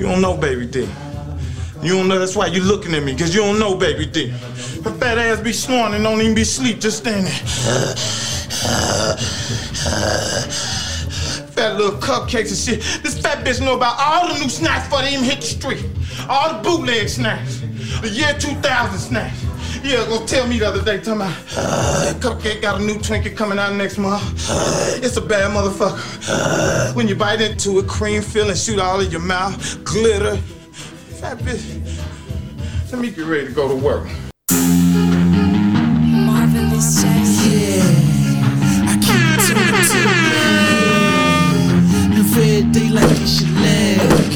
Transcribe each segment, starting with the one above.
You don't know Baby D. You don't know, that's why you looking at me, because you don't know Baby D. Her fat ass be snoring and don't even be sleep, just standing. Fat little cupcakes and shit. This fat bitch know about all the new snacks before they even hit the street. All the bootleg snacks. The year 2000 snacks. Yeah, go tell me the other day, talking about uh, Cupcake got a new Twinkie coming out next month. It's a bad motherfucker. When you bite into it, cream fill and shoot all in your mouth, glitter. Fat bitch. Let me get ready to go to work. Marvelous Jackson. I keep it to the tip. And fed day like it's your leg.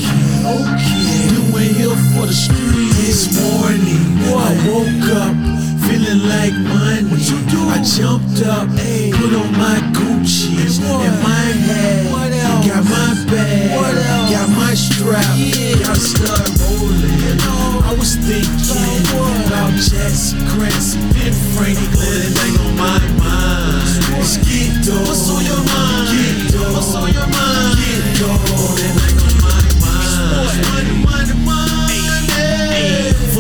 Okay. Doing here for the street. This morning, I woke up feeling like money. What you do? I jumped up, put on my Gucci and my hat. Got my bag. Got my strap. Yeah. Got start rolling. Oh. I was thinking oh, about Jackson Grants and Franklins. Ain't on my mind. Get dough. What's on your mind? Get dough. What's on your mind? Get. That ain't on my mind. Money, money, money.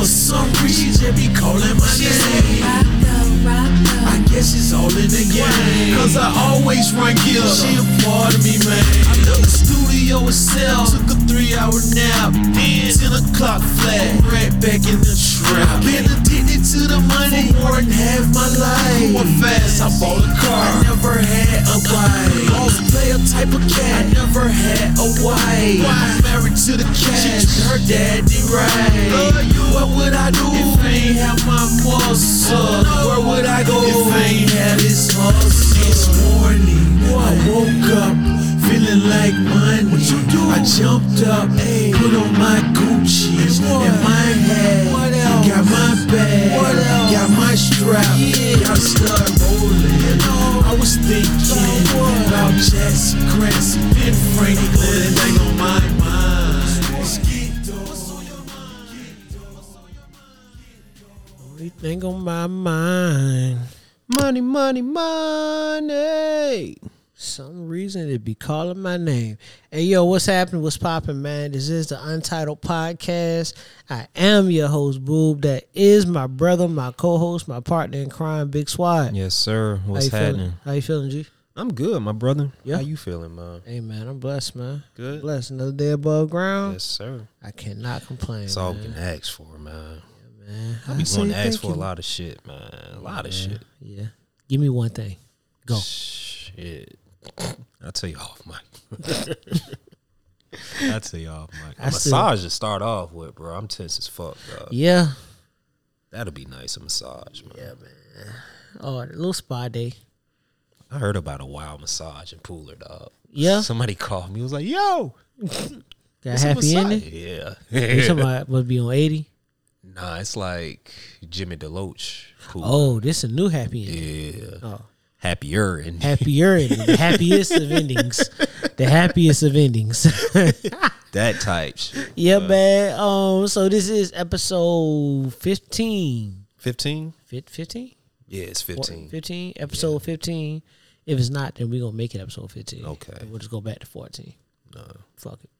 For some reason, be calling my name. Rocco, Rocco. I guess it's all in the game. Cause I always run gear. She a part of me, man. I left the studio itself. Took a three hour nap. Then 10 o'clock flat. Right back in the trap. Been addicted to the money for more than half my life. Going fast, I bought a car. I never had a bike. Boss player type of cat. I never had a wife. I'm married to the cash. Her daddy right. Love you, what would I do if I ain't have my muscle? Where would I go if I ain't had this hustle? This morning, I woke up feeling like money. What you do? I jumped up, put on my Gucci and my hat. What else? Got my bag. What else? Got my strap. Yeah. Got start rolling. I was thinking about Jackson Grants and Franklins. Ain't on my mind. Let's get dough. What's on your mind? Get dough. What's on your mind? Only thing on my mind. Money, money, money. Some reason it be calling my name. Hey yo, what's happening? What's popping, man? This is the Untitled Podcast. I am your host, Boob. That is my brother, my co-host, my partner in crime, Big Swat. Yes, sir. How What's you feeling? happening? How you feeling, G? I'm good, my brother. Yeah. How you feeling, man? Hey man, I'm blessed, man. Good. Blessed. Another day above ground. Yes, sir. I cannot complain. That's all we can ask for, man. man. I be say going to ask thank for a lot of shit, man. A lot of shit. Yeah. Give me one thing. Go. Shit. I'll tell you off, Mike. I'll tell you off, Mike. A I still- massage to start off with, bro. I'm tense as fuck, dog. Yeah. That'll be nice, a massage, man. Yeah, man. Oh, a little spa day. I heard about a wild massage in Pooler, dog. Yeah. Somebody called me. was like, yo. Got a it's a happy massage. ending. Yeah. You talking about must be on eighty? nah, it's like Jimmy DeLoach. Pooler. Oh, this a new happy ending. Yeah. Oh, Happier and happier ending. The happiest of endings. The happiest of endings. that type shit. yeah, man. Um, so this is episode fifteen. 15? Fif- 15? Yeah, it's 15. 15? Episode fifteen. If it's not, then we're gonna make it episode fifteen. Okay. And we'll just go back to fourteen. No, Fuck it.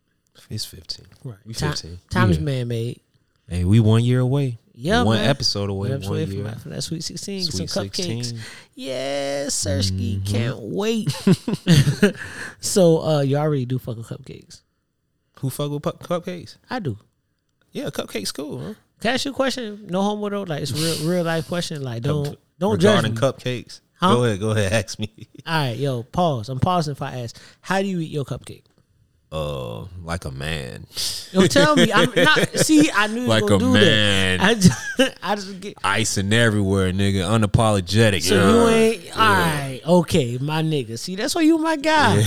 it's 15. Right. We Time, 15. time is Yeah. man made. Hey, we one year away. Yeah, one man. episode away. One episode away from year. that, from that Sweet 16. get Sweet some cupcakes. 16. Yes, Sirski. Mm-hmm. Can't wait. so, uh, you already do fucking cupcakes. Who fuck with pu- cupcakes? I do. Yeah, cupcakes cool, huh? Can I ask you a question? No homo though. Like it's real, real life question. Like don't, don't judge Regarding me. cupcakes. Huh? Go ahead, go ahead, ask me. All right, yo, pause. I'm pausing if I ask. How do you eat your cupcake? Uh, like a man. Yo, tell me. I'm not. See, I knew you Like a do man. that. I just, I just get. Icing everywhere, nigga. Unapologetic. So you ain't all right, okay, my nigga. See, that's why you my guy.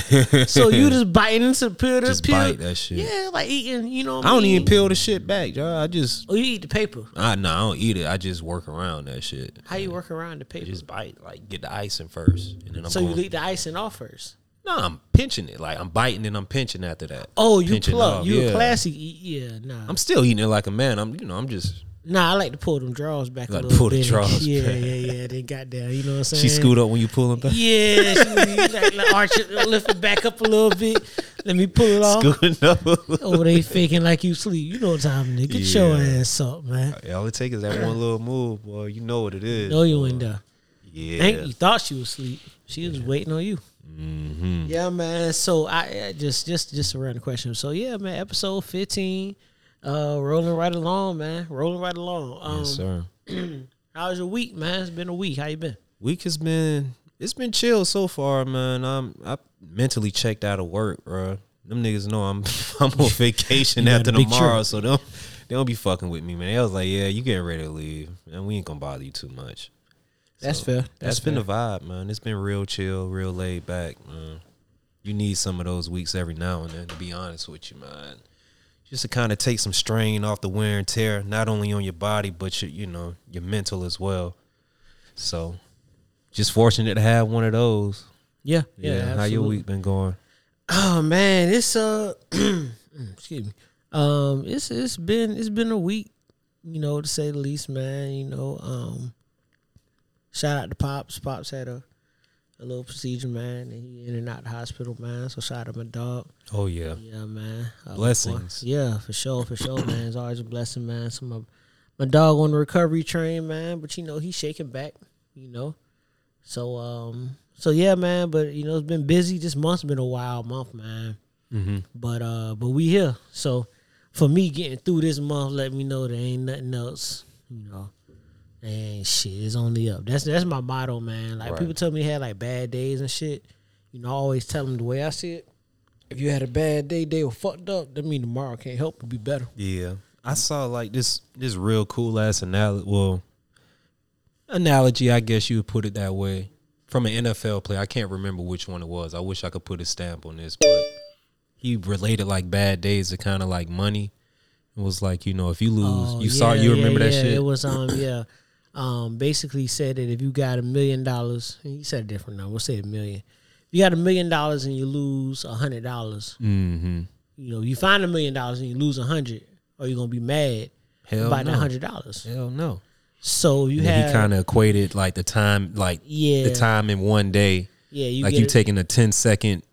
so you just biting into peel to Just peel. bite that shit. Yeah, like eating. You know, what I don't even peel the shit back, y'all. I just, Oh, you eat the paper. I no, I don't eat it. I just work around that shit. How you work around the paper? Just bite, like get the icing first, and then I'm so you going- leave the icing off first. No, I'm pinching it. Like I'm biting and I'm pinching after that. Oh, you Pinching plug. You yeah. a classy. eat- Yeah, nah. I'm still eating it like a man. I'm, you know, I'm just. nah, I like to pull them drawers back a Like to little pull the bit. drawers yeah, back. yeah, yeah. They got down. You know what I'm saying? She scoot up when you pull them back. Yeah, she like, like arch it, lift it back up a little bit. Let me pull it off. Scooting up. Over oh, they faking like you sleep. You know what time it is. Get your ass up, man. All it takes is that one little move, boy. You know what it is. No, you boy. ain't there. Yeah. Ain't you thought she was asleep. She was waiting on you. Mm-hmm. Yeah, man. So I I just just just a random question. So yeah, man. Episode fifteen, uh, rolling right along, man. Rolling right along. Um, yes, sir. how's your week, man? It's been a week. How you been? Week has been it's been chill so far, man. I'm I mentally checked out of work, bro. Them niggas know I'm I'm on vacation after tomorrow, so don't they don't be fucking with me, man. They was like, yeah, you getting ready to leave, and we ain't gonna bother you too much. That's So, fair. that's That's been the vibe, man. It's been real chill, real laid back, man. You need some of those weeks every now and then, to be honest with you, man. Just to kind of take some strain off the wear and tear, not only on your body, but your, you know, your mental as well. So, just fortunate to have one of those. Yeah, Yeah. yeah. How your week been going? Oh man, it's uh, excuse me. Um, it's it's been it's been a week, you know, to say the least, man. You know, um, shout out to Pops. Pops had a a little procedure, man, and he in and out the hospital, man. So shout out to my dog. Oh yeah, Yeah, man. Uh, Blessings. boy. Yeah, for sure, for sure, man. It's always a blessing, man. So my my dog on the recovery train, man. But you know he's shaking back, you know. So um, so yeah, man. But you know it's been busy. This month's been a wild month, man. mm-hmm. But uh, but we here. So for me getting through this month, let me know there ain't nothing else, you know. And shit is only up. That's that's my motto, man. Like Right. people tell me they had like bad days and shit. You know, I always tell them the way I see it. If you had a bad day, they were fucked up. That mean tomorrow can't help but be better. Yeah, I saw like this this real cool ass analogy. Well, analogy, I guess you would put it that way. From an NFL player, I can't remember which one it was. I wish I could put a stamp on this, but he related like bad days to kind of like money. It was like you know if you lose, Oh, you saw you yeah, remember that shit. It was um yeah. Um basically said that if you got a million dollars, he said a different number, we'll say a million. If you got a million dollars and you lose a hundred dollars, mm-hmm. you know, you find a million dollars and you lose a hundred, are you gonna be mad Hell about no. that hundred dollars? Hell no. So you And have he kind of equated like the time, like yeah, the time in one day, yeah, you like you it- taking a 10 second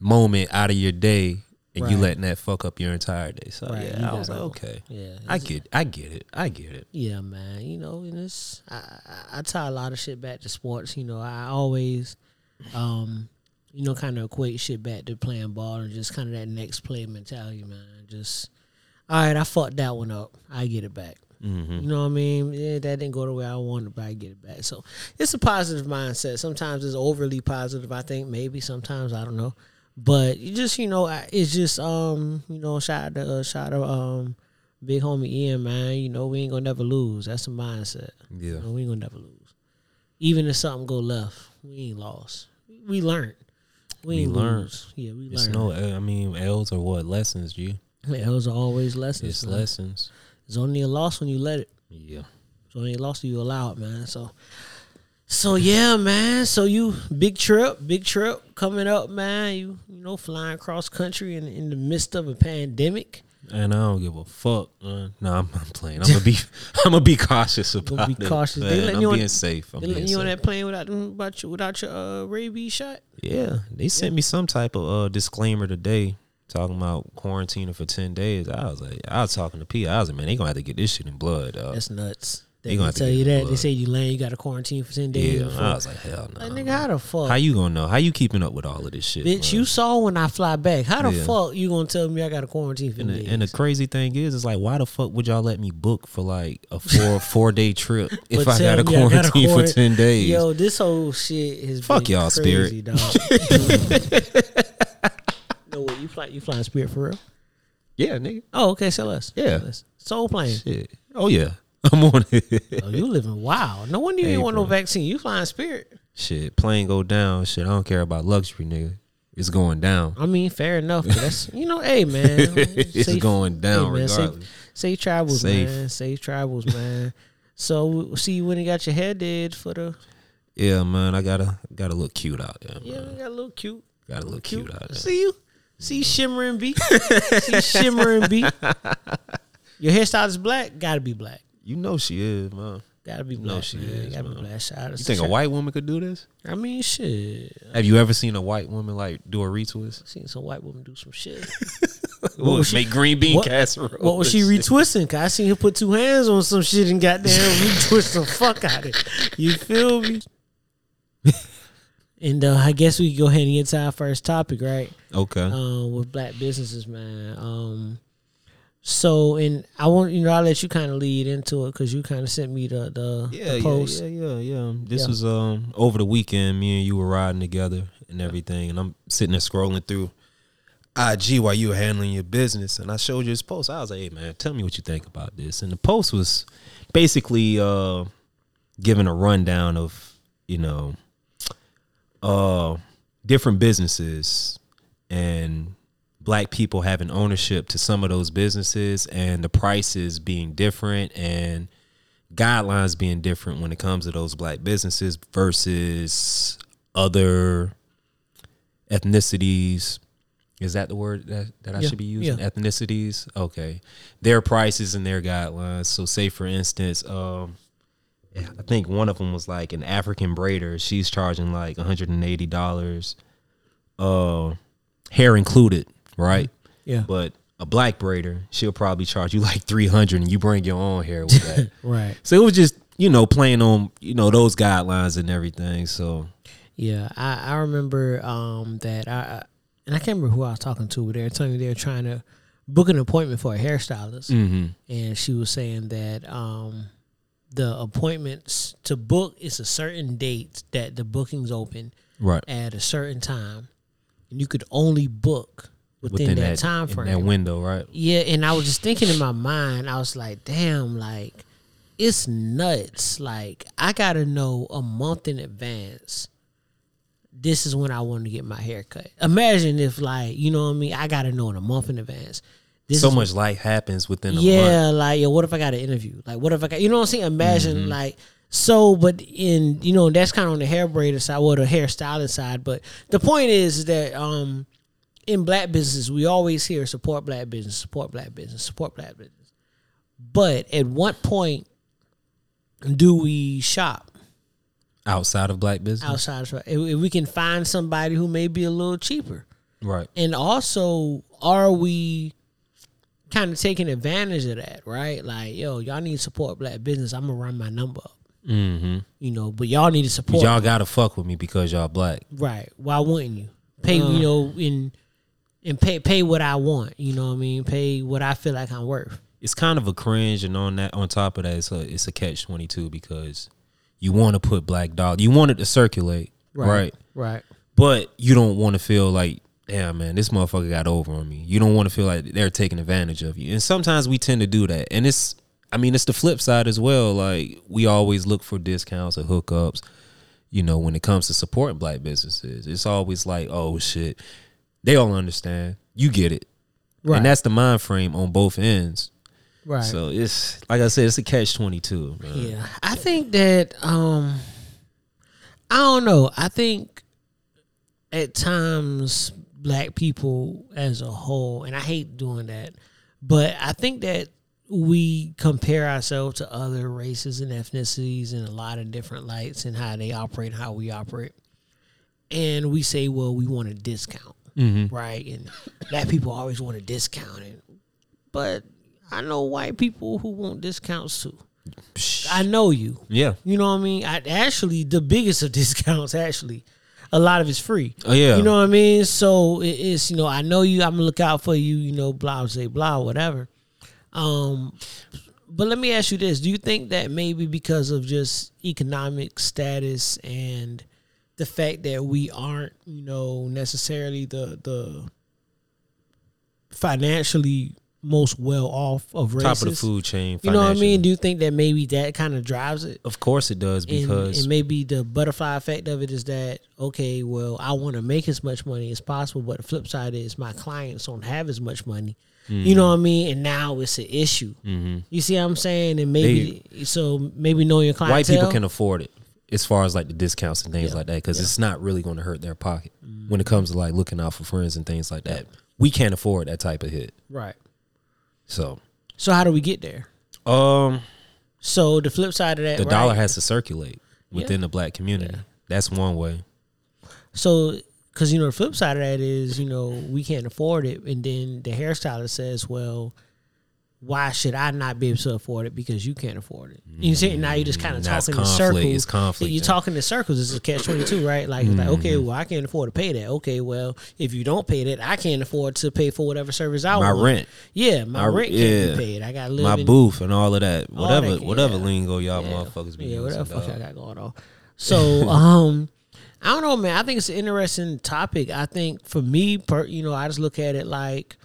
moment out of your day and you letting that fuck up your entire day. So Right, you yeah, I was like, okay, yeah, I get, I get it, I get it. Yeah, man. You know, and it's I, I I tie a lot of shit back to sports. You know, I always, um, you know, kind of equate shit back to playing ball and just kind of that next play mentality, man. Just all right, I fucked that one up. I get it back. Mm-hmm. You know what I mean? Yeah, that didn't go the way I wanted, but I get it back. So it's a positive mindset. Sometimes it's overly positive. I think maybe sometimes I don't know, but you just you know it's just um you know shout out to uh, shout out um big homie Ian man. You know we ain't gonna never lose. That's the mindset. Yeah, You know, we ain't gonna never lose. Even if something go left, we ain't lost. We learned. We, We learned. lose. Yeah, we it's learned. no, I mean, L's are what lessons, G. Those are always lessons. It's man. lessons. It's only a loss when you let it. Yeah, It's only a loss when you allow it, man. So, so yeah, man. So you big trip, big trip coming up, man. You you know flying cross country in in the midst of a pandemic. and I don't give a fuck. Man. No, I'm, I'm playing. I'm gonna be, I'm gonna be cautious about be it. cautious. They letting I'm you on- being safe. I'm They letting you on safe. that plane without without your, without your uh, rabies shot. Yeah, they sent me some type of uh, disclaimer today talking about quarantining for ten days. I was like, I was talking to P. I was like, man, they gonna have to get this shit in blood. Dog. That's nuts. They gonna gonna have to tell you that. They say you land, you got to quarantine for ten days. yeah. I was like, hell no. like nigga, how the fuck? How you gonna know? How you keeping up with all of this shit? Bitch, man? you saw when I fly back. How the Yeah. fuck you gonna tell me I got to quarantine for And days? the, and the crazy thing is, is like, why the fuck would y'all let me book for like a four four day trip if I got to quarantine for ten days? Yo, this whole shit is Fuck y'all, crazy, Spirit. dog. no, what you fly? You flying Spirit for real? yeah, nigga. Oh, okay. Sell us. Yeah. Sell us. Soul plane. Shit. Oh yeah, I'm on it. Oh, you living wild. No wonder you Hey, ain't want no vaccine. You flying Spirit. shit, plane go down. Shit, I don't care about luxury, nigga. It's going down. I mean, fair enough. That's you know, hey man, it's safe- going down hey, man, safe- regardless. Safe travels, Safe. man. Safe travels, man. so see you when you got your hair did for the Yeah, man, I gotta gotta look cute out there. yeah, man. we got a little cute. Gotta look cute, out there. See you. See shimmering B. see shimmering B. Your hairstyle is black. Gotta be black. You know she is, man. Gotta be No, black. she man. is, Gotta be black. Shout out You think a white woman could do this? I mean, shit. Have you ever seen a white woman like do a retwist? Seen some white woman do some shit. What was she- make green bean what- casserole? What was she retwisting? Cause I seen her put two hands on some shit and goddamn retwist the fuck out of it. You feel me? and uh, I guess we can go ahead and get to our first topic, right? Okay. Um, with black businesses, man. Um, so and I want you know I'll let you kind of lead into it because you kind of sent me the the, yeah, the yeah, post. yeah, yeah, yeah. This Yeah. was um over the weekend. Me and you were riding together and everything, and I'm sitting there scrolling through IG while you were handling your business, and I showed you this post. I was like, "Hey, man, tell me what you think about this." And the post was basically uh giving a rundown of you know uh different businesses and black people having ownership to some of those businesses and the prices being different and guidelines being different when it comes to those black businesses versus other ethnicities. Is that the word that, that I Yeah, should be using? yeah. Ethnicities. Okay. Their prices and their guidelines. So say for instance, um I think one of them was like an African braider. She's charging like $180 uh hair included, right? Yeah, But a black braider, she'll probably charge you like 300 and you bring your own hair with that. right. so it was just, you know, playing on, you know, those guidelines and everything. So Yeah, I, I remember um, that I I- and I can't remember who I was talking to, but they were telling me they were trying to book an appointment for a hairstylist, mm-hmm. and she was saying that um, the appointments to book is a certain date that the bookings open right at a certain time, and you could only book within, that, time in frame. that window, right? Yeah, and I was just thinking in my mind, I was like, damn, like it's nuts. Like I gotta know a month in advance. This is when I want to get my hair cut. Imagine if like, you know what I mean? I gotta know in a month in advance. This so much life happens within a month. yeah, month. like yo, what if I got an interview? Like what if I got you know what I'm saying? Imagine Mm-hmm. like so, but in you know that's kind of on the hair braider side or the hairstylist side. But the point is that um in black business we always hear support black business, support black business, support black business. But at what point do we shop Outside of black business. outside? Of, if if we can find somebody who may be a little cheaper, Right. and also are we kind of taking advantage of that right like yo y'all need to support black business i'm gonna run my number up Mm-hmm. you know but y'all need to support Y'all gotta fuck with me because y'all black. right why wouldn't you pay Uh. you know in and pay pay what i want you know what i mean pay what i feel like i'm worth it's kind of a cringe, and on that, on top of that, it's a it's a catch twenty two because you want to put black dollar, you want it to circulate, right? right But you don't want to feel like, damn man, this motherfucker got over on me. You don't want to feel like they're taking advantage of you, and sometimes we tend to do that, and it's, I mean, it's the flip side as well. Like we always look for discounts or hookups, you know, when it comes to supporting black businesses. It's always like, oh shit, they all understand, you get it, right and that's the mind frame on both ends. right So it's like I said, it's a catch twenty two. Yeah, I think that um I don't know. I think at times black people as a whole, and I hate doing that, but I think that we compare ourselves to other races and ethnicities in a lot of different lights and how they operate, how we operate. And we say, well, we want a discount, right? And black people always want a discount. And, but I know white people who want discounts too. I know you. Yeah. You know what I mean? I actually the biggest of discounts actually. A lot of it's free. Oh, yeah. You know what I mean? So it- it's you know, I know you, I'm gonna look out for you, you know, blah say blah, whatever. Um but let me ask you this. Do you think that maybe because of just economic status and the fact that we aren't, you know, necessarily the the financially most well off of races, Top of the food chain. you know what I mean? Do you think that maybe that kind of drives it? Of course it does And, because and maybe the butterfly effect of it is that okay, well, I want to make as much money as possible, but the flip side is my clients don't have as much money. You know what I mean? And now it's an issue. Mm-hmm. You see what I'm saying? And maybe so maybe knowing your clientele. white people can afford it as far as like the discounts and things like that because it's not really going to hurt their pocket when it comes to like looking out for friends and things like that. We can't afford that type of hit. right. So, So how do we get there? um, So the flip side of that, The right? dollar has to circulate within Yeah. the black community. That's one way. So, because you know, the flip side of that is, you know, we can't afford it, and then the hairstylist says, "Well, why should I not be able to afford it because you can't afford it?" You see, now you're just kind of Mm, That's talking in circles. It's conflict, You're yeah. talking in circles. It's a catch twenty two, right? Like, Mm-hmm. okay, well, I can't afford to pay that. Okay, well, if you don't pay that, I can't afford to pay for whatever service I My want. My rent. Yeah, my, My- rent can't yeah. be paid. I got to live My in, booth and all of that. All Whatever that, whatever yeah. lingo y'all Yeah. motherfuckers be yeah, using. whatever fuck. I got going on. So, um, I don't know, man. I think it's an interesting topic. I think for me, per, you know, I just look at it like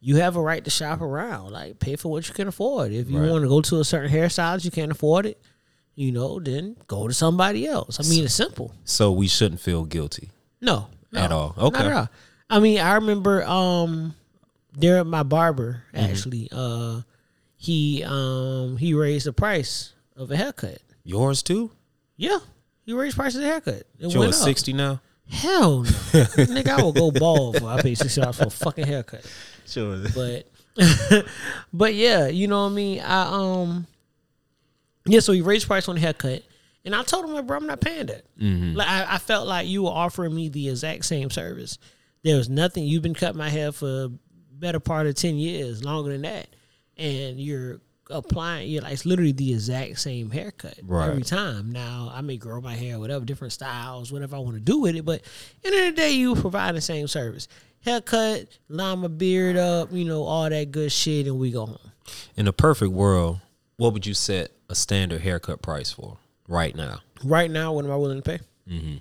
you have a right to shop around, like pay for what you can afford. If you Right. want to go to a certain hairstylist, you can't afford it. You know, then go to somebody else. I mean, it's simple. So we shouldn't feel guilty. No, no, At all. Okay. at all. I mean, I remember um, there my barber Mm-hmm. actually, uh, he um he raised the price of a haircut. Yours too? Yeah, he raised prices of haircut. It You're sixty now? Hell no, nigga, I will go bald for I pay sixty dollars for a fucking haircut. Sure. But, but yeah, you know what I mean. I um, yeah. So he raised price on the haircut, and I told him, like, bro, I'm not paying that. Like, I, I felt like you were offering me the exact same service. There was nothing. You've been cutting my hair for a better part of ten years, longer than that, and you're applying. You're like it's literally the exact same haircut Right. every time. Now I may grow my hair, whatever, different styles, whatever I want to do with it. But end of the day, you provide the same service. Haircut, line my beard up, you know, all that good shit, and we go home. In a perfect world, what would you set a standard haircut price for right now? Right now, what am I willing to pay? Mm-hmm.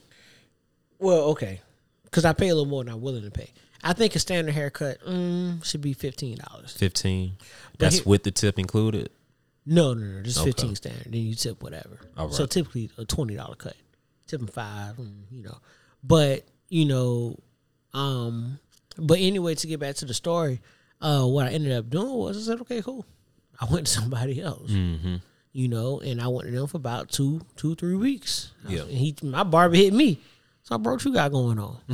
Well, okay, because I pay a little more than I'm willing to pay. I think a standard haircut mm, should be fifteen dollars. Fifteen. That's here- with the tip included. No, no, no, just Okay. fifteen standard. Then you tip whatever. So typically a twenty dollar cut, tipping five, you know. But you know, um, but anyway, to get back to the story, uh, what I ended up doing was I said, okay, cool. I went to somebody else. Mm-hmm. you know, and I went to them for about two, two, three weeks. Yeah. and he, my barber hit me. So, bro, what you got going on?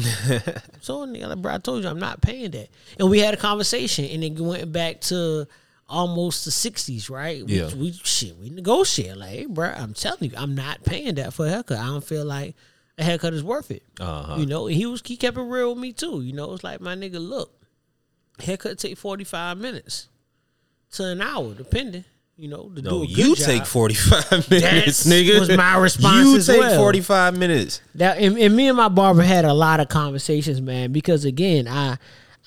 so, nigga, like, bro, I told you I'm not paying that. And we had a conversation, and it went back to almost the '60s, right? We, Yeah. we shit, we negotiate. Like, hey, bro, I'm telling you, I'm not paying that for a haircut. I don't feel like a haircut is worth it. Uh-huh. You know, and he was he kept it real with me too. You know, it's like my nigga, look, haircut take 45 minutes to an hour, depending. You know, to do a good you take forty five minutes, That's- nigga. was my response You take well. forty five minutes. That and, and me and my barber had a lot of conversations, man. Because again, I,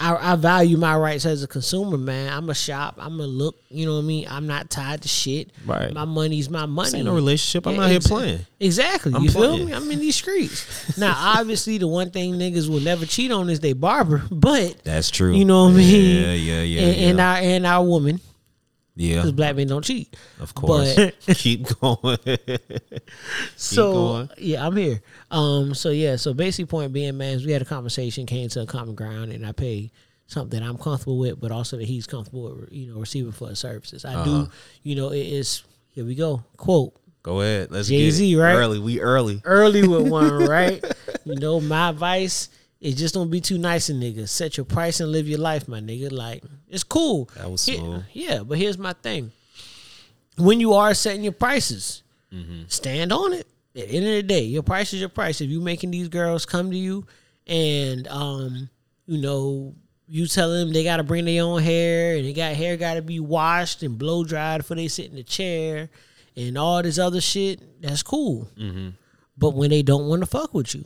I I value my rights as a consumer, man. I'm a shop. I'm a look. You know what I mean. I'm not tied to shit. Right. My money's my money. ain't no relationship. I'm Yeah, out here playing. Exactly. I'm you feel me? I'm in these streets. now, obviously, the one thing niggas will never cheat on is they barber, but That's true. you know what I mean. Yeah, yeah, yeah. And, and our and our woman, yeah, because black men don't cheat. of course. but- Keep going. So going. yeah, I'm here. Um, so yeah, so basic point being, man, is we had a conversation, came to a common ground, and I pay something I'm comfortable with, but also that he's comfortable with, you know, receiving for his services. I Uh-huh. do, you know, it is. Here we go. Quote Go ahead. Let's get it. right? Early. We early. early with one, right? You know, my advice is just don't be too nice to niggas. Set your price and live your life, my nigga. Like it's cool. That was Here- yeah, but here's my thing. When you are setting your prices, Mm-hmm. stand on it. At the end of the day, your price is your price. If you making these girls come to you and um, you know, you tell them they gotta bring their own hair and they got hair gotta be washed and blow dried before they sit in the chair and all this other shit, that's cool. Mm-hmm. But when they don't want to fuck with you,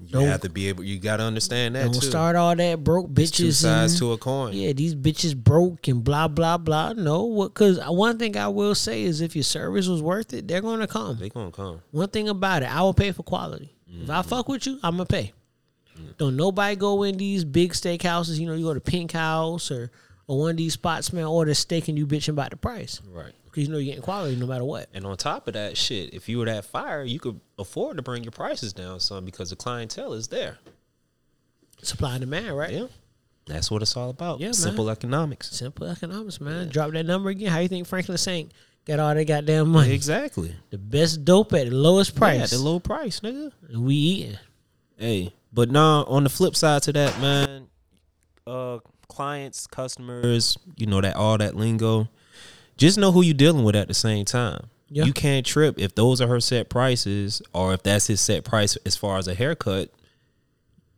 You Don't- have to be able. You got to understand that don't too. start all that broke bitches. Two sides and- to a coin. yeah, these bitches broke and blah blah blah. No, what? Because one thing I will say is, if your service was worth it, they're gonna come. They gonna come. One thing about it, I will pay for quality. If I fuck with you, I'm gonna pay. Don't nobody go in these big steakhouses. You know, you go to Pink House or or one of these spots, man, order steak and you bitching about the price Right. Because you know you're getting quality no matter what. And on top of that, shit, if you were that fire, you could afford to bring your prices down some because the clientele is there. Supply and demand, right? Yeah. That's what it's all about. Yeah, man. Simple economics. Simple economics, man. Drop that number again. How you think Franklin Saint got all that goddamn money? Exactly. The best dope at the lowest price. Yeah, the low price, nigga. and we eating. Hey, but now on the flip side to that, man, uh, clients, customers, you know that all that lingo. Just know who you're dealing with at the same time. Yeah. You can't trip if those are her set prices or if that's his set price as far as a haircut.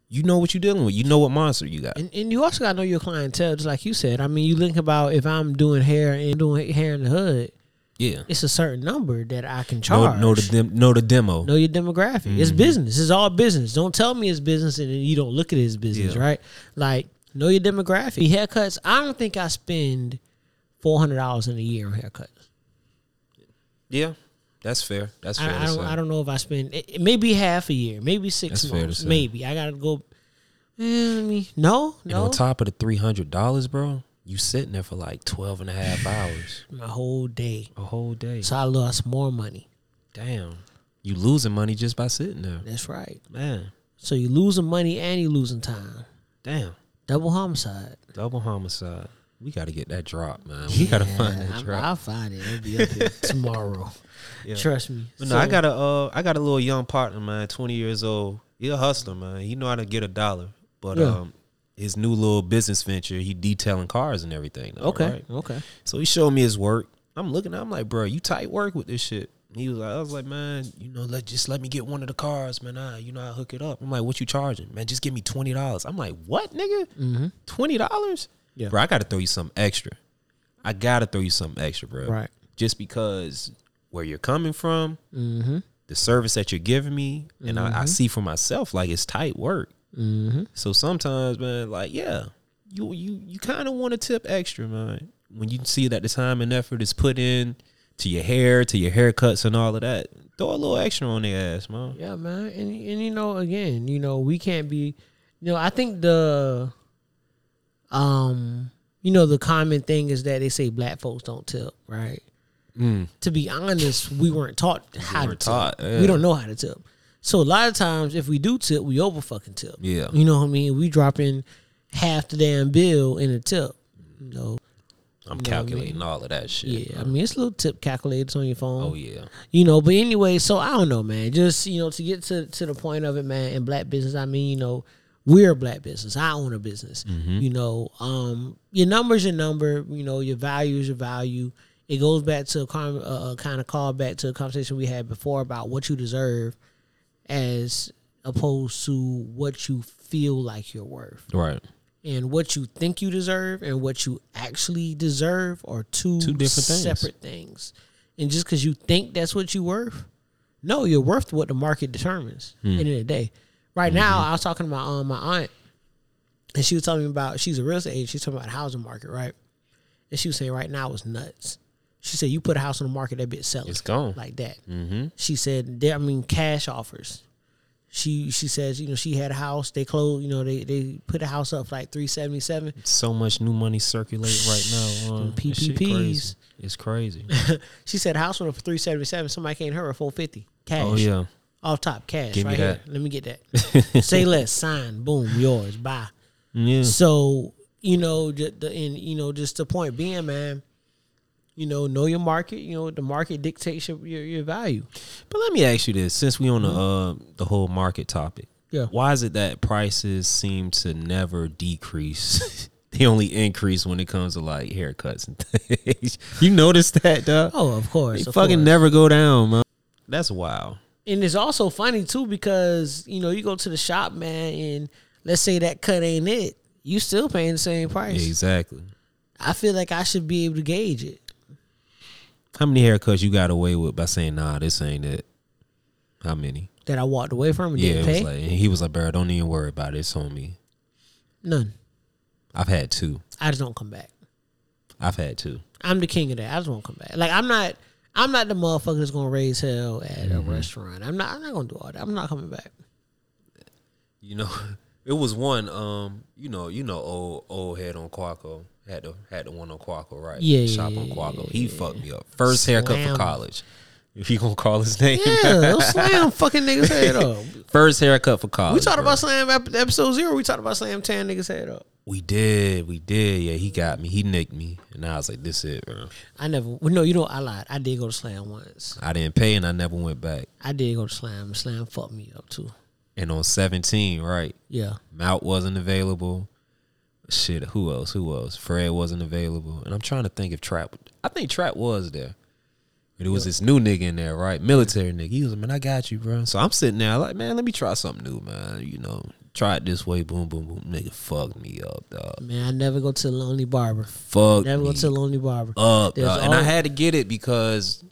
You know what you're dealing with. You know what monster you got. And, and you also gotta know your clientele, just like you said. I mean, you think about if I'm doing hair and doing hair in the hood, Yeah. it's a certain number that I can Know, charge. know the dem- know the demo. know your demographic. It's mm-hmm. business. It's all business. Don't tell me it's business and then you don't look at it as business, Yeah. right? Like know your demographic. Haircuts. I don't think I spend four hundred dollars in a year on haircuts. Yeah. That's fair. That's fair. I, I don't. say. I don't know if I spend it, it maybe half a year, maybe six That's fair to months, say. maybe. I gotta go. Eh, I mean, no, And no. on top of the three hundred dollars, bro, you sitting there for like 12 and a half hours. my whole day. A whole day. So I lost more money. Damn. You losing money just by sitting there. That's right. Man. So you losing money and you losing time. Damn. Double homicide. Double homicide. We gotta get that drop, man. We gotta find that I'm- drop. I'll find it. It'll be up here tomorrow. Trust me. But no, I got a uh, I got a little young partner, man, twenty years old. He a hustler, man. He know how to get a dollar. But Yeah. um his new little business venture, he detailing cars and everything. now, Okay. right? Okay. So he showed me his work. I'm looking, I'm like, bro, you tight work with this shit. He was like, I was like, man, you know, let just let me get one of the cars, man. I, you know, I hook it up. I'm like, what you charging, man? Just give me twenty dollars. I'm like, what, nigga? Twenty dollars? Yeah. bro. I got to throw you something extra. I got to throw you something extra, bro. Right. Just because where you're coming from, Mm-hmm. the service that you're giving me, and I, I see for myself like it's tight work. Mm-hmm. So sometimes, man, like yeah, you you you kind of want to tip extra, man. When you see that the time and effort is put in to your hair, to your haircuts, and all of that, throw a little extra on their ass, man. Yeah, man. And and you know, again, you know, we can't be you know, I think the um you know, the common thing is that they say black folks don't tip, right? To be honest, we weren't taught how to weren't tip. taught, yeah. We don't know how to tip. So a lot of times if we do tip, we over fucking tip. Yeah. You know what I mean? We drop in half the damn bill in a tip. You know. I'm You know what I calculating mean? all of that shit. Yeah. I mean it's a little tip calculators on your phone Oh yeah. you know but anyway so i don't know man just you know to get to to the point of it man in black business i mean you know we're a black business i own a business you know um your number's your number you know your value is your value it goes back to a, con- uh, kind of call back to a conversation we had before about what you deserve as opposed to what you feel like you're worth Right. and what you think you deserve and what you actually deserve are two, Two different separate things. And just because you think that's what you're worth, no, you're worth what the market determines. Hmm. End of the day, right now, Mm-hmm. I was talking to my um, my aunt, and she was telling me about she's a real estate agent. She's talking about the housing market, right? And she was saying right now it's nuts. She said you put a house on the market, that bitch selling. It's gone. like that. Mm-hmm. She said, there, I mean, cash offers. She she says, you know, she had a house. They closed, you know, they they put a house up for like three seventy seven. So much new money circulating right now. Them PPPs. It's crazy. She said, house went up for three seventy seven. Somebody came to her at four fifty cash. oh yeah. Off top cash Give right here. Let me get that. Say less, sign, boom, yours, bye. Yeah. So you know, the, the and you know, just the point being, man. You know, know your market. You know, the market dictates your your, your value. But let me ask you this: since we on the uh, the whole market topic, Yeah. why is it that prices seem to never decrease? they only increase when it comes to like haircuts and things. you notice that, dog? Oh, of course. they of fucking course. never go down, man. That's wild. And it's also funny too because you know you go to the shop, man, and let's say that cut ain't it, you still paying the same price. Exactly. I feel like I should be able to gauge it. How many haircuts you got away with by saying, "Nah, this ain't it"? How many? That I walked away from and Yeah, was like and he was like, "Bro, don't even worry about it. It's on me." None. I've had two. I just don't come back. I've had two. I'm the king of that. I just won't come back. Like I'm not. I'm not the motherfucker that's gonna raise hell at Mm-hmm. a restaurant. I'm not. I'm not gonna do all that. I'm not coming back. You know, it was one. Um, you know, you know, old old head on Quacco had the had the one on Quacco, right? Yeah, yeah, shop on yeah, Quacco. He fucked me up. First haircut for college. If you gonna call his name, Yeah, slam fucking niggas head up. first haircut for college. We talked about slam ep- episode zero. We talked about slam ten niggas head up. We did, we did. Yeah, he got me. He nicked me, and I was like, "This it, bro." I never. Well, no, you know I lied. I did go to slam once. I didn't pay, and I never went back. I did go to slam. Slam fucked me up too. And on seventeen, right, Yeah. Mount wasn't available. Shit, who else? Who else? Fred wasn't available, and I'm trying to think if Trap. I think Trap was there. But it was this new nigga in there, right? Military nigga. He was like, man, I got you, bro. So I'm sitting there like, man, let me try something new, man. You know, try it this way. Boom, boom, boom. Nigga, fuck me up, dog. Man, I never go to the Lonely Barber. Fuck Never go to the Lonely Barber. up, There's dog. and I had to get it because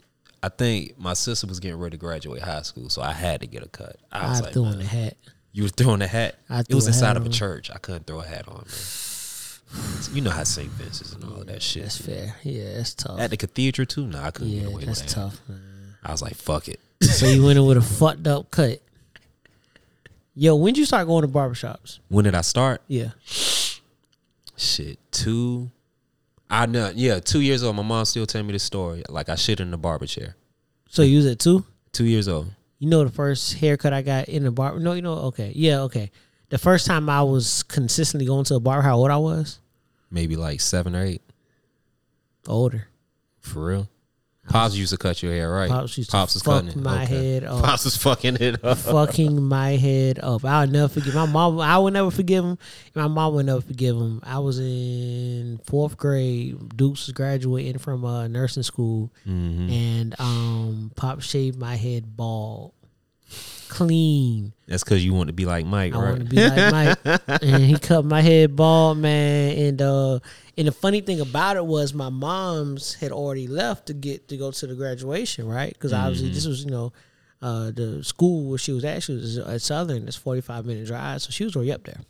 I think my sister was getting ready to graduate high school, so I had to get a cut. I was I like, threw in the hat. you were throwing a hat. I it was a inside of a on. church. I couldn't throw a hat on, man. You know how St. Vincent's and all of that shit. That's fair. Yeah, that's tough. At the cathedral too? Nah, I couldn't get yeah, away that's with that. tough, man. I was like, fuck it. so you went in with a fucked up cut. Yo, when did you start going to barbershops? When did I start? Yeah. Shit, two. I know. Yeah, two years old. My mom still telling me the story. Like I shit in the barber chair. So you was at two? Two years old. You know the first haircut I got in the barber. No, you know, okay. Yeah, okay. The first time I was consistently going to a barber, how old I was? Maybe like seven or eight. Older. For real. Pops used to cut your hair, right? Pops used to was fuck cutting it. my head off. Pops was fucking it up. fucking my head up. I'll never forgive my mom. I will never forgive him. My mom will never forgive him. I was in fourth grade. Dukes was graduating from uh, nursing school, Mm-hmm. and um, Pop shaved my head bald, clean. That's because you want to be like Mike, I right? want to be like Mike, and he cut my head bald, man. And uh, and the funny thing about it was my mom's had already left to get to go to the graduation, right? Because obviously this was you know uh, the school where she was at. She was at Southern. It's forty five minute drive, so she was already up there.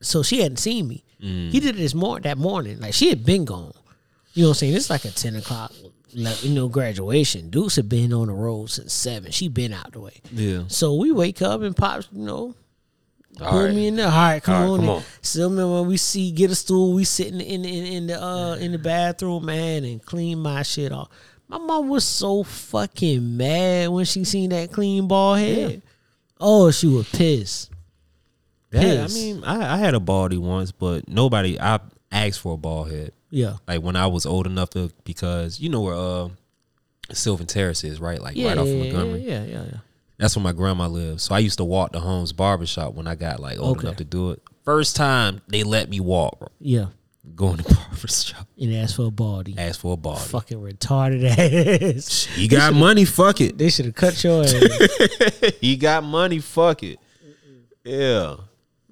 So she hadn't seen me. He did it this morning. That morning, like she had been gone. You know what I'm saying? It's like a ten o'clock, like, you know, graduation. Deuce had been on the road since seven. She been out the way. yeah. So we wake up and pops, you know, All pull right. me in there. All right, come All right, on. come on. So when we see get a stool, we sitting in in in the uh in the bathroom, man, and clean my shit off. My mom was so fucking mad when she seen that clean bald head. Oh, she was pissed. Yeah, I mean, I, I had a baldy once, but nobody. I asked for a bald head. Yeah. Like when I was old enough to, because you know where uh, Sylvan Terrace is, right? Like Yeah, right off of Montgomery. yeah, yeah, yeah. That's where my grandma lived. So I used to walk to Holmes Barbershop when I got like old Okay. enough to do it. First time they let me walk, Yeah. going to barbershop, And ask for a baldy. ask for a baldy. Fucking retarded ass. He got money, fuck it. They should have cut your ass. he got money, fuck it. Yeah.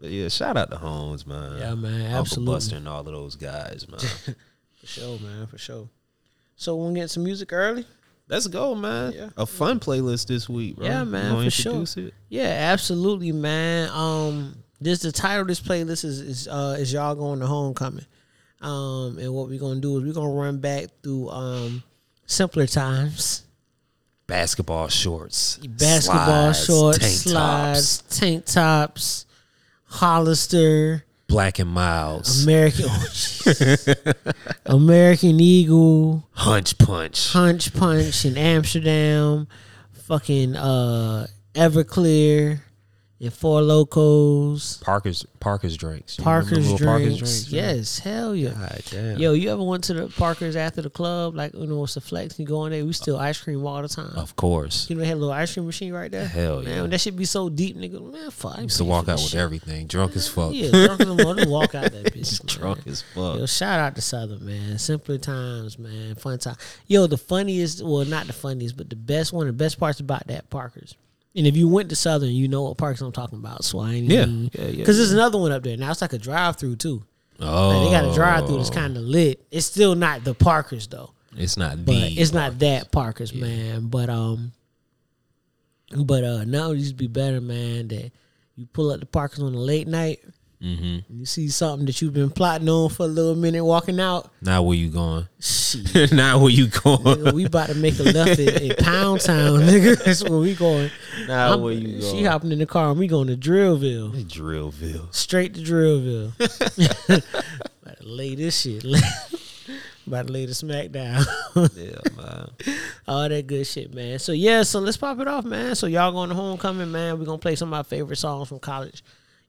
But yeah, shout out to Holmes, man. Yeah, man, Uncle absolutely. Buster and all of those guys, man. for sure, man, for sure. So we'll get some music early. Let's go, man. Yeah. A fun playlist this week, bro. Yeah, man, for sure. it? Yeah, absolutely, man. Um, this the title of this playlist is is uh is y'all going to homecoming. Um, and what we're gonna do is we're gonna run back through um simpler times. Basketball shorts. Basketball slides, shorts, tank slides, tops, tank tops, Hollister, Black and Milds, American American Eagle, hunch punch. Punch Punch in Amsterdam, fucking uh Everclear, and Four Lokos. Parker's Parker's drinks. You Parker's drinks. Parker's man? Yes, hell yeah. God damn. Yo, you ever went to the Parkers after the club? Like, you know, it's a flex. You go in there, we still ice cream all the time. Of course. You know, they had a little ice cream machine right there. Hell man, yeah. that should be so deep, nigga. Man, fuck. I Used to walk out with everything, drunk as fuck. Yeah, drunk as mother. Walk out that bitch. man. drunk as fuck. Yo, shout out to Southern, man. Simpler times, man. Fun time. Yo, the funniest, well, not the funniest, but the best one, the best parts about that Parkers. And if you went to Southern, you know what Parkers I'm talking about. So I ain't Yeah. even, Yeah, yeah, Because there's another one up there. Now it's like a drive through, too. Oh, Like, they got a drive through that's kind of lit. It's still not the Parkers, though. It's not But the. it's not that Parkers, man. But, um, but, uh, now it used to be better, man, that you pull up the Parkers on a late night. Hmm You see something that you've been plotting on for a little minute, walking out. Now where you going? Now where you going? nigga, we about to make a left in, in Pound Town, nigga. That's where we going. Now I'm- where you going? She hopping in the car and we going to Drillville, Drillville. straight to Drillville. about to lay this shit, about to lay the smack down. Yeah, man. All that good shit, man. So yeah, so let's pop it off, man. So y'all going to homecoming, man. We're gonna play some of my favorite songs from college.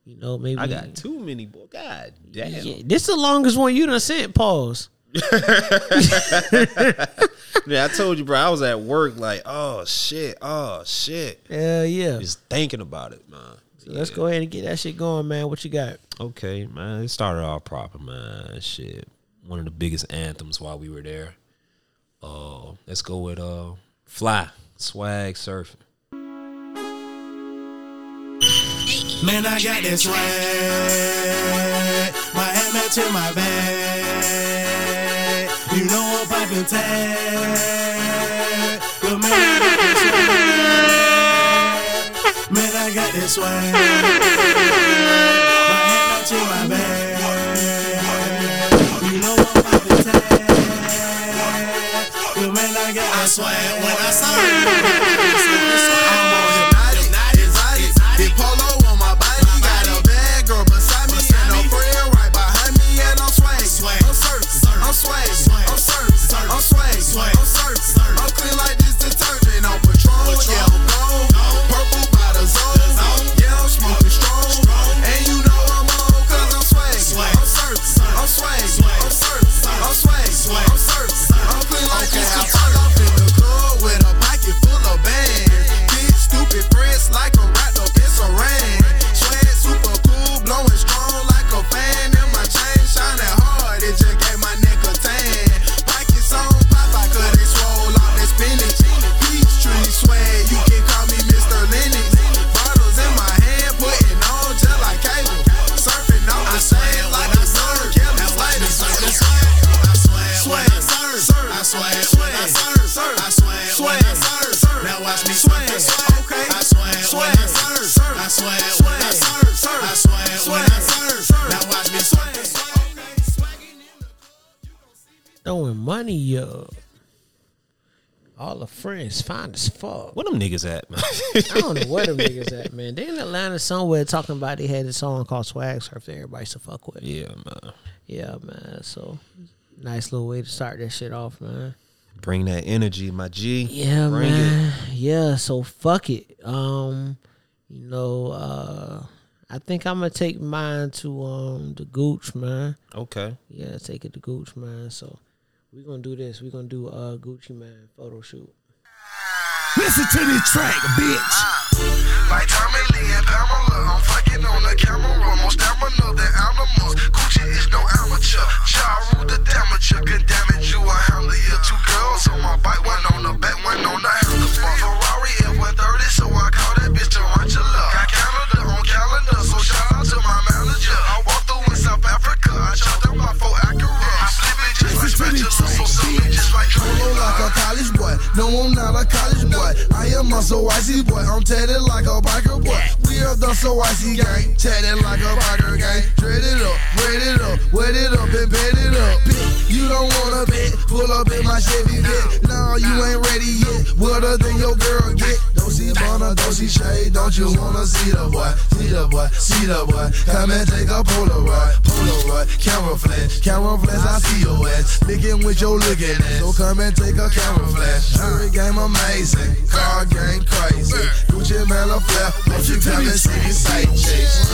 You know, maybe I got too many, boy. God damn. Yeah, this is the longest one you done sent. Pause. Yeah, I told you, bro. I was at work, like, oh shit, oh shit. Hell yeah. Just thinking about it, man. So let's go ahead and get that shit going, man. What you got? Okay, man. It started off proper, man. Shit. One of the biggest anthems while we were there. Uh, let's go with uh Fly, Swag Surfing. Man, I got this swag. My hat to my bag. You know I'm popping tag. But man, I got this swag. Man, I got this swag. My hat matching my bag. You know I'm popping tag. But man, I got that swag when I saw I'm money up. All the friends fine as fuck. What them niggas at, man? I don't know where them niggas at, man. They in Atlanta somewhere talking about they had a song called Swag Surf that everybody to fuck with. yeah, man. Yeah, man. So nice little way to start that shit off, man. Bring that energy, my G. Yeah, Bring man. Yeah, so fuck it. Um, you know, uh I think I'm gonna take mine to um the Gooch, man. Okay. Yeah, take it to Gooch, man. So we're gonna do this. We're gonna do uh Gucci Mane photo shoot. Listen to this track, bitch. Like Tommy Lee and Pamela, I'm fucking on the camera. More stamina than animals. Gucci is no amateur. Ja rule the damager, can damage you a handler. Yeah, two girls on my bike, one on the back, one on the handlebar. Ferrari F130, so I call that bitch Tarantula. Got Canada on calendar, so shout out to my manager. I walked through in South Africa, I chopped No, I'm not a college boy. I am a so icy boy. I'm tatted like a biker boy. We are the so icy gang. Tatted like a biker gang. Dread it up, braid it up, wet it up and bed it up. Bitch, you don't wanna bet. Pull up in my Chevy vet. Nah, you ain't ready yet. Wetter than your girl get. Don't see Bonner, don't Shade. Don't you wanna see the boy? See the boy, see the boy. Come and take a Polaroid. Polaroid, camera flash. Camera flash, I see your ass. Licking with your looking ass. So come and take a camera flash. Jury game amazing. Car game crazy. Gucci Mane a flare. Won't you come and see me sight chase?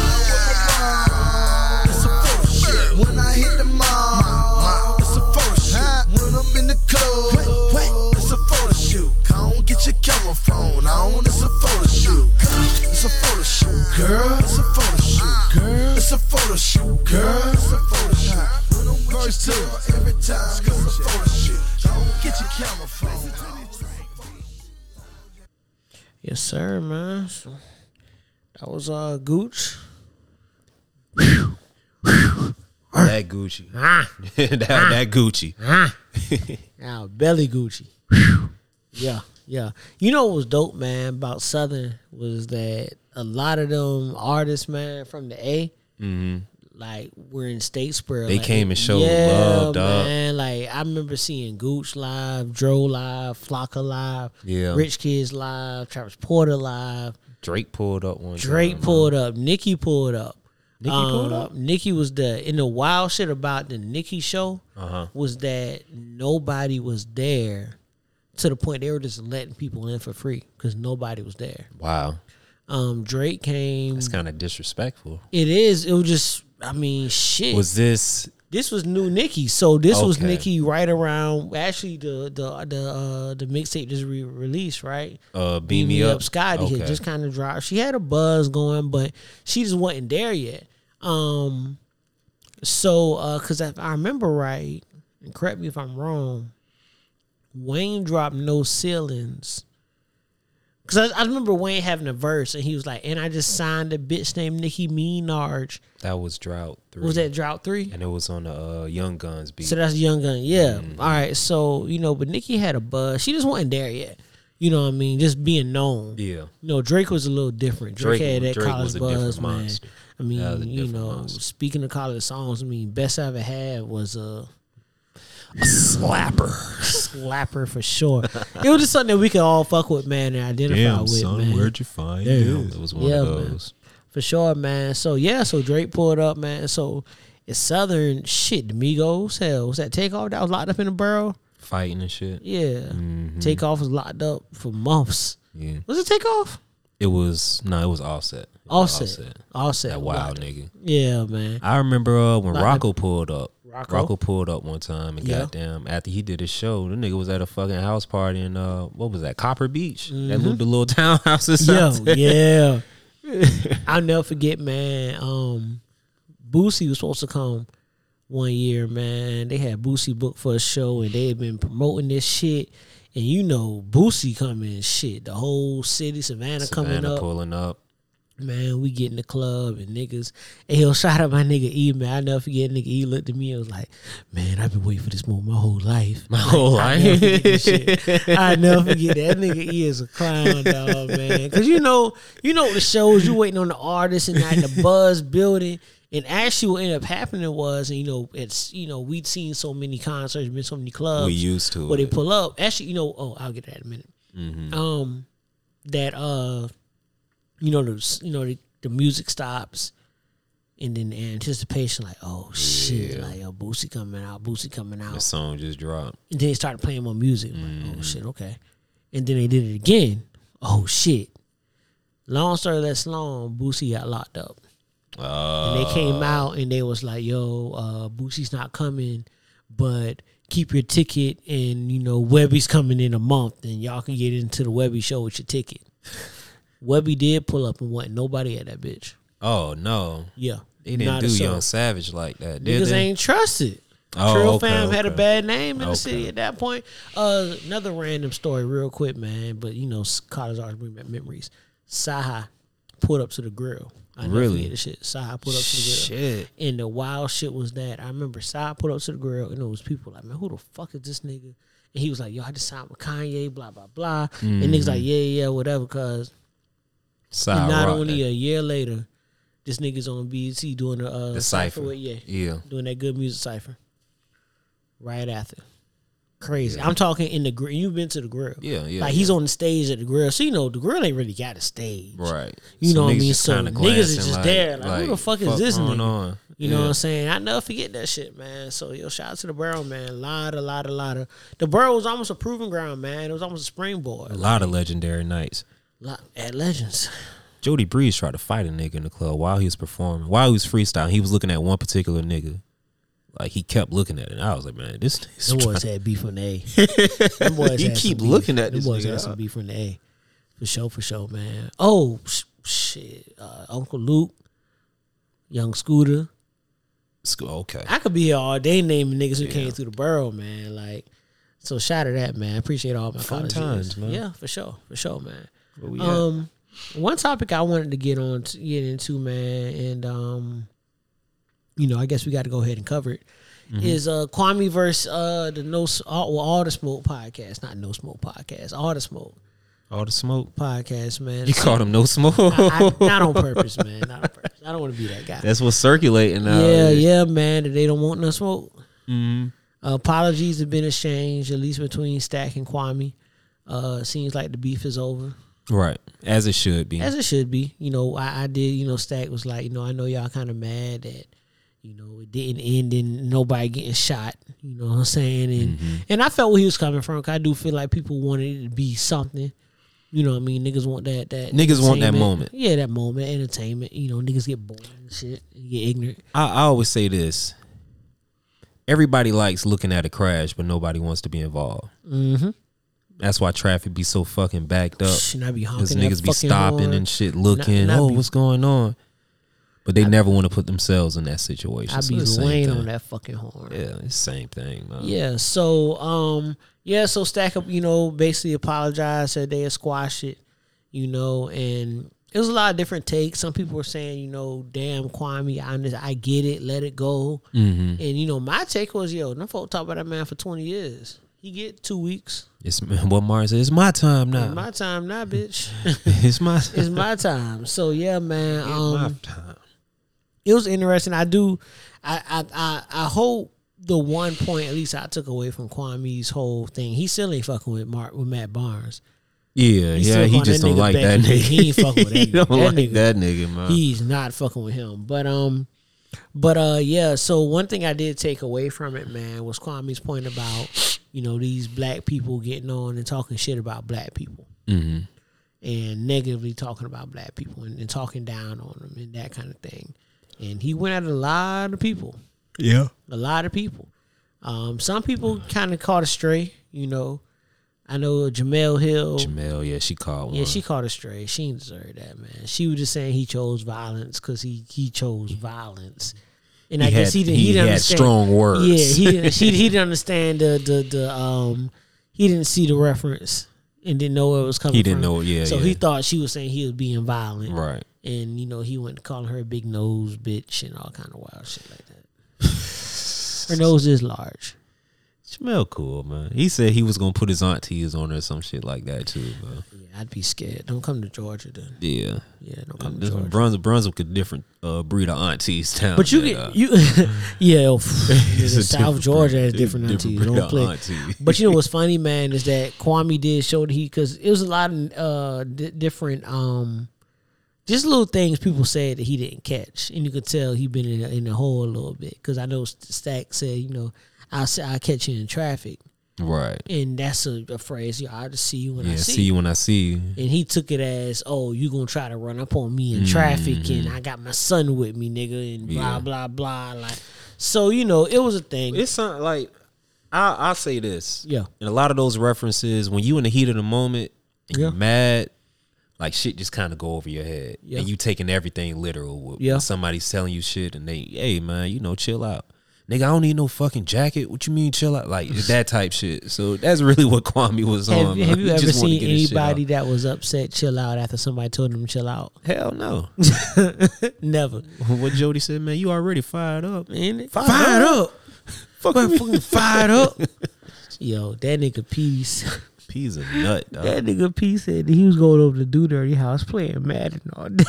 When I hit the mall, it's a shoot. When I'm in the club, a photo shoot. Come get your camera phone on. It's a photo shoot. It's a photo shoot, girl. It's a photo shoot, girl. It's a photo shoot, girl. It's a photo shoot. When I'm with First your girl, every time it's a photo shoot. Come get your camera phone. Yes, sir, man. So that was uh Gooch. That Gucci. Ah, that, that Gucci. ah. Now belly Gucci. Yeah, yeah. You know what was dope, man, about Southern was that a lot of them artists, man, from the A, like were in State Square. Mm-hmm. They like, came and showed yeah, love, dog. man. Like I remember seeing Gooch live, Dro live, Flocka live, Yeah. Rich Kids live, Travis Porter live. Drake pulled up one. Drake time, pulled up. Nicki pulled up. Nicki pulled Um, up? Nicki was the in the wild shit about the Nicki show Uh-huh. was that nobody was there to the point they were just letting people in for free because nobody was there. Wow. Um, Drake came. It's kind of disrespectful. It is. It was just. I mean, shit. Was this This was new Nicki, so this was Okay. Nicki right around. Actually, the the the uh, the mixtape just re- released, right? Uh, beam me up. Scotty had Okay. just kind of dropped. She had a buzz going, but she just wasn't there yet. Um, so uh, cause if I remember right, and correct me if I'm wrong, Wayne dropped no ceilings. Cause I, I remember Wayne having a verse and he was like, and I just signed a bitch named Nicki Minaj. That was drought. Three. Was that Drought Three? And it was on the uh, Young Guns beat. So that's Young Gun. Yeah. Mm-hmm. All right. So, you know, but Nicki had a buzz. She just wasn't there yet. You know what I mean? Just being known. yeah. You know, Drake was a little different. Drake, Drake- had that Drake college was a different buzz, man. monster. I That was a mean, you know, monster. speaking of college songs, I mean, best I ever had was a slapper, slapper for sure. it was just something that we could all fuck with, man, and identify with, man. Where'd you find it him? It was one Yeah, of man. those. For sure, man. So yeah, so Drake pulled up, man. So it's Southern shit. Migos, hell, was that takeoff that was locked up in the barrel? Fighting and shit. Yeah, takeoff was locked up for months. Yeah. Was it takeoff? It was no, it was Offset. It was Offset. Offset. That wild nigga. Yeah, man. I remember uh, when Rocko pulled up. Rocko? Rocko? pulled up one time and Yeah. goddamn after he did his show, the nigga was at a fucking house party in uh what was that, Copper Beech? That little the little townhouse out Mm-hmm. Yo, yeah. I'll never forget, man. Um, Boosie was supposed to come one year, man. They had Boosie booked for a show, and they had been promoting this shit. And you know, Boosie coming, shit. The whole city, Savannah, coming Savannah up. pulling up. Man, we get in the club and niggas. And he'll shout out my nigga E, man. I never forget nigga E looked at me and was like, Man, I've been waiting for this moment my whole life. My whole I life. never forget. I never forget that nigga E is a clown, dog, man. Cause you know, you know the shows you waiting on the artist and like the buzz building. And actually, what ended up happening was, and you know, it's you know, we'd seen so many concerts, been so many clubs. We used to where they pull up. Actually, you know, oh, I'll get that in a minute. Mm-hmm. Um, that uh, you know, the you know the, the music stops, and then the anticipation, like, oh shit, Yeah. like yo, Boosie coming out, Boosie coming out. The song just dropped. And then they started playing more music. Mm-hmm. Like, oh shit, okay. And then they did it again. Oh shit. Long story less long, Boosie got locked up. Uh, And they came out and they was like, yo, uh, Boosie's not coming, but keep your ticket and you know, Webbie's coming in a month and y'all can get into the Webbie show with your ticket. Webbie did pull up and wasn't nobody at that bitch. oh no. Yeah. They didn't do. Young Savage like that, did Niggas they? ain't trusted. Oh, Trill okay, fam had a bad name in the city at that point. Uh, another random story, real quick, man. But you know, college always bring back memories. CyHi pulled up to the grill. I Really? the shit. CyHi pulled up to the grill. Shit. And the wild shit was that I remember CyHi pulled up to the grill, and it was people like, man, who the fuck is this nigga? And he was like, yo, I just signed with Kanye, blah blah blah. And niggas like, yeah, yeah, whatever, cause Side not rock only a year later, this nigga's on BET doing the uh, the cipher cipher. with yeah Yeah. doing that good music cipher. Right after. Crazy. I'm talking in the grill. You've been to the grill. Yeah, yeah, Like he's on the stage at the grill. So you know the grill ain't really got a stage. Right. You So know what I mean? So niggas is just there. Like, who the fuck is this going nigga? on? You know Yeah. what I'm saying? I never forget that shit, man. So yo, shout out to the Burrow, man. Lot, a lot, a lot of the Burrow was almost a proving ground, man. It was almost a springboard. A lot of legendary nights. At Legends. Jody Breeze tried to fight a nigga in the club while he was performing. While he was freestyling, he was looking at one particular nigga. Like he kept looking at it. And I was like, man, this nigga's Them boys had beef from the A. Them boys You keep looking at Them this boys nigga, had some beef from the A. For sure, for sure, man. Oh sh- shit, uh, Uncle Luke, Young Scooter. Sc- Okay. I could be here all day naming niggas who came through the borough, man. Like, so shout out to that, man. Appreciate all my Fun times, years. man. Yeah, for sure, for sure, man. We at? Um, one topic I wanted to get on to get into, man, and um, you know, I guess we got to go ahead and cover it. Is uh Kwame versus uh the no all, well, all the smoke podcast, not no smoke podcast, all the smoke All the smoke. podcast, man. You called him no smoke. I, I, not on purpose, man. Not on purpose. I don't want to be that guy. That's what's circulating now. yeah, yeah, man. That they don't want no smoke. hmm Uh, apologies have been exchanged, at least between Stack and Kwame. Uh, seems like the beef is over, Right. As it should be. as it should be. You know, I, I did. You know, Stack was like, you know, I know y'all kind of mad that, you know, it didn't end in nobody getting shot. You know what I'm saying? And and I felt where he was coming from. 'cause I do feel like people wanted it to be something. You know what I mean? Niggas want that that Niggas want that moment. Yeah, that moment, entertainment. You know, niggas get bored and shit, and get ignorant. I, I always say this. everybody likes looking at a crash, but nobody wants to be involved. Mm-hmm. That's why traffic be so fucking backed up. And I be Because honking that niggas be stopping horn. and shit, looking. and I oh, be- what's going on? But they never want to put themselves in that situation. I So be laying on that fucking horn. Yeah, it's same thing, man. Yeah, so um yeah, so stack up, you know, basically apologized, said they had squashed it, you know, and it was a lot of different takes. Some people were saying, you know, damn Kwame, I under- I get it, let it go. Mm-hmm. And you know, my take was, yo, them folk talk about that man for twenty years. He get two weeks. It's what Martin said. It's my time now. It's my time now, bitch. it's my. it's my time. So yeah, man. It's my Um time. it was interesting. I do I I I, I hope the one point at least I took away from Kwame's whole thing. He still ain't fucking with Mark with Matt Barnes. Yeah, He yeah. He just don't like that nigga. he ain't fucking with that nigga. he don't That like nigga- that nigga, man. He's not fucking with him. But um but uh yeah, so one thing I did take away from it, man, was Kwame's point about, you know, these black people getting on and talking shit about black people. hmm and negatively talking about black people and, and talking down on them and that kind of thing. And he went at a lot of people, Yeah. a lot of people. Um, some people kind of caught astray, you know. I know Jemele Hill. Jemele, yeah, she called one. Yeah, she caught astray. She didn't deserve that, man. She was just saying he chose violence because he he chose violence, and I He guess he didn't. he He, didn't had understand. strong words. Yeah, he didn't. She, he didn't understand the the the um. He didn't see the reference and didn't know where it was coming. He didn't from. know, yeah, So yeah. he thought she was saying he was being violent, Right. and you know he went calling her a big nose bitch and all kind of wild shit like that. her nose is large. Jemele cool, man. He said he was gonna put his aunties on her or some shit like that too, man. Yeah, I'd be scared. Don't come to Georgia then. Yeah. Yeah, don't come to Georgia. Brunswick, Brunswick, a different uh, breed of aunties town. But you get uh, you, yeah. a South Georgia breed- has different different aunties. Don't play. But you know what's funny, man, is that Kwame did show that he because it was a lot of uh, di different, um, just little things people said that he didn't catch, and you could tell he been in a, in the hole a little bit. Because I know Stack said, you know, I'll say I'll catch you in traffic, right. and that's a, a phrase. You know, I'll just see you when Yeah, I see, see, you when I see you. And he took it as, oh, you gonna try to run up on me in traffic, and I got my son with me, nigga, and blah Mm-hmm. Yeah. blah blah. Like, so you know, it was a thing. It's something like I I say this. Yeah. And a lot of those references, when you in the heat of the moment and Yeah. you're mad, like shit just kind of go over your head, Yeah. and you taking everything literal. When Yeah. somebody's telling you shit, and they, hey man, you know, chill out. Nigga, I don't need no fucking jacket. What you mean, chill out? Like that type shit. So that's really what Kwame was Have, on. have man. you ever seen get his shit anybody that was upset chill out after somebody told them to chill out? Hell no. Never. what Jody said, man, you already fired up. Ain't it? Fired up. Fuck, Fucking, fucking fired up. Yo, that nigga Peace. P's a nut, dog. That nigga P said he was going over to Do Dirty House playing Madden all day.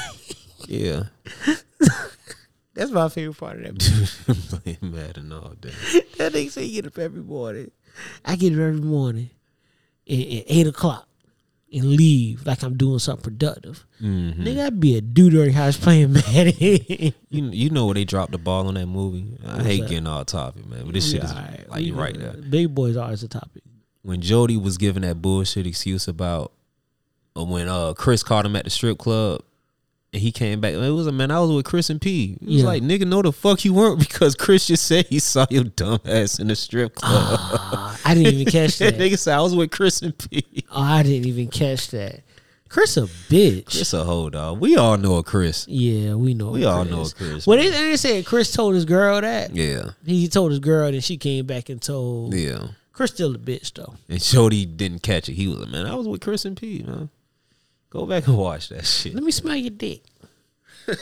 Yeah. That's my favorite part of that. movie. Playing Madden all day. that nigga say get up every morning. I get up every morning at, at eight o'clock and leave like I'm doing something productive. Mm-hmm. Nigga, I'd be at Do Dirty House playing Madden. You you know where they dropped the ball on that movie. I What's hate that? getting off topic, man. But this shit is Alright, like you're right there. Big boys are always a topic. When Jody was giving that bullshit excuse about uh, when uh Chris caught him at the strip club and he came back. It was a man. I was with Chris and P. He was Yeah. like, nigga, know the fuck you weren't because Chris just said he saw your dumb ass in the strip club. Ah, I didn't even catch that. nigga said I was with Chris and P. Oh, I didn't even catch that. Chris a bitch. Chris a hoe dog. We all know a Chris. yeah, we know. We all know a Chris, Well, they, they said Chris told his girl that. Yeah, He told his girl, and she came back and told yeah. Chris still a bitch though. And Jody didn't catch it. He was like, man, I was with Chris and P, man. Go back and watch that shit. Let me smell your dick.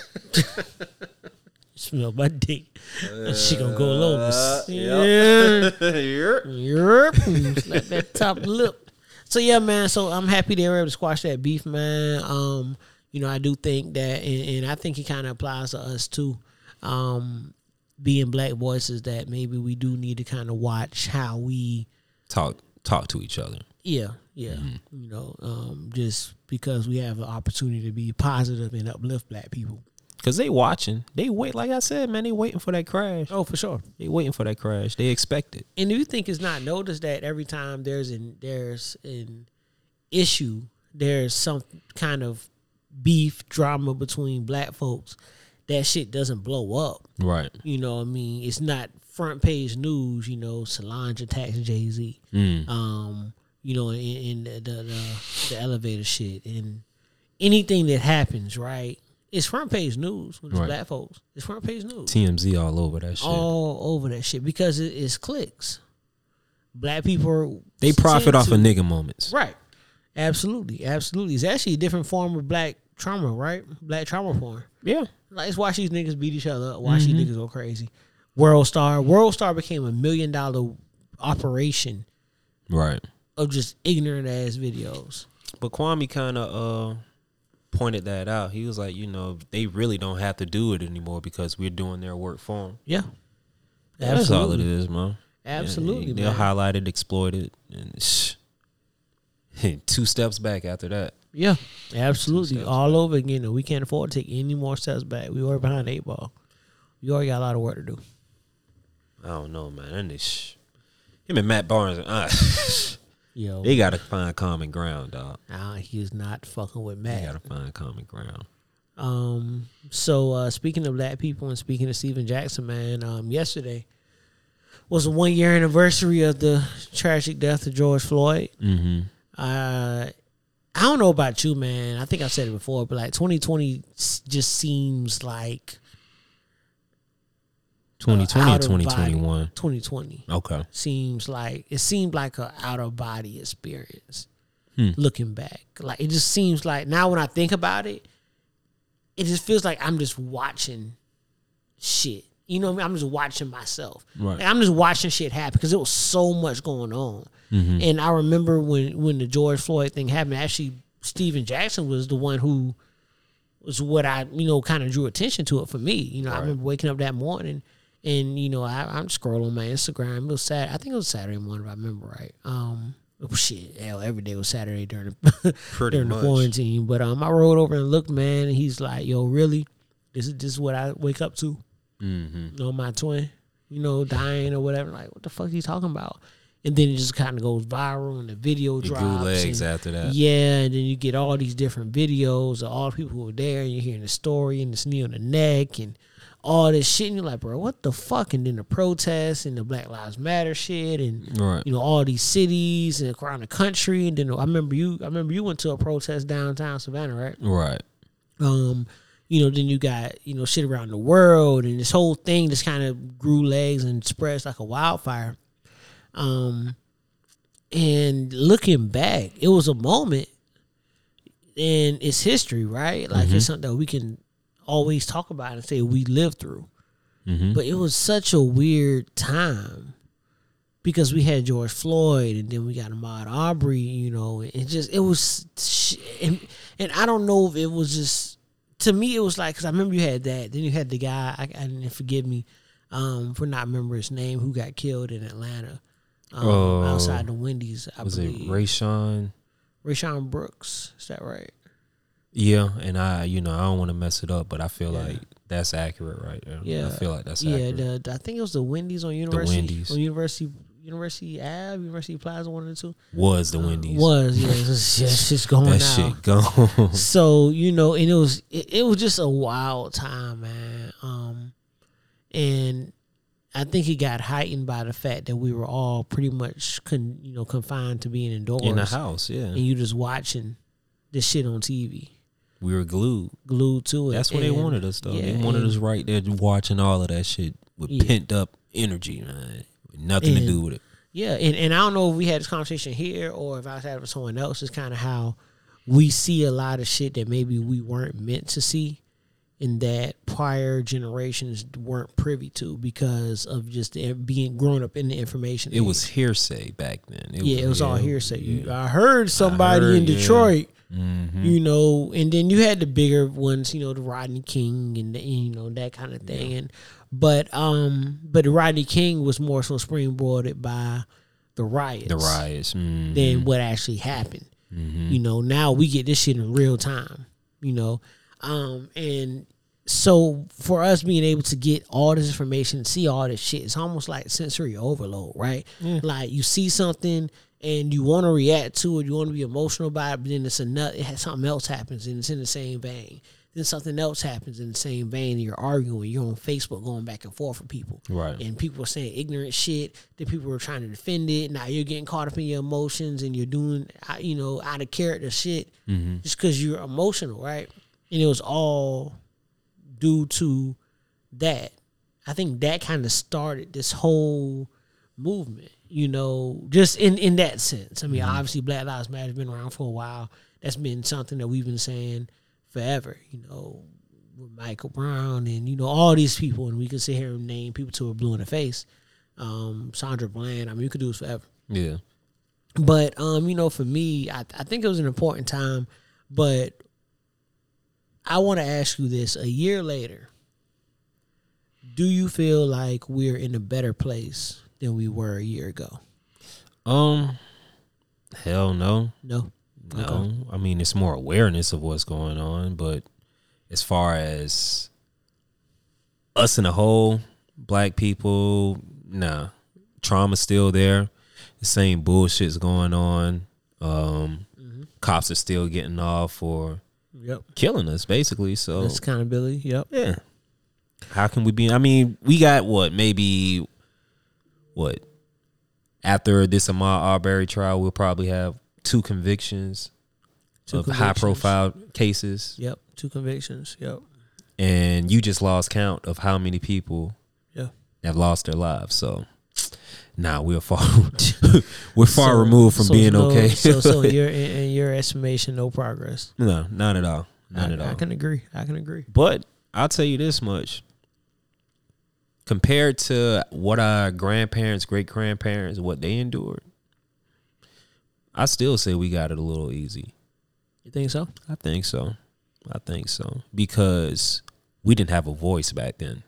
smell my dick. And she gonna go along. Uh, Yeah. Yep. Slap that top lip. So yeah, man. So I'm happy they were able to squash that beef, man. Um, you know, I do think that, and, and I think it kind of applies to us too. Um, being black voices, that maybe we do need to kind of watch how we, talk talk to each other. Yeah, yeah, you know, um, just because we have an opportunity to be positive and uplift black people. Cause they watching. They wait, like I said, man, they waiting for that crash. Oh, for sure. They waiting for that crash. They expect it. And do you think it's not noticed that every time there's an there's an issue, there's some kind of beef drama between black folks, that shit doesn't blow up. Right. You know what I mean? It's not front page news. You know, Solange attacks Jay Z. Mm. Um, you know, in, in the, the the the elevator shit and anything that happens, right? It's front page news with Right. black folks. It's front page news TMZ all over that shit. all over that shit because it is clicks. Black people they profit off to- of nigga moments. Right. Absolutely. Absolutely. It's actually a different form of black trauma, right? Black trauma porn. Yeah. Like, let's watch these niggas beat each other up. Watch Mm-hmm. these niggas go crazy. World Star. World Star became a million dollar operation Right. Of just ignorant ass videos. But Kwame kind of uh pointed that out. He was like, you know, they really don't have to do it anymore because we're doing their work for them. Yeah. That's all it is, man. Absolutely, they'll man. highlight it, exploit it, and shh. two steps back after that. Yeah. Absolutely. All over again. We can't afford to take any more steps back. We already behind eight ball. We already got a lot of work to do. I don't know, man. And this, him and Matt Barnes, uh, Yo. they gotta find common ground, dog. Nah, he is not fucking with They Matt. gotta find common ground. Um, so uh, speaking of black people and speaking of Stephen Jackson, man, um, yesterday was a one year anniversary of the tragic death of George Floyd. Mm-hmm. Uh, I don't know about you, man. I think I said it before, but like 2020 just seems like 2020 or out body. 2021. 2020 Okay. seems like it seemed like a out of body experience. Hmm. Looking back, like it just seems like now when I think about it, it just feels like I'm just watching shit. You know, what I mean? I'm just watching myself. Right. Like, I'm just watching shit happen because there was so much going on. Mm-hmm. And I remember when when the George Floyd thing happened. Actually, Stephen Jackson was the one who was what I you know kind of drew attention to it for me. You know, I remember waking up that morning and you know I, I'm scrolling my Instagram. It was sad. I think it was Saturday morning if I remember right. Um, oh, shit, hell, every day was Saturday during the during much. the quarantine. But um, I rolled over and looked, man, and he's like, "Yo, really? This is this what I wake up to." Mm-hmm. you know, my twin, you know, dying or whatever. Like, what the fuck he talking about? And then it just kind of goes viral and the video It drops. legs and- after that. Yeah, and then you get all these different videos of all the people who were there, and you're hearing the story and this knee on the neck and all this shit. And you're like, bro, what the fuck? And then the protests and the Black Lives Matter shit and Right. you know all these cities and around the country. And then I remember you, I remember you went to a protest downtown Savannah, right? Right. um you know then you got you know shit around the world and this whole thing just kind of grew legs and spreads like a wildfire um and looking back it was a moment and it's history right like it's something that we can always talk about and say we lived through Mm-hmm. but it was such a weird time because we had George Floyd and then we got Ahmaud Arbery, you know, and just it was, and, and I don't know if it was just to me it was like because I remember you had that, then you had the guy, I, and forgive me um, for not remember his name, who got killed in Atlanta um, Oh. outside the Wendy's. I Was it believe Rayshawn? Rayshawn Brooks, is that right? Yeah, and I, you know, I don't want to mess it up, but I feel Yeah. like that's accurate, right? there. Yeah, I feel like that's yeah. accurate. The, the- I think it was the Wendy's on University, The Wendy's. on University, University Ave, University Plaza, one of the two. was the Wendy's? Was yeah, it's just, just going that now. shit gone? So you know, and it was it, it was just a wild time, man. Um, and I think it got heightened by the fact that we were all pretty much con, you know confined to being indoors in the house. Yeah, and you just watching this shit on TV, we were glued. glued to it. That's what they wanted us though. they wanted and- us right there watching all of that shit with Yeah. pent up energy, man. With nothing to do with it. Yeah, and, and I don't know if we had this conversation here or if I was having it with someone else. It's kind of how we see a lot of shit that maybe we weren't meant to see, and that prior generations weren't privy to because of just being grown up in the information. It was hearsay back then. yeah, it was all hearsay. Yeah. I heard somebody heard, in yeah. Mhm. You know, and then you had the bigger ones, you know, the Rodney King and the, you know that kind of thing. And but um, but Rodney King was more so springboarded by the riots The riots. mhm. than what actually happened. Mm-hmm. You know, now we get this shit in real time. You know, um, and so for us being able to get all this information, see all this shit, it's almost like sensory overload, right? Like you see something and you want to react to it, you want to be emotional about it, but then it's another, it has, something else happens and it's in the same vein. then something else happens in the same vein. And you're arguing. You're on Facebook going back and forth with people, Right. And people are saying ignorant shit. Then people are trying to defend it. Now you're getting caught up in your emotions, and you're doing, uh, you know, out of character shit just because you're emotional, right? And it was all due to that. I think that kind of started this whole movement, you know, just in in that sense. I mean, obviously, Black Lives Matter has been around for a while. That's been something that we've been saying forever, you know, with Michael Brown and you know all these people, and we can sit here and name people till we're blue in the face. Um, Sandra Bland. I mean, you could do this forever. Yeah. But um, you know, for me, I, I think it was an important time. But I want to ask you this: a year later, do you feel like we're in a better place than we were a year ago? Um. Hell no. No. No. I mean, it's more awareness of what's going on, but as far as us in a whole, black people, nah. Trauma's still there. The same bullshit's going on. Um, cops are still getting off for Yep. killing us, basically. So That's accountability. Yep. yeah. How can we be? I mean, we got what maybe what after this Ahmaud Arbery trial, we'll probably have two convictions Two of high profile cases, Yep. Two convictions. Yep. and you just lost count of how many people Yeah. have lost their lives. So, nah, we're far we're far So- removed from so being no- okay. so, so your in, in your estimation, no progress. no, not at all, not I, at all. I can agree. I can agree. But I'll tell you this much. Compared to what our grandparents, great grandparents, what they endured, I still say we got it a little easy. You think so? I think so. I think so. Because we didn't have a voice back then.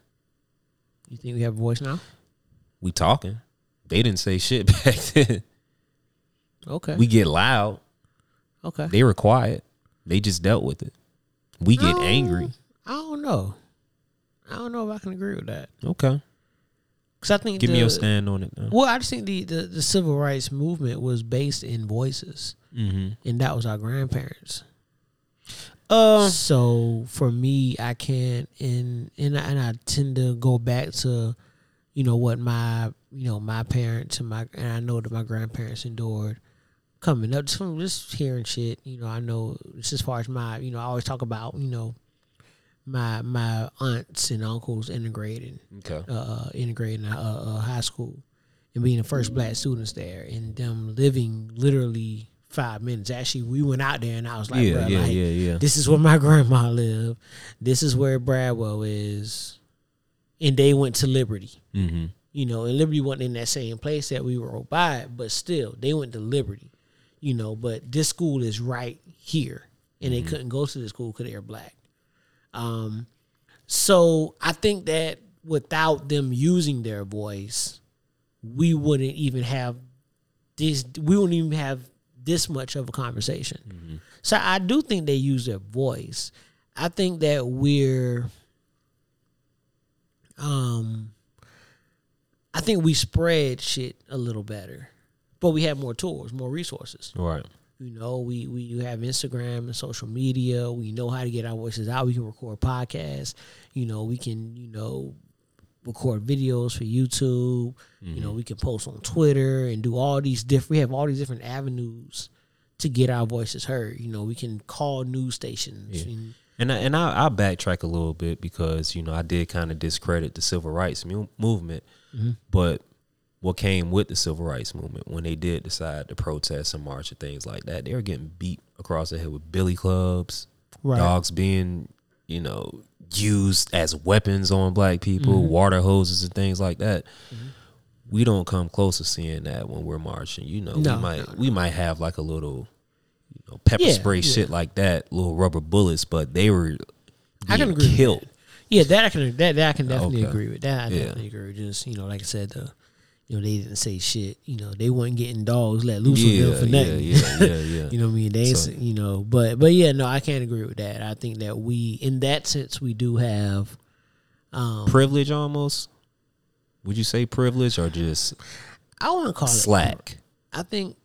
You think we have a voice now? We talking. They didn't say shit back then. Okay. We get loud. okay. They were quiet. They just dealt with it. We get angry. I don't know. I don't know if I can agree with that. Okay. Because I think Give the, me your stand on it now. Well, I just think the, the, the civil rights movement was based in voices, Mm-hmm. and that was our grandparents. Uh, so for me, I can't, and and I, and I tend to go back to, you know, what my you know my parents and my and I know that my grandparents endured coming up just from just hearing shit. You know, I know just as far as my you know I always talk about you know my my aunts and uncles integrated okay. uh, integrating uh, uh, high school and being the first black students there and them living literally five minutes. Actually, we went out there and I was like, Yeah, "Bruh, yeah, like, yeah, yeah. this is where my grandma lived. This is where Bradwell is. And they went to Liberty. Mm-hmm. You know, and Liberty wasn't in that same place that we were by, but still, they went to Liberty. You know, but this school is right here, and they couldn't go to this school because they were black. Um, so I think that without them using their voice, we wouldn't even have this. We wouldn't even have this much of a conversation. So I do think they use their voice. I think that we're, um, I think we spread shit a little better, but we have more tools, more resources. Right. You know, we we have Instagram and social media. We know how to get our voices out. We can record podcasts. You know, we can you know record videos for YouTube. You know, mm-hmm. we can post on Twitter and do all these different. We have all these different avenues to get our voices heard. You know, we can call news stations. And, And I, and I, I'll backtrack a little bit because you know I did kind of discredit the civil rights movement, mm-hmm. but what came with the civil rights movement when they did decide to protest and march and things like that, they were getting beat across the head with billy clubs, Right. dogs being you know used as weapons on black people, mm-hmm. water hoses and things like that. Mm-hmm. We don't come close to seeing that when we're marching. You know, No, we might no, we might have like a little you know pepper Yeah, spray yeah. shit like that, little rubber bullets, but they were I can agree with killed. yeah, that I can that, that I can definitely Okay. agree with. That I Yeah. definitely agree with. Just you know, like I said, the you know they didn't say shit. You know, they weren't getting dogs let loose Yeah, with them for yeah, nothing. yeah, yeah, yeah. you know what I mean? They, So- you know, but but yeah, no, I can't agree with that. I think that we, in that sense, we do have. Um, Privilege almost. Would you say privilege or just I wouldn't call it slack? I think.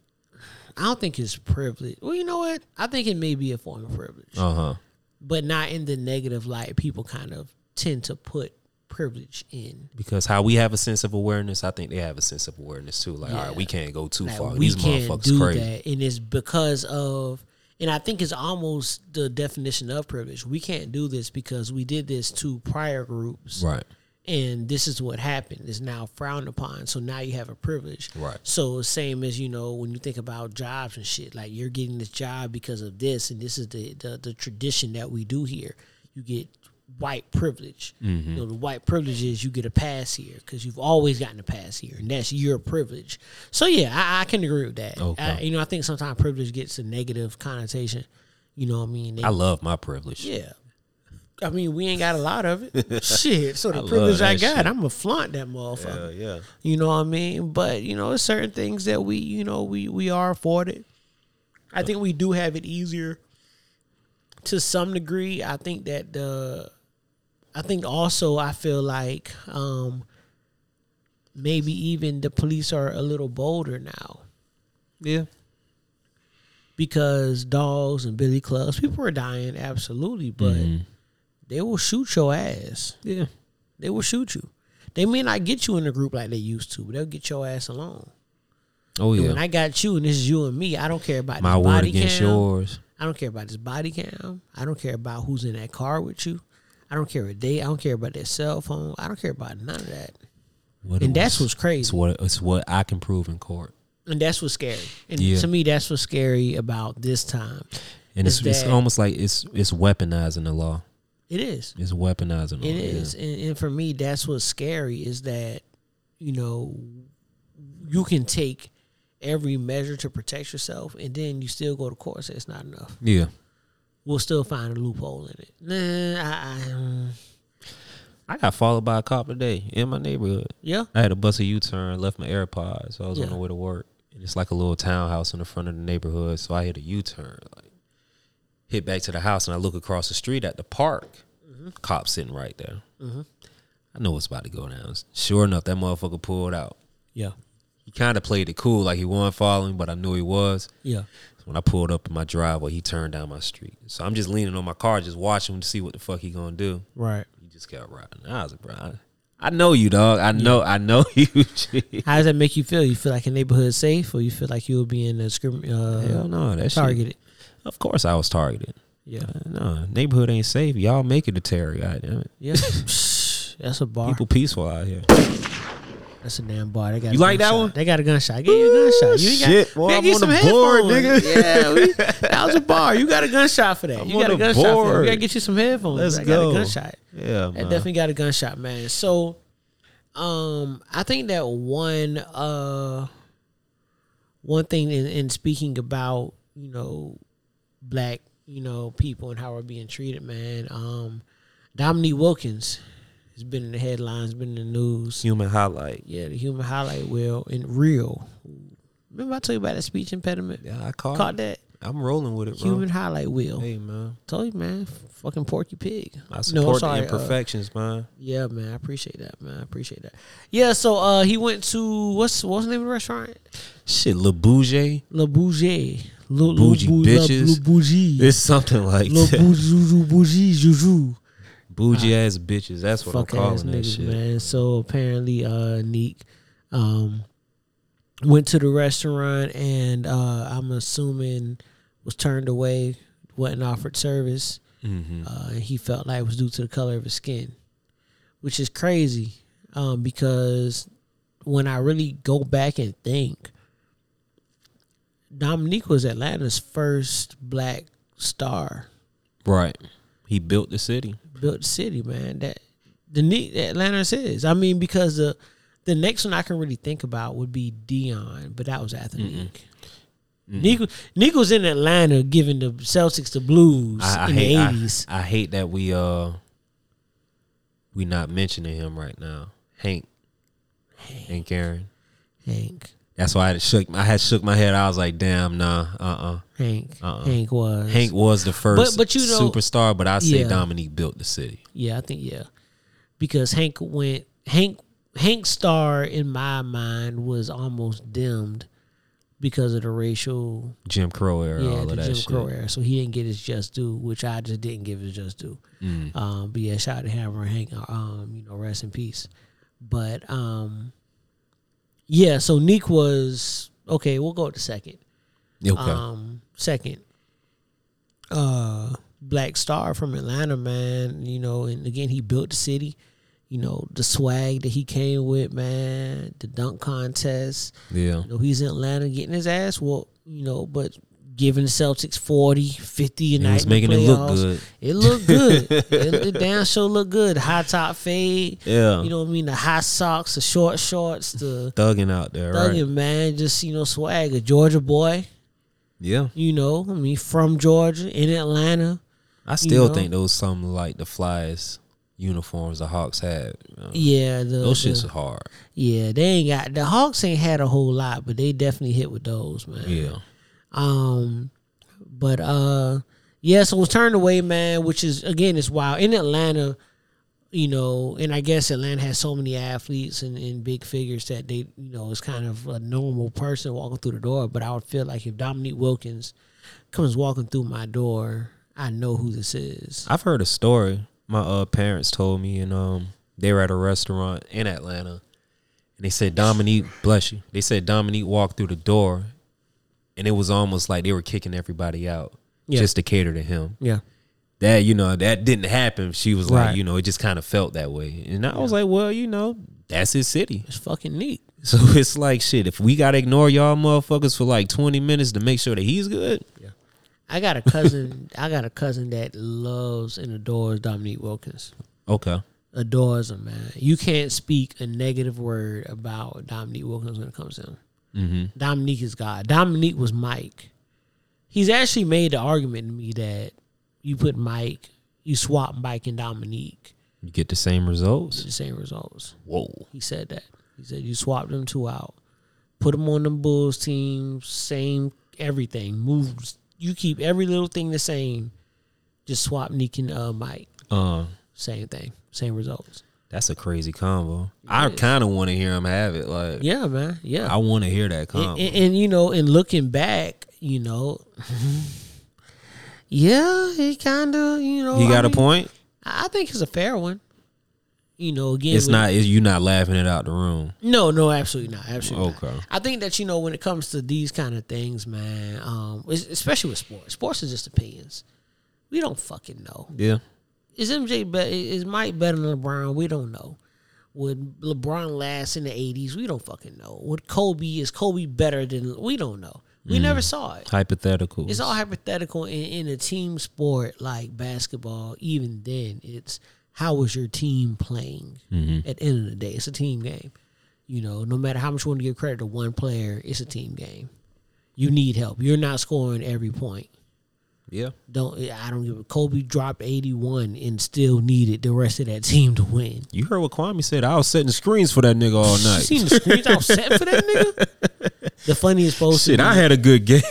I don't think it's privilege. Well, you know what? I think it may be a form of privilege. Uh huh. but not in the negative light people kind of tend to put privilege in. Because how we have a sense of awareness, I think they have a sense of awareness too. Like, all right, we can't go too Like, far. we These can't motherfuckers do crazy. that, and it's because of, and I think it's almost the definition of privilege. We can't do this because we did this to prior groups, Right. and this is what happened. It's now frowned upon. So now you have a privilege. Right. So same as you know when you think about jobs and shit, like you're getting this job because of this, and this is the the, the tradition that we do here. You get white privilege. Mm-hmm. You know, the white privilege is you get a pass here because you've always gotten a pass here, and that's your privilege. So yeah, I, I can agree with that. Okay. I, you know, I think sometimes privilege gets a negative connotation. You know what I mean? They- I love my privilege. yeah. I mean, we ain't got a lot of it. Shit. So the love privilege I got, shit. I'm gonna flaunt that motherfucker. Yeah, yeah. You know what I mean? But you know, certain things that we, you know, we we are afforded. I think we do have it easier to some degree. I think that the I think also I feel like um maybe even the police are a little bolder now Yeah. because dogs and billy clubs, people are dying, absolutely, but they will shoot your ass. Yeah. They will shoot you. They may not get you in a group like they used to, but they'll get your ass alone. Oh And yeah. When I got you and this is you and me, I don't care about my word body against cam. yours. I don't care about this body cam. I don't care about who's in that car with you. I don't care what they. I don't care about their cell phone. I don't care about none of that. What And it that's what's crazy. It's what it's what I can prove in court. And that's what's scary. And Yeah. to me, that's what's scary about this time. And it's, it's almost like it's it's weaponizing the law. It is. It's weaponizing the It law. yeah. and, and for me, that's what's scary is that you know you can take every measure to protect yourself, and then you still go to court and say it's not enough. Yeah. We'll still find a loophole in it. Nah, I, I, mm, I got followed by a cop today in my neighborhood. yeah, I had to bust a U turn, left my AirPods. So I was on the way to work. And it's like a little townhouse in the front of the neighborhood. So I hit a U turn, like hit back to the house, and I look across the street at the park. Mm-hmm. Cop sitting right there. I know what's about to go down. Sure enough, that motherfucker pulled out. yeah, He kind of played it cool, like he wasn't following, but I knew he was. yeah. When I pulled up in my driveway, he turned down my street. So I'm just leaning on my car, just watching him to see what the fuck he gonna do. Right. He just kept riding. I was like, bro, I, I know you, dog. I know, I know you. How does that make you feel? You feel like a neighborhood safe, or you feel like you'll be in a scrim- uh, Hell no, that shit- targeted? Of course, I was targeted. Yeah, Uh, no, neighborhood ain't safe. Y'all make it a terror. Goddamn it. yeah. That's a bar. People peaceful out here. That's a damn bar. They got You a like that gunshot. one? They got a gunshot. I gave you a gunshot. You ain't got, shit, boy, we I'm gotta get on some the board, headphones. nigga. Yeah, we, that was a bar. You got a gunshot for that. I'm you got on a the gunshot for that. board. We gotta get you some headphones. Let's I got a gunshot. Yeah, I definitely got a gunshot, man. So, um, I think that one, uh, one thing in, in speaking about, you know, black, you know, people and how we're being treated, man. Um, Dominique Wilkins has been in the headlines, been in the news. Human highlight. Yeah, the human highlight wheel and real. Remember I told you about that speech impediment? Yeah, I caught, Caught that I'm rolling with it, bro. human highlight wheel. Hey, man. Told you, man. Fucking Porky Pig. I support I'm sorry, the uh, imperfections, man. Yeah, man. I appreciate that, man. I appreciate that. Yeah. So uh, he went to what's what's the name of the restaurant? Shit, Le Bouger. Le Bouger. Le, Bougie Le, bitches. Le Bougie. It's something like Le that. Bougie. Bougie. Juju. Bougie ass bitches. That's what I'm calling that niggas, shit. man. So apparently, uh, Neek, um, went to the restaurant and uh, I'm assuming was turned away, wasn't offered service. Mm-hmm. Uh, and he felt like it was due to the color of his skin, which is crazy, um, because when I really go back and think, Dominique was Atlanta's first black star Right. He built the city. Built the city, man. That the neat Atlanta is. I mean, because the the next one I can really think about would be Deion, but that was after Nick. Nick, Nick was in Atlanta giving the Celtics the blues I, I in hate. the eighties. I hate that we uh we not mentioning him right now. Hank. And Karen. Hank, That's why I had shook. I had shook my head. I was like, "Damn, nah, uh, uh Hank, Uh-uh. Hank was Hank was the first, but you know- superstar, but I say Yeah. Dominique built the city. Yeah, I think yeah, because Hank went Hank Hank's star in my mind was almost dimmed because of the racial Jim Crow era, yeah, all the of that Jim shit. Crow era. So he didn't get his just due, which I just didn't give his just due. Mm. Um, but yeah, shout out to Hammerin' Hank. Um, you know, rest in peace. But um, yeah. So Neek was okay. We'll go to second. Okay. Um, second, uh, Black Star from Atlanta, man. You know, and again, he built the city. You know, the swag that he came with, man. The dunk contest. yeah. You know, he's in Atlanta getting his ass whooped, you know, but giving the Celtics 40, 50 a night. was making it look good. It looked good. it, it damn sure looked good. High top fade. Yeah. You know what I mean? The high socks, the short shorts, the Thugging out there, right? thugging, man. Just, you know, swag. A Georgia boy, Yeah. you know, I mean, from Georgia in Atlanta. I still know? think those something like the flyest uniforms the Hawks had. you know. Yeah, the, Those the- shits are hard. yeah, they ain't got the Hawks ain't had a whole lot, but they definitely hit with those, man. Yeah. Um, but uh, yeah, so it was turned away, man. Which is again, it's wild in Atlanta. You know, and I guess Atlanta has so many athletes and, and big figures that they, you know, it's kind of a normal person walking through the door. But I would feel like if Dominique Wilkins comes walking through my door, I know who this is. I've heard a story. My uh, parents told me, and um, they were at a restaurant in Atlanta, and they said Dominique, bless you. They said Dominique walked through the door, and it was almost like they were kicking everybody out Yeah. just to cater to him. Yeah, That you know that didn't happen. She was Right. like, you know, it just kind of felt that way, and I was like, well, you know, that's his city. it's fucking neat. So it's like shit. If we gotta ignore y'all motherfuckers for like twenty minutes to make sure that he's good, yeah. I got a cousin. I got a cousin that loves and adores Dominique Wilkins. okay. adores him, man. You can't speak a negative word about Dominique Wilkins when it comes to him. Mm-hmm. Dominique is God. Dominique was Mike. He's actually made the argument to me that you put Mike, you swap Mike and Dominique, You get the same results. the same results. Whoa. He said that. He said you swap them two out, put them on them Bulls team, same everything moves. You keep every little thing the same. Just swap Nick and uh, Mike. Uh, Same thing, same results. That's a crazy combo. I kind of want to hear him have it. Like, Yeah, man. Yeah. I want to hear that and, combo. and, and, you know, and looking back, you know, yeah, he kind of, you know, he I got a mean, point. I think it's a fair one. You know, again, It's not. It's, you not laughing it out the room. No, no, absolutely not. Absolutely. not. Okay. I think that you know when it comes to these kind of things, man, um, especially with sports. Sports is just opinions. We don't fucking know. Yeah. Is MJ better? Is Mike better than LeBron? We don't know. Would LeBron last in the eighties? We don't fucking know. Would Kobe is Kobe better than? We don't know. We hmm. never saw it. Hypothetical. It's all hypothetical in, in a team sport like basketball. Even then, it's how was your team playing? Mm-hmm. At the end of the day, it's a team game. You know, no matter how much you want to give credit to one player, it's a team game. You need help. You're not scoring every point. Yeah. Don't I don't give a Kobe dropped 81 and still needed the rest of that team to win. You heard what Kwame said. I was setting screens for that nigga all You night. seen the screens I was setting for that nigga? The funniest post. Shit, I had a good game.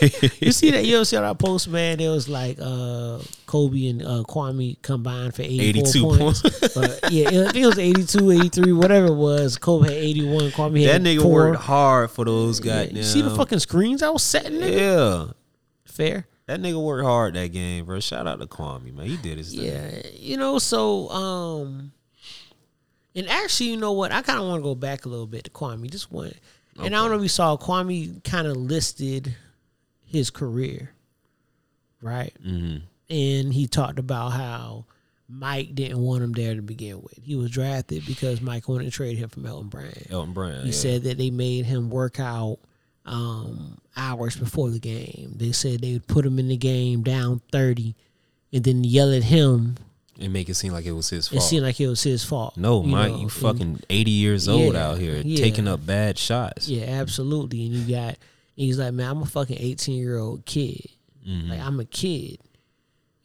You see that? You ever see that post, man? It was like uh, Kobe and uh, Kwame combined for 84 82 points. points. Uh, yeah, I think it was 82, 83, whatever it was. Kobe had 81, Kwame that had That nigga four. worked hard for those Yeah. You see the fucking screens I was setting? Nigga? Yeah. Fair. That nigga worked hard that game, bro. Shout out to Kwame, man. He did his thing. Yeah, you know, so um, and actually, you know what? I kind of want to go back a little bit to Kwame. Just one, and I don't know if you saw Kwame kind of listed his career, right? Mhm. And he talked about how Mike didn't want him there to begin with. He was drafted because Mike wanted to trade him from Elton Brand. Elton Brand. He yeah. said that they made him work out um, hours before the game. They said they would put him in the game down 30 and then yell at him. and make it seem like it was his It fault. seemed like it was his fault. no, Mike, know, you and- fucking eighty years old Yeah, out here yeah. taking up bad shots. Yeah, absolutely. And you got, he's like, man, I'm a fucking 18 year old kid. Mm-hmm. Like, I'm a kid.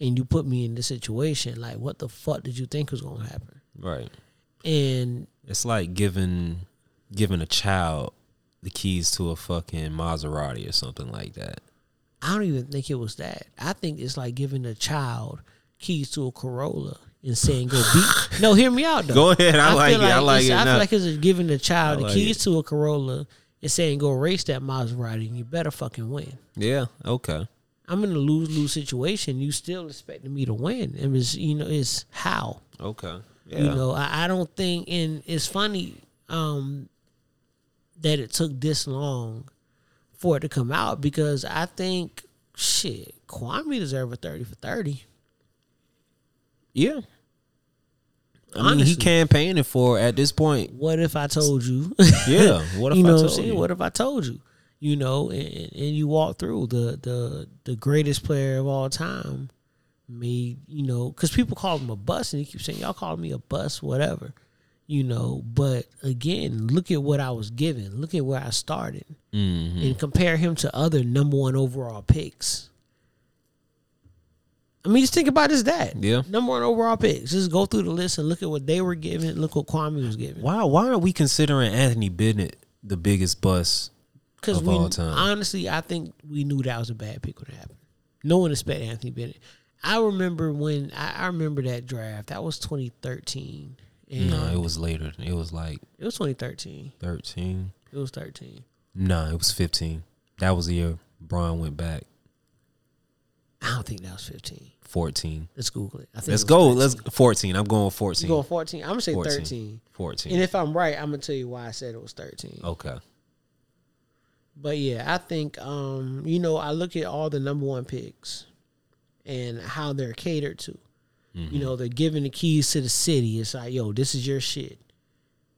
And you put me in this situation. Like, what the fuck did you think was going to happen? Right. And It's like giving giving a child the keys to a fucking Maserati or something like that. I don't even think it was that. I think it's like giving a child keys to a Corolla and saying go beat. no, hear me out though. Go ahead. I like feel it. I like it I feel like it's giving the child I the keys it. to a Corolla and saying go race that Maserati and you better fucking win. Yeah. Okay. I'm in a lose lose situation. You still expecting me to win. It was you know it's how Okay. Yeah. you know I, I don't think and it's funny um that it took this long for it to come out because I think shit Kwame deserve a thirty for thirty. yeah. I mean, he campaigning for at this point. What if I told you? Yeah. What if you I told what you? What if I told you? You know, and, and you walk through the the the greatest player of all time made, you know, because people call him a bust, and he keeps saying, "Y'all call me a bust, whatever." You know, but again, look at what I was given. Look at where I started, Mm-hmm. and compare him to other number one overall picks. I mean, just think about his dad. Yeah. number one overall picks. Just go through the list and look at what they were given. Look what Kwame was given. Why? Why aren't we considering Anthony Bennett the biggest bust? Of we all time. honestly, I think we knew that was a bad pick when it happened. No one expected Anthony Bennett. I remember when I, I remember that draft. That was 2013. And No, it was later. It was like it was 2013. thirteen. It was 13. No, it was fifteen. That was the year Braun went back. I don't think that was 15. Fourteen. Let's Google it. I think Let's it go. 13. Let's fourteen. I'm going 14. You going 14? I'm gonna say 14. 13. Fourteen. And if I'm right, I'm gonna tell you why I said it was 13. okay. But yeah, I think um, you know, I look at all the number one picks and how they're catered to. Mm-hmm. You know, they're giving the keys to the city. It's like, yo, this is your shit.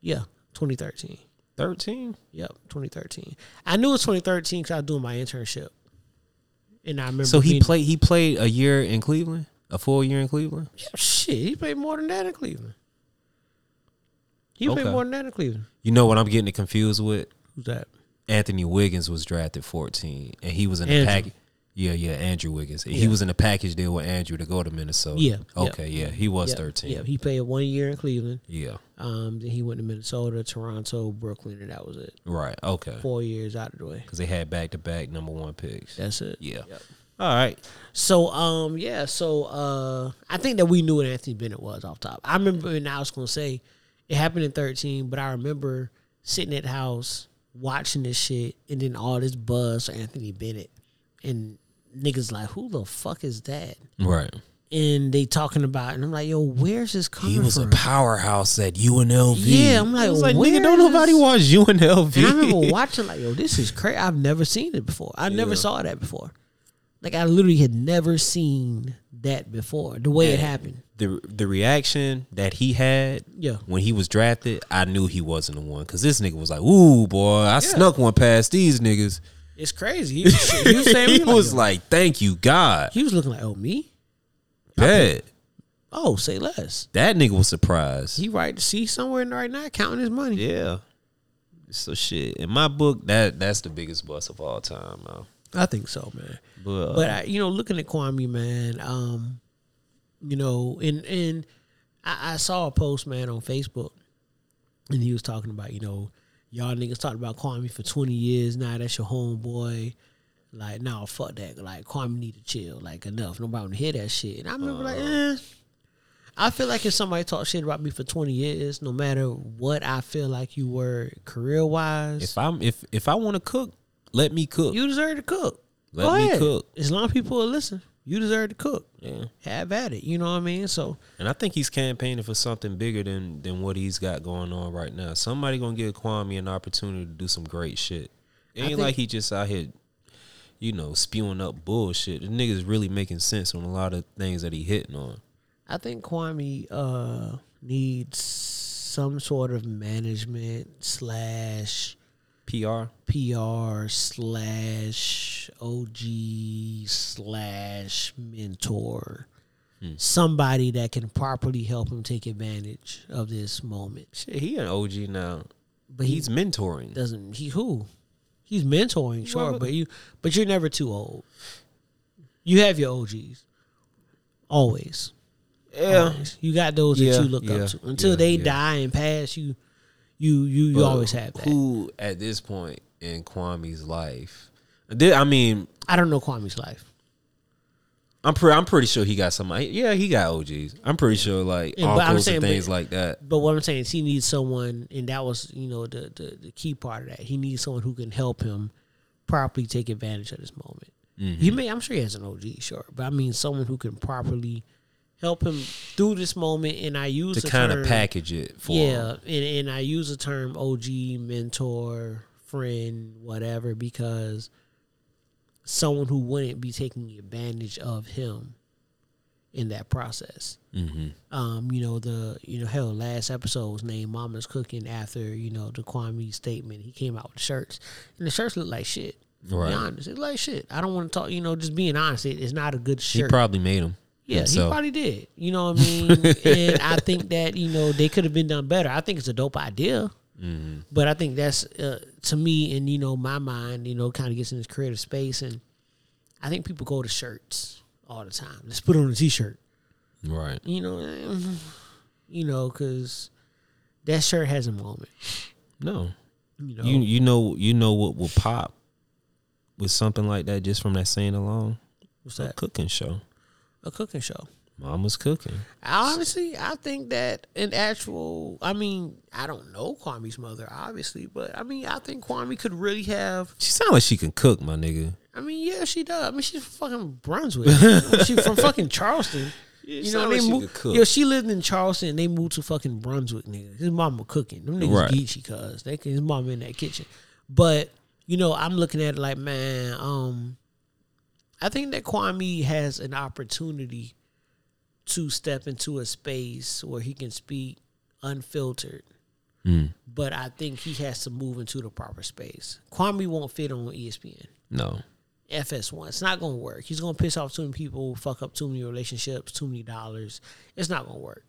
Yeah, 2013. Thirteen. Yep, 2013. I knew it was 2013 because I was doing my internship, and I remember. So he being- played. He played a year in Cleveland. A full year in Cleveland. Yeah, shit, he played more than that in Cleveland. He played more than that in Cleveland. You know what I'm getting confused with? Who's that? Anthony Wiggins was drafted 14, and he was in Andrew. the package. Yeah, yeah, Andrew Wiggins. He Yeah. was in a package deal with Andrew to go to Minnesota. Yeah, Okay. Yeah, he was Yep, 13. Yeah, he played one year in Cleveland. Yeah. Um, then he went to Minnesota, Toronto, Brooklyn, and that was it. Right. Okay. Four years out of the way. Because they had back to back number one picks. That's it. Yeah. All right. So um yeah, so uh I think that we knew what Anthony Bennett was off top. I remember and I was gonna say it happened in thirteen, but I remember sitting at the house watching this shit and then all this buzz for Anthony Bennett and niggas like, who the fuck is that? Right. And they talking about it, and I'm like, yo, where's this coming He was from? a powerhouse at UNLV. Yeah, I'm like, I was like where nigga, don't is- nobody watch UNLV. And I remember watching like, yo, this is crazy. I've never seen it before. I never Yeah. saw that before. Like I literally had never seen that before. The way it happened. the the reaction that he had Yeah. when he was drafted, I knew he wasn't the one because this nigga was like, "Ooh, boy, I snuck one past these niggas." It's crazy. He was, he was saying he he was yo, like, "Thank you, God." he was looking like, oh me? Bet Oh, say less. that nigga was surprised. He right to see somewhere right now counting his money. yeah. So shit. In my book, that that's the biggest bust of all time, man. I think so, man. But, uh, But I, you know, looking at Kwame, man, um, you know, and and I, I saw a post, man, on Facebook, and he was talking about, you know, y'all niggas talked about Kwame for twenty years. Now that's your homeboy. Like, nah, fuck that. Like, Kwame need to chill. Like, enough. Nobody want to hear that shit. And I remember, like, eh. I feel like if somebody talk shit about me for twenty years, no matter what I feel like you were career wise, if I'm if if I want to cook, let me cook. you deserve to cook. Let Go me ahead. cook. As long as people will listen, you deserve to cook. Yeah. Have at it. You know what I mean? So And I think he's campaigning for something bigger than than what he's got going on right now. Somebody gonna give Kwame an opportunity to do some great shit. It ain't think- like he just out here, you know, spewing up bullshit. The nigga's really making sense on a lot of things that he hitting on. I think Kwame uh, needs some sort of management slash PR. PR slash OG slash mentor. Hmm. Somebody that can properly help him take advantage of this moment. Shit, he an OG now. But He's he mentoring. doesn't he who? He's mentoring, sure, Well- but you but you're never too old. You have your OGs. Always. Yeah. Always. You got those Yeah, that you look yeah, up to. Until yeah, they die and pass, you you you, you always have that. Who at this point in Kwame's life? Did- I mean, I don't know Kwame's life. I'm pretty. I'm pretty sure he got somebody. Yeah, he got OGs. I'm pretty sure like Yeah, uncles saying, and but- things like that. But what I'm saying is he needs someone, and that was you know the, the the key part of that. He needs someone who can help him properly take advantage of this moment. Mm-hmm. He may, I'm sure he has an OG, sure, but I mean someone who can properly help him through this moment. And I use To kind of package it for yeah, him. and, and I use the term OG, mentor, friend, whatever, because someone who wouldn't be taking advantage of him in that process. Mm-hmm. Um, you know, the you know, hell, last episode was named Mama's Cooking after, you know, the Kwame statement. He came out with shirts. And the shirts look like shit. Right. be honest. It look like shit. I don't want to talk, you know, just being honest, it, it's not a good shirt. He probably made them. Yeah, he probably did. You know what I mean? and I think that you know they could have been done better. I think it's a dope idea, Mm-hmm. but I think that's uh, to me and you know my mind. You know, kind of gets in this creative space, and I think people go to shirts all the time. Let's put on a t-shirt. Right. You know, you know, because that shirt has a moment. No. You know, You you know you know what will pop with something like that just from that saying alone. what's that? A that? cooking show. A cooking show. Mama's cooking. Honestly, I think that an actual, I mean, I don't know Kwame's mother, obviously, but I mean, I think Kwame could really have. She sound like she can cook, my nigga. I mean, yeah, she does. I mean, she's from fucking Brunswick. she's from fucking Charleston. you know, they like moved. Yo, she lived in Charleston. and They moved to fucking Brunswick, nigga. His mama cooking. Them niggas Right. geeky, cuz they his mama in that kitchen. But you know, I'm looking at it like, man, um, I think that Kwame has an opportunity to step into a space where he can speak unfiltered. But I think he has to move into the proper space. Kwame won't fit on ESPN. No. FS1. It's not gonna work. He's gonna piss off too many people, fuck up too many relationships, too many dollars. It's not gonna work.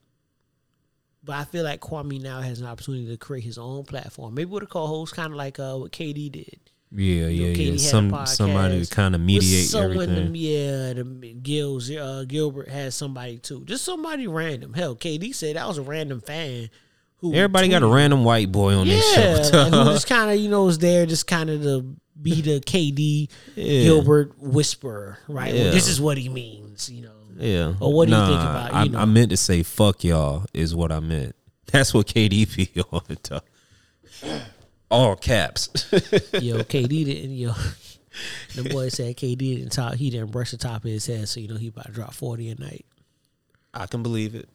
But I feel like Kwame now has an opportunity to create his own platform. Maybe with a co-host, kind of like uh, what KD did. Yeah, You know, yeah, KD yeah. had Some somebody to kind of mediate someone, everything. Yeah, the Gil's uh, Gilbert has somebody too. Just somebody random. Hell, KD said that was a random fan. Who Everybody got a random white boy on yeah, this show. who just kind of you know was there, just kind of to be the KD Yeah. Gilbert whisperer, right? Well, this is what he means, you know. Yeah. Or what do you think about, you I, know- I meant to say fuck y'all is what I meant. That's what KD be time. All caps. Yo, KD didn't yo. The boy said KD didn't top. He didn't brush the top of his head, so you know he about to drop forty a night. I can believe it.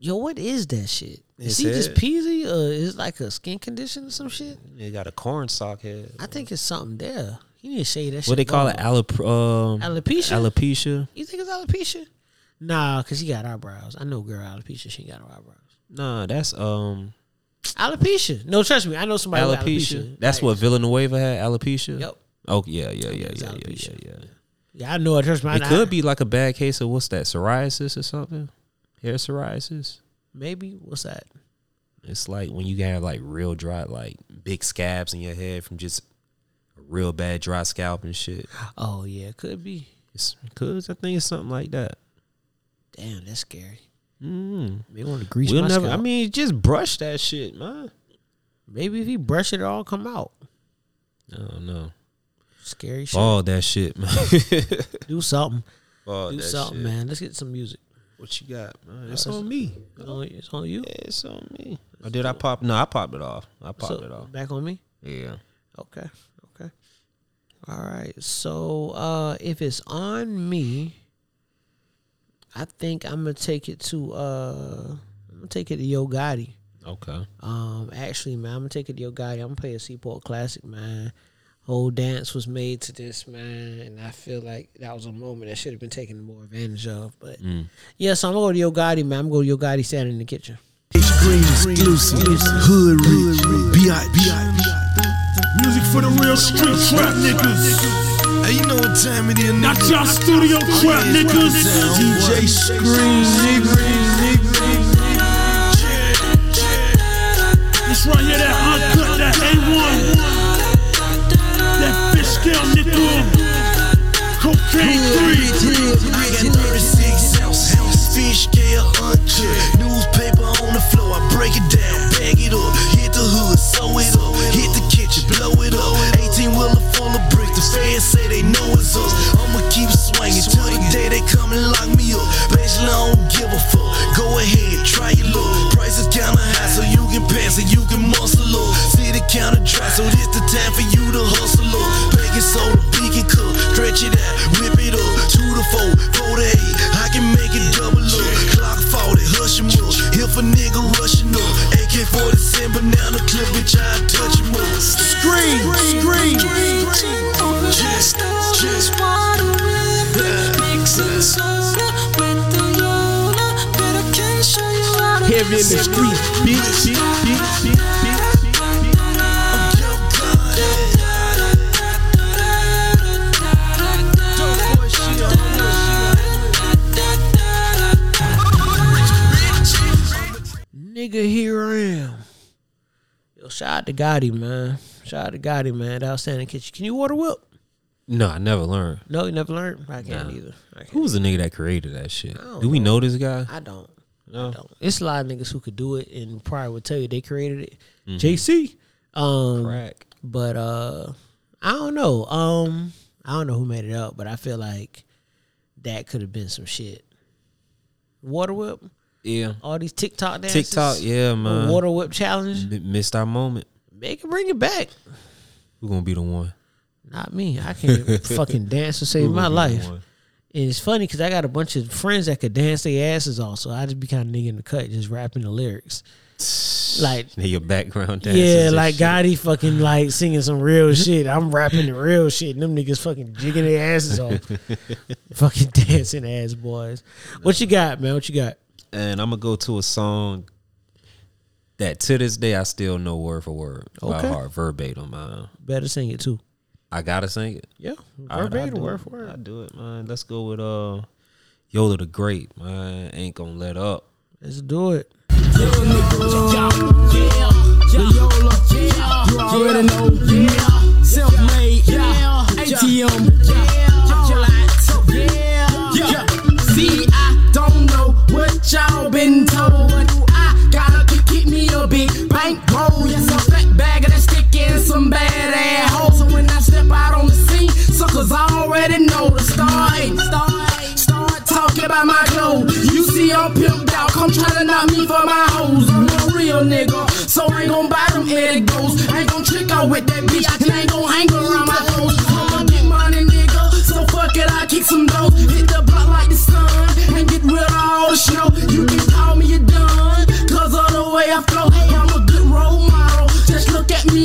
Yo, what is that shit? Is His he just head. peasy, or is it like a skin condition or some shit? He got a corn sock head. I think it's something there. He need to shave that shit. What they call it? Alop- um, Alopecia? Alopecia. You think it's alopecia? Nah, cause he got eyebrows. I know girl alopecia. She ain't got no eyebrows. Nah, that's um Alopecia. No, trust me. I know somebody with alopecia. alopecia. That's Like, what Villanueva had. Alopecia. Yep. Oh yeah, yeah, yeah, yeah, yeah, yeah, yeah. Yeah, I know it. Trust me. It could be like a bad case of what's that? Psoriasis or something? Hair psoriasis. maybe. What's that? It's like when you have like real dry, like big scabs in your head from just a real bad dry scalp and shit. Oh yeah, it could be. It's cause I think it's something like that. Damn, that's scary. Mm. Maybe want to grease We'll my never. scalp. I mean, just brush that shit, man. maybe if he brush it, it all come out. I don't know. Scary shit. Ball that shit, man. Do something. Ball Do that something, shit. man. Let's get some music. What you got? Man? It's on me. It's on, it's on you. Yeah, it's on me. Or did I pop? No, I popped it off. I popped So, it off. Back on me. Yeah. Okay. Okay. All right. So uh if it's on me, I think I'm gonna take it to uh I'm gonna take it to Yo Gotti. Okay. Um actually man, I'm gonna take it to Yo Gotti. I'm gonna play a Seaport classic, man. Whole dance was made to this, man, and I feel like that was a moment that should have been taken more advantage of. But Mm. yeah, so I'm gonna go to Yo Gotti, man. I'm gonna go to Yo Gotti standing in the kitchen. Green exclusive, hood rich, B.I.B. Music for the real street trap niggas. Hey, you know what time it is, Not nigga. y'all studio trap niggas. DJ Screen, nigga. This right here, that uncut, that A1. That fish scale nigga. Cocaine free. I got 36 ounce, ounce fish scale uncut. Newspaper on the floor, I break it down, bag it up, hit the hood, sew it up, hit the kitchen, blow it up. 18 wheeler full of the fans say they know it's us. I'ma keep swinging till the day they come and lock me up. Bitch, I don't give a fuck. Go ahead, try your luck. Price is kinda high, so you can pass and you can muscle up. See the counter dry, so this the time for you to hustle up. Baking soda, can cut, stretch it out, whip it up. Two to four, four to eight. I can make it double up. Clock 40, hush him up. If a nigga rushing up, AK 47, banana the clip, bitch, I touch him up. Scream, scream, scream just, just. Heavy in the street, bitch, bitch, bitch, bitch, bitch, bitch, bitch. Nigga, here I am. Yo, shout out to Gotti, man. Shout out to Gotti, man. The outstanding kitchen. Can you water whip? No, I never learned. No, you never learned. I can't Nah. either. I can't. Who was the nigga that created that shit? don't we know this guy? I don't. No. I don't. It's a lot of niggas who could do it and probably would tell you they created it. Mm-hmm. JC. Um, Crack. but uh, I don't know. Um, I don't know who made it up, but I feel like that could have been some shit. Water whip, Yeah. all these TikTok dances. TikTok, yeah, man. Water whip challenge. M- missed our moment. Make it bring it back. We're gonna be the one? Not me. I can't fucking dance to save my life. one? And it's funny because I got a bunch of friends that could dance their asses off. So I just be kind of nigga in the cut, just rapping the lyrics. Like, your background dancers. yeah, like shit. Gotti fucking like singing some real shit. I'm rapping the real shit. And them niggas fucking jigging their asses off. fucking dancing ass boys. What you got, man? What you got? And I'm gonna go to a song that to this day I still know word for word by Okay. heart, verbatim. Man. Better sing it too. I gotta sing it. Yeah. All right, I Verbatim, do word it. for I do it, man. Let's go with uh Yola the Great, man. Ain't gonna let up. Let's do it. You already know, yeah. Self-made, yeah. ATM, yeah. Yeah. See, I don't know what y'all been told, but I gotta keep, keep me a big bankroll. Yes, a fat bag of that and some bad ass hoes. So when I step out on the scene, suckers already know the story. Start, start talking about my clothes. You see, I'm pimped out. Come try to knock me for my hoes. I'm a real nigga, so I ain't gon' buy them Eddie Ghosts. I ain't gon' trick out with that bitch. and I ain't gon' hang around my hoes. I'ma get money, nigga. So fuck it, I kick some dough. Hit the block like the sun and get rid of all the snow. You can call me a done, cause of the way I flow.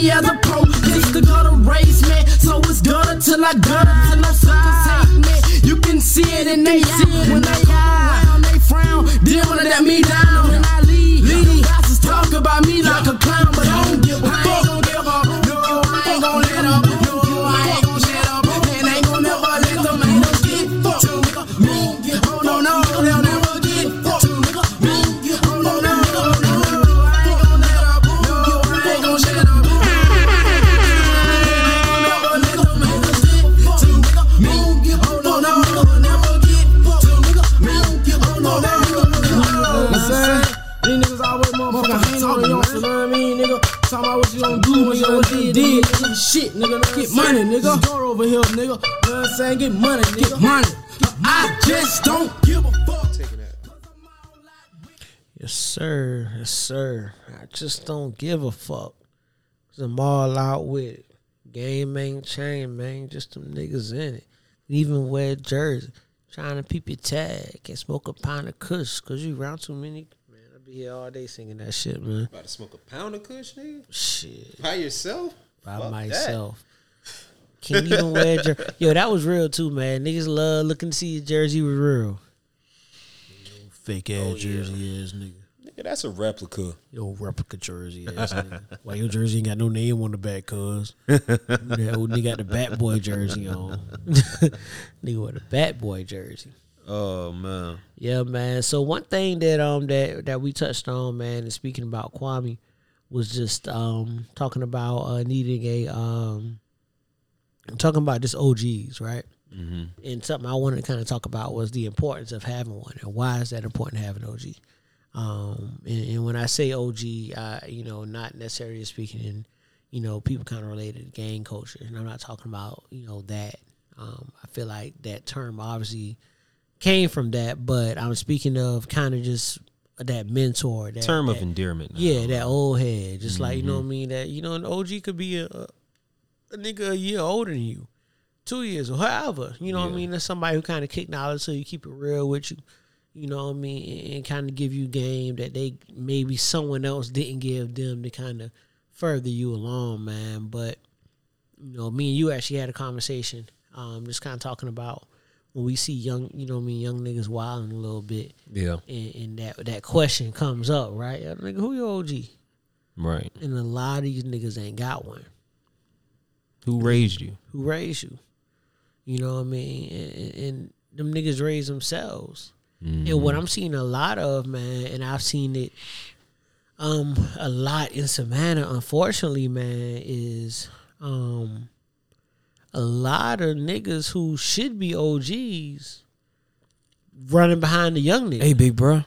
Me as a pro. It's the gutter race, man. So it's gutter till I gutter till no suckers hate me. You can see it in they see it when they come around, they frown. Then they let me down, when I leave, leave. Talk about me like a Talking about what you gonna do when you done did, did, nigga. Shit, nigga, get money, nigga. Door over here, nigga. You know what I'm saying? Get money, nigga. Get money. I just don't give a fuck. Yes, sir. Yes, sir. I just don't give a fuck. Cause I'm all out with it. Game ain't chain, man. Just them niggas in it. Even wear jersey. Trying to peep your tag. Can't smoke a pound of kush. Cause you around too many. Here all day singing that shit, man. About to smoke a pound of kush, nigga? Shit. By yourself? By Fuck myself. Can you even wear jersey. Yo, that was real too, man. Niggas love looking to see your jersey was real. Fake ass oh, jersey ass nigga. Nigga, that's a replica. Yo, replica jersey ass nigga. Why your jersey ain't got no name on the back, cuz? that old nigga got the Bat Boy jersey on. nigga with the Bat Boy jersey. Oh man. Yeah, man. So one thing that um that that we touched on, man, and speaking about Kwame, was just um talking about uh needing a um talking about just OGs, right? Mm-hmm. And something I wanted to kind of talk about was the importance of having one, and why is that important to have an OG? Um, and, and when I say OG, I you know not necessarily speaking in you know people kind of related to gang culture, and I'm not talking about you know that. Um, I feel like that term obviously came from that, but I'm speaking of kind of just that mentor, that Term of endearment. now. yeah, that old head. Just like you know what I Mhm. mean. That you know, an OG could be a, a, nigga a year older than you, two years or however. You know what I mean. That's somebody who kind of kick knowledge, so you keep it real with you. You know what I mean, and, and kind of give you game that they maybe someone else didn't give them to kind of further you along, man. But you know, me and you actually had a conversation, um, just kind of talking about when we see young, you know, what I mean, young niggas wilding a little bit, Yeah. and, and that that question comes up, right? Yeah, Nigga, who your OG? Right. And a lot of these niggas ain't got one. Who raised you? Who raised you? You know what I mean? And, and them niggas raise themselves. And what I'm seeing a lot of, man, and I've seen it um a lot in Savannah, unfortunately, man, is um a lot of niggas who should be OGs running behind the young nigga. Hey, big bro.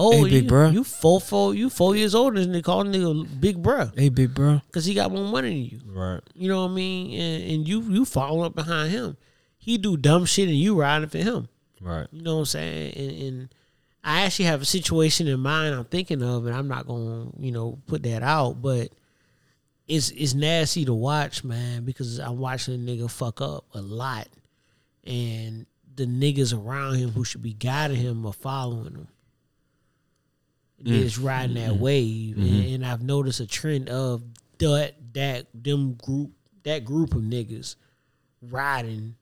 Oh, Hey, big you, bruh. You four, four, you four years older than they call nigga big bruh. Hey, big bro. Cause he got more money than you. Right. You know what I mean? And, and you you follow up behind him. He do dumb shit and you riding for him. Right. You know what I'm saying? And, and I actually have a situation in mind I'm thinking of, and I'm not gonna you know put that out, but it's it's nasty to watch, man, because I'm watching a nigga fuck up a lot, and the niggas around him who should be guiding him are following him. Mm. Riding that wave, and, Mhm. and I've noticed a trend of that that them group that group of niggas riding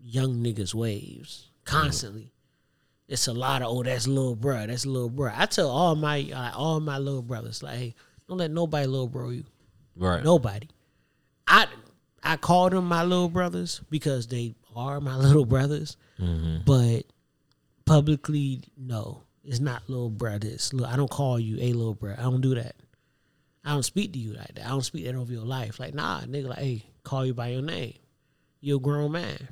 young niggas waves constantly. It's a lot of oh that's little bruh, that's little bruh. I tell all my uh, all my little brothers like, hey, don't let nobody little bro you. Right. Nobody. I I call them my little brothers because they are my little brothers, Mhm. but publicly no, it's not little brothers. Look, I don't call you a little bro. I don't do that. I don't speak to you like that. I don't speak that over your life. Like nah, nigga, like hey, call you by your name. You're a grown man.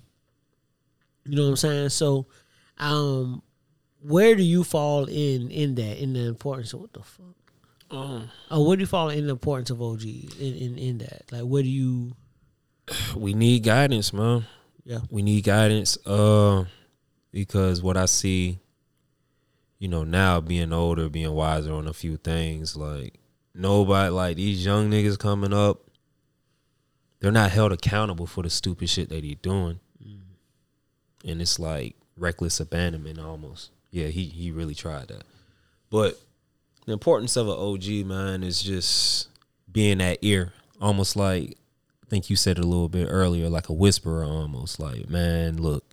You know what I'm saying? So, um, where do you fall in in that in the importance of what the fuck? Um, Oh, where do you fall in the importance of OG in, in in that? Like, where do you? we need guidance, man. Yeah. We need guidance. Uh, because what I see, you know, now being older, being wiser on a few things, like nobody, like these young niggas coming up, they're not held accountable for the stupid shit that they doing, and it's like reckless abandonment almost. Yeah, he he really tried that, but the importance of an OG man is just being that ear, almost like I think you said it a little bit earlier, like a whisperer almost. Like, man, look,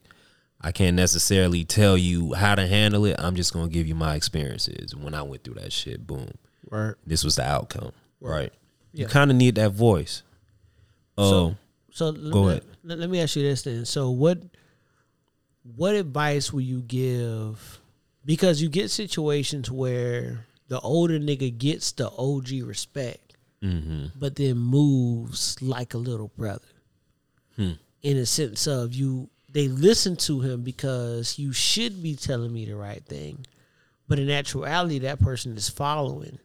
I can't necessarily tell you how to handle it. I'm just gonna give you my experiences. When I went through that shit, boom. Right. This was the outcome. Right. You Yeah. kind of need that voice. Oh, So Go let, ahead. Let, let me ask you this then. So what what advice will you give? Because you get situations where the older nigga gets the OG respect, Mhm. but then moves like a little brother. Hmm. In a sense of you, they listen to him because you should be telling me the right thing, but in actuality, that person is following,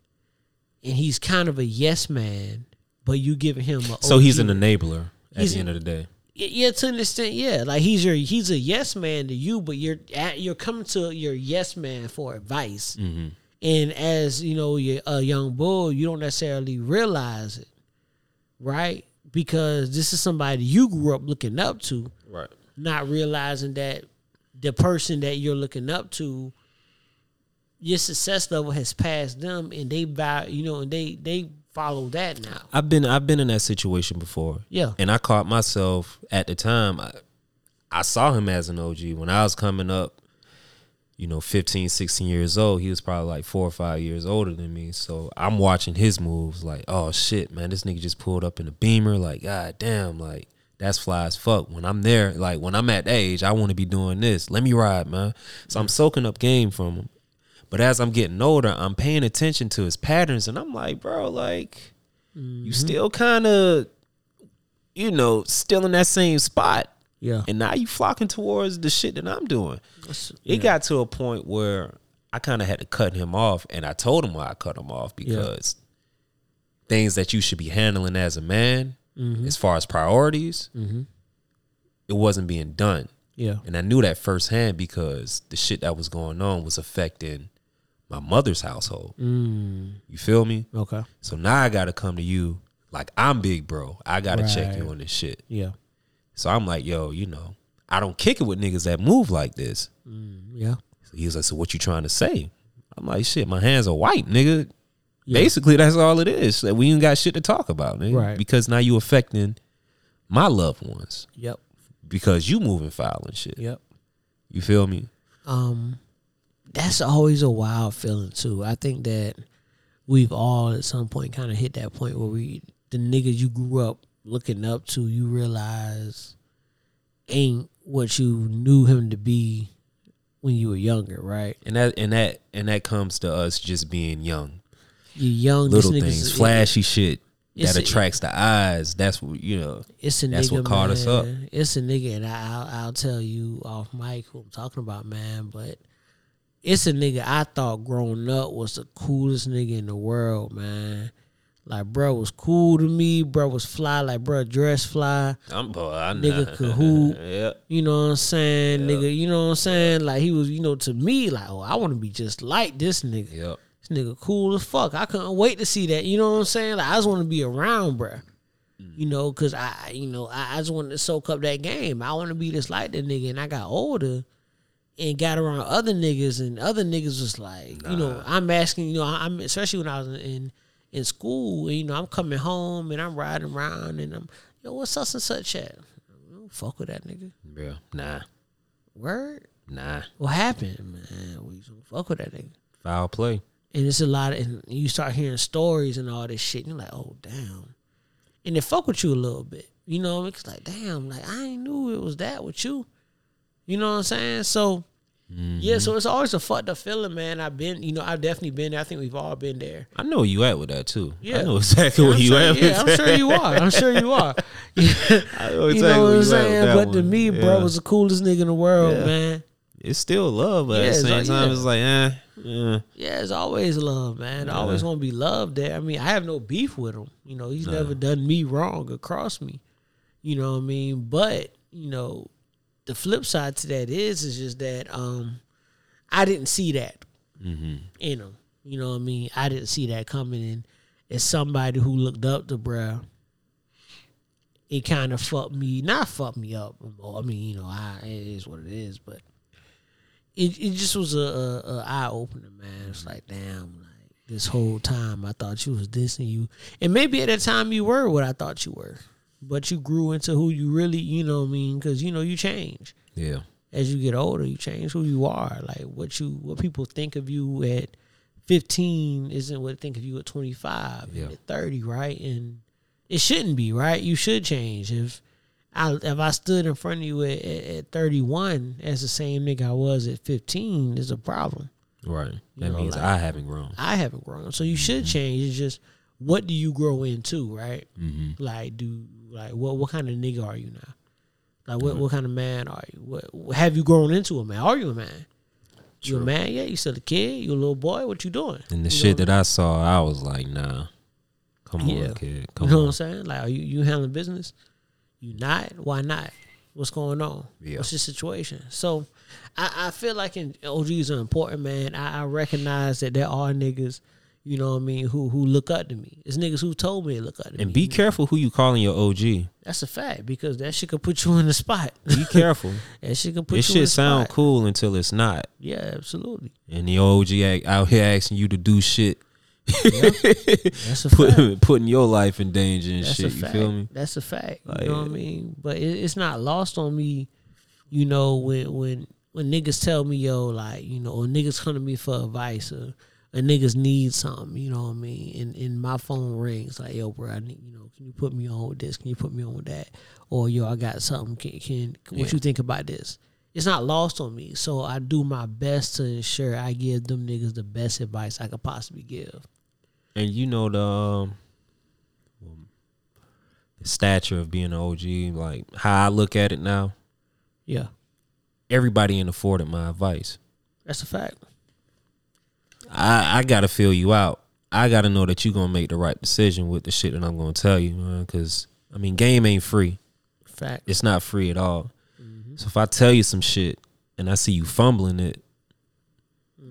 and he's kind of a yes man. But you giving him a so he's an enabler at He's the end of the day. Yeah to an extent yeah like he's your he's a yes man to you but you're at, you're coming to your yes man for advice Mm-hmm. And as you know you're a young bull you don't necessarily realize it right because this is somebody you grew up looking up to Right. not realizing that the person that you're looking up to your success level has passed them and they buy you know and they they follow that now I've been I've been in that situation before. Yeah. And I caught myself at the time I, I saw him as an OG when I was coming up, you know, 15, 16 years old. He was probably like 4 or 5 years older than me. So I'm watching his moves like, "Oh shit, man, this nigga just pulled up in a Beamer like, god damn, like that's fly as fuck. When I'm there, like when I'm at age, I want to be doing this. Let me ride, man. So I'm soaking up game from him. But as I'm getting older, I'm paying attention to his patterns, and I'm like, bro, like, you mm-hmm. still kind of, you know, still in that same spot. Yeah. And now you flocking towards the shit that I'm doing. That's- It yeah. got to a point where I kind of had to cut him off, and I told him why I cut him off because things that you should be handling as a man, Mhm. as far as priorities, Mhm. it wasn't being done. Yeah. And I knew that firsthand because the shit that was going on was affecting my mother's household. Mm, You feel me? okay. So now I gotta come to you like I'm big bro. I gotta check you on this shit. Yeah. So I'm like, yo, you know, I don't kick it with niggas that move like this. Yeah. So he was like, so what you trying to say? I'm like, shit, my hands are white, nigga. Basically, that's all it is. That we ain't got shit to talk about, nigga. Right. Because now you affecting my loved ones Yep. because you moving foul and shit. Yep. You feel me? um that's always a wild feeling too. I think that we've all at some point kind of hit that point where we the niggas you grew up looking up to, you realize ain't what you knew him to be when you were younger, right? And that and that and that comes to us just being young. You young Little things, flashy shit It's that a- attracts the eyes. That's what you know. It's a That's nigga, what caught us up. man. It's a nigga, and I, I'll, I'll tell you off mic who I'm talking about, man. But it's a nigga I thought growing up was the coolest nigga in the world, man. Like, bro was cool to me. Bro was fly. Like, bro dress fly. I'm boy, I know. Nigga could hoop. yeah. You know what I'm saying, nigga? You know what I'm saying? Like, he was, you know, to me, like, oh, I want to be just like this nigga. Yep. This nigga cool as fuck. I couldn't wait to see that. You know what I'm saying? Like I just want to be around, bruh. Mm. You know, cause I, you know, I, I just wanted to soak up that game. I want to be just like that nigga. And I got older and got around other niggas, and other niggas was like, you know, I'm asking, you know, I'm especially when I was in in school, and, you know, I'm coming home and I'm riding around and I'm, yo, what's such and such at? Don't fuck with that nigga. Yeah. Nah. Word. Nah. What happened, man? We don't fuck with that nigga. Foul play. And it's a lot of, and you start hearing stories and all this shit. And you're like, oh, damn. And they fuck with you a little bit. You know, it's like, damn, like, I ain't knew it was that with you. You know what I'm saying? So, yeah, so it's always a fucked up feeling, man. I've been, you know, I've definitely been there. I think we've all been there. I know where you at with that too. Yeah. I know exactly I'm where you sure, at. yeah, I'm sure you are. I'm sure you are. I know you exactly know where what I'm you saying? But to one. me, bro, was the coolest nigga in the world, Yeah. man. It's still love, but Yeah, at the it's same like, time, yeah. it's like, eh, yeah. Yeah, it's always love, man. Yeah. Always gonna be love there. I mean, I have no beef with him. You know, he's never done me wrong or crossed me. You know what I mean? But you know, the flip side to that is is just that um, I didn't see that Mm-hmm. in him. You know what I mean? I didn't see that coming in. As somebody who looked up to bruh, it kind of fucked me. Not fucked me up. I mean, you know, I, it is what it is. But it it just was a, a, a eye opener, man. It's like, damn, like this whole time I thought you was this and you, and maybe at that time you were what I thought you were, but you grew into who you really, you know, what I mean, because you know you change Yeah. as you get older. You change who you are. Like what you, what people think of you at fifteen isn't what they think of you at twenty five, Yeah. at thirty, right? And it shouldn't be, right? You should change if. I, if I stood in front of you at, at, at 31 as the same nigga I was at 15, is a problem. Right. That know, means like- I haven't grown. I haven't grown, so you should change. It's just what do you grow into, right? Mm-hmm. Like, do like what what kind of nigga are you now? Like, what mm. what kind of man are you? What have you grown into a man? Are you a man? You a man? Yeah, you still a kid? You a little boy? What you doing? And the You shit that I saw, I was like, nah. Come Yeah. on, kid. You Come know what I'm saying? Like, are you you handling business? You not? Why not? What's going on? Yeah. What's your situation? So, I, I feel like in, OGs are important, man. I, I recognize that there are niggas, you know what I mean, who who look up to me. It's niggas who told me to look up to me. And be careful who you calling your OG. That's a fact because that shit could put you in the spot. Be careful. that shit could put This you in the spot. This shit sound spot. cool until it's not. Yeah, absolutely. And the OG out here asking you to do shit. That's a fact. Put, putting your life in danger and That's shit. You feel me? That's a fact. Like, you know what I mean? But it, it's not lost on me, you know, when when when niggas tell me, yo, like, you know, or niggas come to me for advice or, or niggas need something, you know what I mean? And and my phone rings like, yo, bro, I need, you know, can you put me on with this? Can you put me on with that? Or yo, I got something. Can, can what Yeah. you think about this? It's not lost on me, so I do my best to ensure I give them niggas the best advice I could possibly give. And you know the um, the stature of being an OG, like how I look at it now. Yeah, Everybody ain't afforded my advice. that's a fact. I I gotta feel you out. I gotta know that you're gonna make the right decision with the shit that I'm gonna tell you, man. Cause I mean, game ain't free. Fact. It's not free at all. So if I tell you some shit and I see you fumbling it,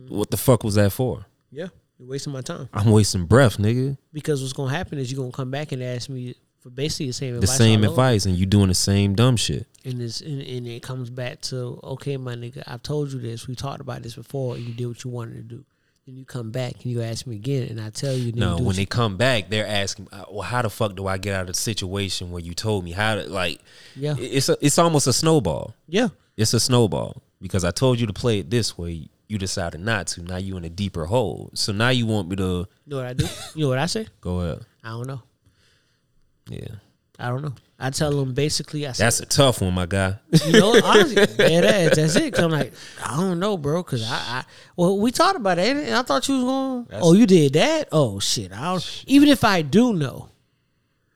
what the fuck was that for? Yeah, you're wasting my time I'm wasting breath, nigga. because what's gonna happen is you're gonna come back and ask me for basically the same The advice. same advice, and you doing the same dumb shit. and it's and, and it comes back to okay, my nigga, I've told you this. We talked about this before. And you did what you wanted to do. Then you come back and you ask me again, and I tell you. No, when they come back, they're asking, uh, "Well, how the fuck do I get out of the situation where you told me how to like?" Yeah. it's a, it's almost a snowball. yeah, It's a snowball because I told you to play it this way. You decided not to. Now you in a deeper hole. So now you want me to you know what I do? You know what I say? go ahead. I don't know. Yeah, I don't know. I tell them basically. I said, that's a tough one, my guy. You know, honestly, dead ass. That's it. Cause I'm like, I don't know, bro. Cause I, I well, we talked about it, and I thought you was going. Oh, you did that? Oh shit! I don't. Even if I do know,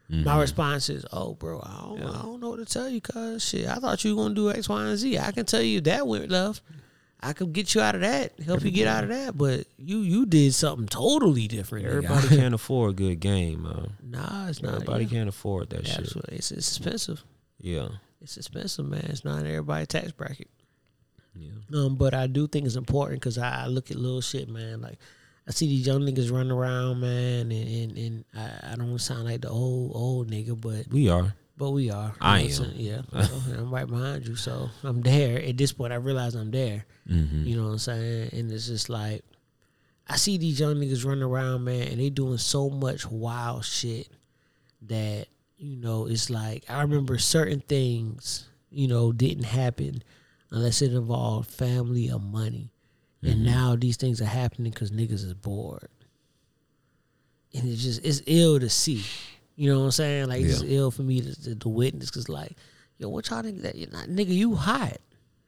my mm-hmm. response is, oh, bro, I don't, I don't know what to tell you. Cause shit, I thought you were gonna do X, Y, and Z. I can tell you that went left. I could get you out of that, help you get out of that. But you, you did something totally different. Everybody can't afford a good game, man. Nah, it's not. Everybody yeah. can't afford that shit. Absolutely, it's, it's expensive. Yeah, It's expensive, man. It's not in everybody's tax bracket. yeah. Um, but I do think it's important because I, I look at little shit, man. Like I see these young niggas running around, man, and and, and I, I don't sound like the old old nigga, but We are. But we are. You I know am. saying? Yeah, I'm right behind you, so I'm there. At this point, I realize I'm there. Mm-hmm. You know what I'm saying? And it's just like I see these young niggas running around, man, and they doing so much wild shit that you know it's like I remember certain things, you know, didn't happen unless it involved family or money, and now these things are happening because niggas is bored, and it's just it's ill to see. You know what I'm saying? Like it's Yeah. ill for me to, to, to witness because like, yo, what y'all niggas that not nigga you hot.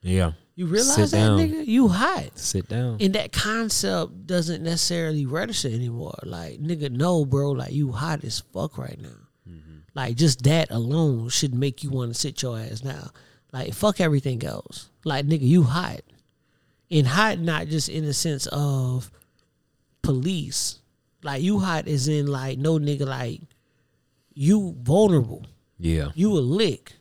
Yeah. You realize Sit that down. nigga you hot. Sit down. And that concept doesn't necessarily register anymore. Like, nigga, no, bro. Like, you hot as fuck right now. Mm-hmm. Like, just that alone should make you want to sit your ass now. Like, fuck everything else. Like, nigga, you hot. And hot not just in the sense of police. Like, you hot is in, like, no nigga, like, you vulnerable. yeah. You a lick.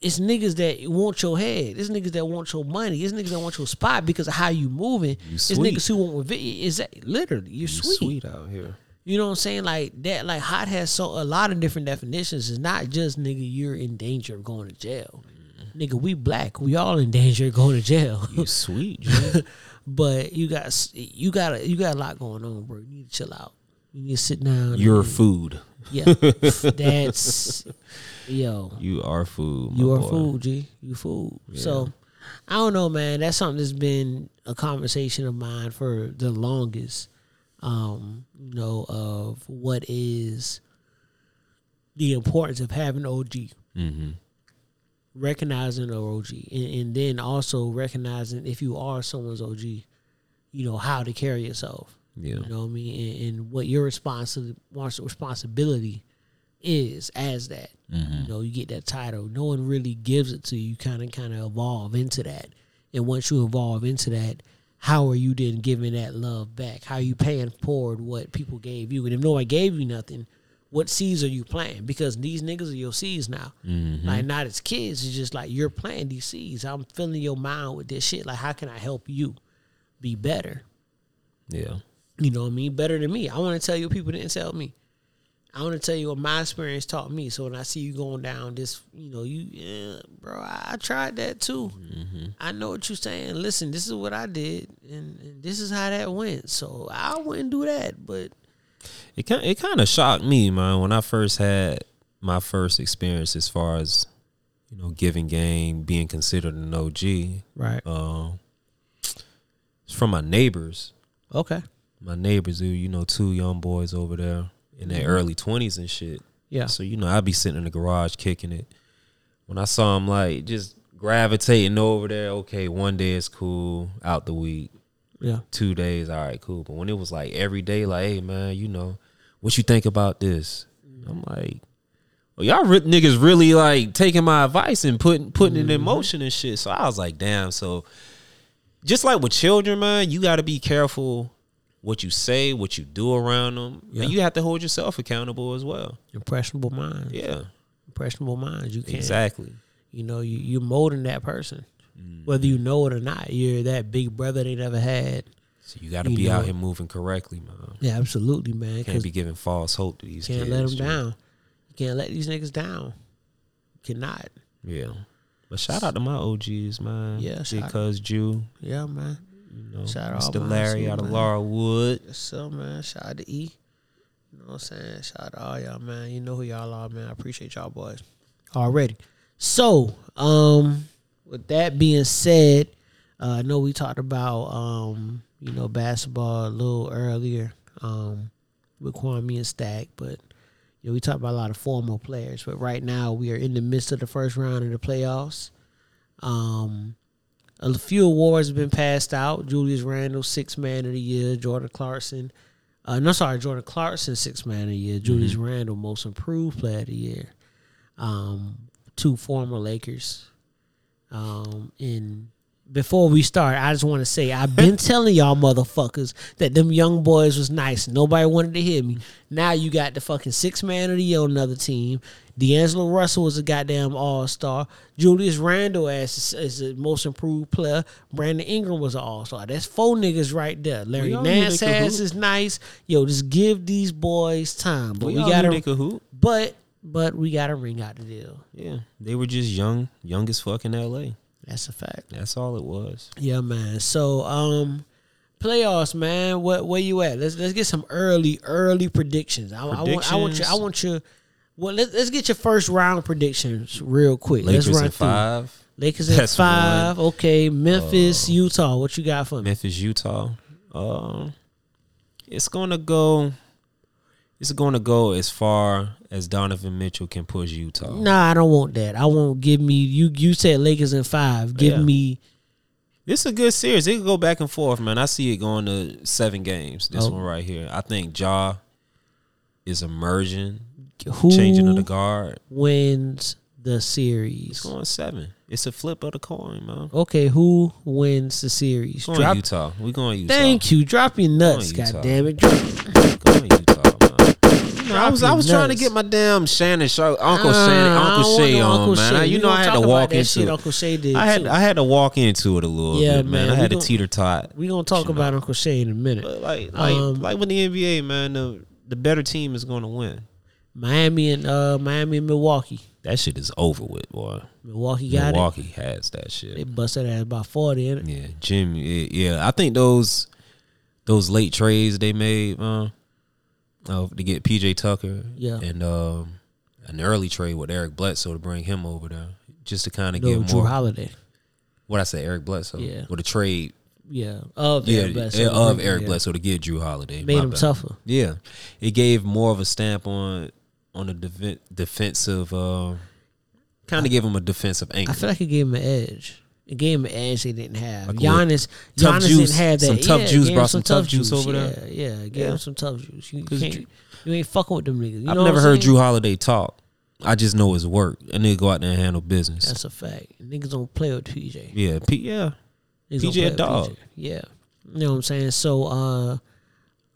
It's niggas that want your head. It's niggas that want your money. It's niggas that want your spot because of how you moving. it's sweet. niggas who want revenge. Is that literally you're You sweet. sweet out here. You know what I'm saying? Like that. Like hot has so a lot of different definitions. It's not just nigga you're in danger of going to jail. Nigga, we black. We all in danger of going to jail. You sweet, but you got you got a, you got a lot going on, bro. You need to chill out. You need to sit down. You're and- food. Yeah. That's yo. You are food. You are boy. food, G. You food. So I don't know, man. That's something that's been a conversation of mine for the longest. Um, you know, of what is the importance of having OG. Mm-hmm. Recognizing an OG. And, and then also recognizing if you are someone's OG, you know, how to carry yourself. Yeah. You know what I mean? And, and what your responsi- responsibility is as that. Mm-hmm. You know, you get that title. No one really gives it to you. You kind of kind of evolve into that. And once you evolve into that, how are you then giving that love back? How are you paying forward what people gave you? And if no one gave you nothing, what seeds are you planting? Because these niggas are your seeds now. Mm-hmm. Like not as kids, it's just like you're planting these seeds. I'm filling your mind with this shit. Like how can I help you be better? Yeah. You know what I mean? Better than me. I want to tell you what people didn't tell me. I want to tell you what my experience taught me. So when I see you going down this, you know, you, yeah, bro, I, I tried that too. I know what you're saying. Listen, this is what I did, and, and this is how that went. So I wouldn't do that, but It kind it kind of shocked me, man, when I first had my first experience as far as you know giving game, being considered an OG. right, Um, it's from my neighbors. okay, My neighbors, who you know, two young boys over there in their mm-hmm. early twenties and shit. yeah, So you know, I'd be sitting in the garage kicking it. When I saw him like just gravitating over there, okay, one day is cool, out the week. yeah, two days, all right, cool. But when it was like every day, like, hey man, you know, what you think about this? Mm-hmm. I'm like, well, y'all re- niggas really like taking my advice and putting putting it in mm-hmm. motion and shit. So I was like, damn. So just like with children, man, you got to be careful what you say, what you do around them. Yeah. And you have to hold yourself accountable as well. impressionable minds, Yeah, impressionable minds. You can't, exactly. you know, you you molding that person, mm. whether you know it or not. You're that big brother they never had. So you got to be know- out here moving correctly, man. Yeah, absolutely, man. Can't be giving false hope to these can't kids. let them down. You can't let these niggas down. You cannot. Yeah. But shout out to my OGs, man. Yeah, because Jew, Yeah, man. You know, Shout out my Larry out of Laura Wood. Yes, sir, man. Shout out to E. You know what I'm saying? Shout out to all y'all, man. You know who y'all are, man. I appreciate y'all boys already. So, um, with that being said, uh, I know we talked about um, you know, basketball a little earlier, um, with Kwame and Stack, but you know, we talked about a lot of former players, but right now we are in the midst of the first round of the playoffs. Um, a few awards have been passed out. Julius Randle, six man of the year. Jordan Clarkson, uh, no, sorry, Jordan Clarkson, six man of the year. Julius Randle, most improved player of the year. Um, two former Lakers. Um, and before we start, I just want to say I've been telling y'all motherfuckers that them young boys was nice. Nobody wanted to hear me. Now you got the fucking six man of the year on another team. D'Angelo Russell was a goddamn all star. Julius Randle as is the most improved player. Brandon Ingram was an all star. That's four niggas right there. Larry Nance has is nice. Yo, just give these boys time. But We, we, gotta they could hoop. but but we gotta ring out the deal. Yeah, they were just young, young as fuck in L.A. That's a fact. That's all it was. Yeah, man. So, um, playoffs, man. What where you at? Let's let's get some early early predictions. I, I want I want you I want you. Well, let's let's get your first round predictions real quick. Lakers let's run through. five. Lakers That's five. Okay, Memphis, Uh, Utah. What you got for me? Memphis, Utah. Um, it's gonna go. It's gonna go as far as Donovan Mitchell can push Utah. Nah, I don't want that. I won't give me you. You said Lakers in five. Give Yeah. me is a good series. It could go back and forth, man. I see it going to seven games. This Oh. one right here. I think Ja is emerging, who changing of the guard. wins the It's series. going seven. It's a flip of the coin, man. Okay, who wins the series? It's going Utah. We going Utah. Thank you. Drop your nuts. God damn it. Going Utah, Know, I was I was trying to get my damn Shannon show, Uncle Uh, Shannon, Uncle Shay no on, Uncle man. Shay. I- you know I had to walk into shit it. Uncle Shay did I had too. I had to walk into it a little Yeah, bit, man. man, I had to teeter tot. We gonna talk about Uncle Shay in a minute. But like like Um, like with the NBA, man, the the better team is going to win. Miami and uh Miami and Milwaukee. That shit is over with, boy. Milwaukee got it. Milwaukee has that shit. They busted ass about forty in it. Yeah, Jim. Yeah, yeah, I think those those late trades they made, uh, uh, to get PJ Tucker, Yeah. and um, an early trade with Eric Bledsoe to bring him over there, just to kind of No, get Jrue more. Holiday. What I say, Eric Bledsoe, Yeah. with a trade, Yeah. Of yeah, Eric Bledsoe. yeah, of Yeah. Eric Bledsoe to get Jrue Holiday, Made him bad. tougher. Yeah, it gave more of a stamp on on the defen defensive. Uh, kind of gave him a defensive angle. I feel like it gave him an edge. Gave him edge they didn't have. Like? Giannis, Tough Giannis juice. didn't have that. Some tough yeah, juice, gave brought some tough juice over yeah, there. Yeah, Give Yeah. him some tough juice. You, can't, you ain't fucking with them niggas. You I've never heard? Jrue Holiday talk. I just know his work, and they go out there and handle business. That's a fact. Niggas don't play with PJ. yeah, P- yeah. Niggas PJ a dog. Yeah. You know what I'm saying? So uh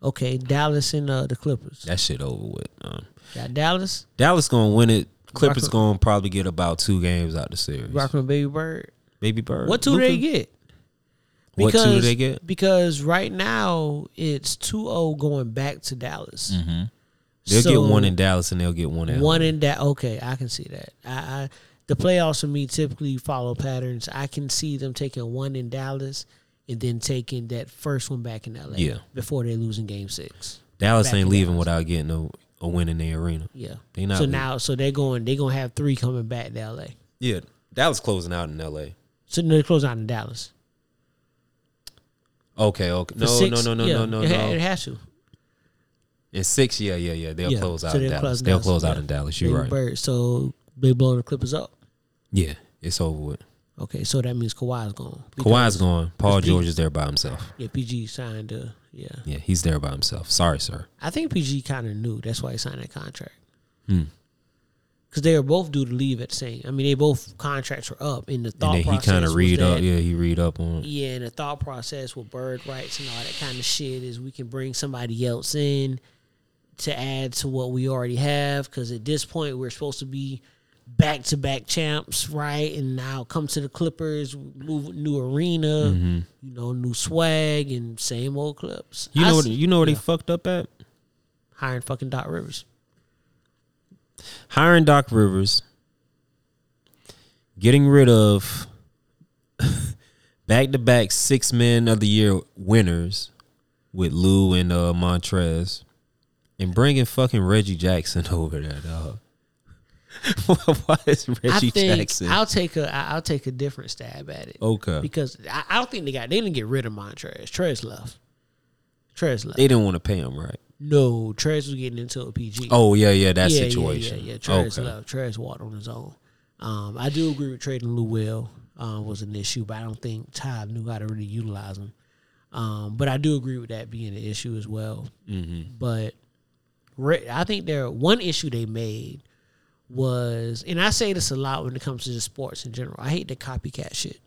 okay, Dallas and uh the Clippers. That shit over with. Um, Got Dallas, Dallas gonna win it. Clippers Rock- gonna probably get about two games out the series. rocking Baby Bird. Baby Bird. What two Luka. they get? What two do they get? Because right now it's 2-0 going back to Dallas. Mm-hmm. They'll So, get one in Dallas and they'll get one at one home. in that. Okay, I can see that. I, I the playoffs for me typically follow patterns. I can see them taking one in Dallas and then taking that first one back in LA. Yeah. before they lose in Game Six. Dallas back ain't leaving Dallas. without getting a, a win in the arena. Yeah. They not so leaving. now, so they're going. They're gonna have three coming back to LA. Yeah, Dallas closing out in L.A. So no, they're closing out in Dallas. Okay, okay. No, six, no, no, no, yeah, no, no, it, no. It has to. In six, yeah, yeah, yeah. They'll Yeah, close so out in they'll Dallas. close They'll close out in Dallas. You're right. Bird. So they blowing the Clippers up. Yeah, it's over with. Okay, so that means Kawhi's gone. Kawhi's gone. Paul George is there by himself. Yeah, PG signed. Uh, yeah, Yeah, he's there by himself. Sorry, sir. I think PG kind of knew. That's why he signed that contract. Hmm. Because they were both due to leave at the same. I mean, they both contracts were up. In the thought And he process, kind of read up. Yeah, he read up on. it. Yeah, and the thought process with bird rights and all that kind of shit is we can bring somebody else in to add to what we already have. Because at this point, we're supposed to be back to back champs, right? And now come to the Clippers, move new arena, mm-hmm. you know, new swag and same old Clips. You I know what see- you know where yeah, they fucked up at? hiring fucking Doc Rivers. Hiring Doc Rivers, getting rid of back to back six men of the year winners with Lou and uh, Montrez, and bringing fucking Reggie Jackson over there, dog. Why is Reggie I think Jackson? I'll take a I'll take a different stab at it. Okay. Because I, I don't think they got they didn't get rid of Montrez. Trez left. Trez left. they didn't want to pay him, right? No, Trez was getting into a PG. Oh yeah, yeah, that yeah, situation. Yeah, yeah, yeah. Trez okay. left. Trez walked on his own. Um, I do agree with trading Lou Will um, was an issue, but I don't think Todd knew how to really utilize him. Um, but I do agree with that being an issue as well. Mm-hmm. But I think there one issue they made was, and I say this a lot when it comes to the sports in general. I hate the copycat shit.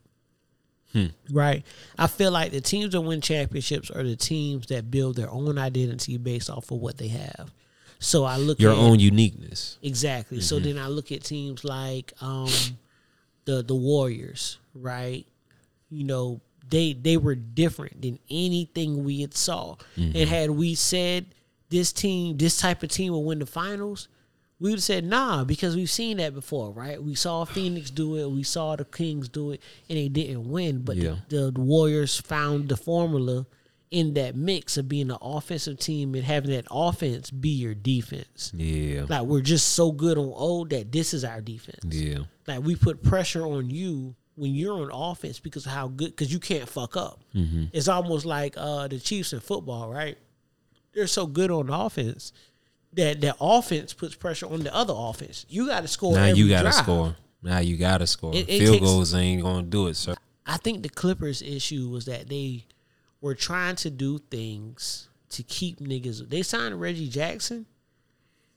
Hmm. Right, I feel like the teams that win championships are the teams that build their own identity based off of what they have. So I look Your at own uniqueness. Exactly. So mm-hmm. then I look at teams like um, the the Warriors, right? You know, they they were different than anything we had saw. And mm-hmm. had we said this team, this type of team will win the finals, we would have said nah because we've seen that before, right? We saw Phoenix do it, we saw the Kings do it, and they didn't win. But Yeah. the, the Warriors found the formula in that mix of being an offensive team and having that offense be your defense. Yeah. Like we're just so good on O that this is our defense. Yeah. Like we put pressure on you when you're on offense because of how good because you can't fuck up. Mm-hmm. It's almost like uh the Chiefs in football, right? They're so good on offense that their offense puts pressure on the other offense. You got to score. Now you gotta score. Now you gotta score. It- it Field takes- goals ain't gonna do it, sir. I think the Clippers' issue was that they were trying to do things to keep niggas. They signed Reggie Jackson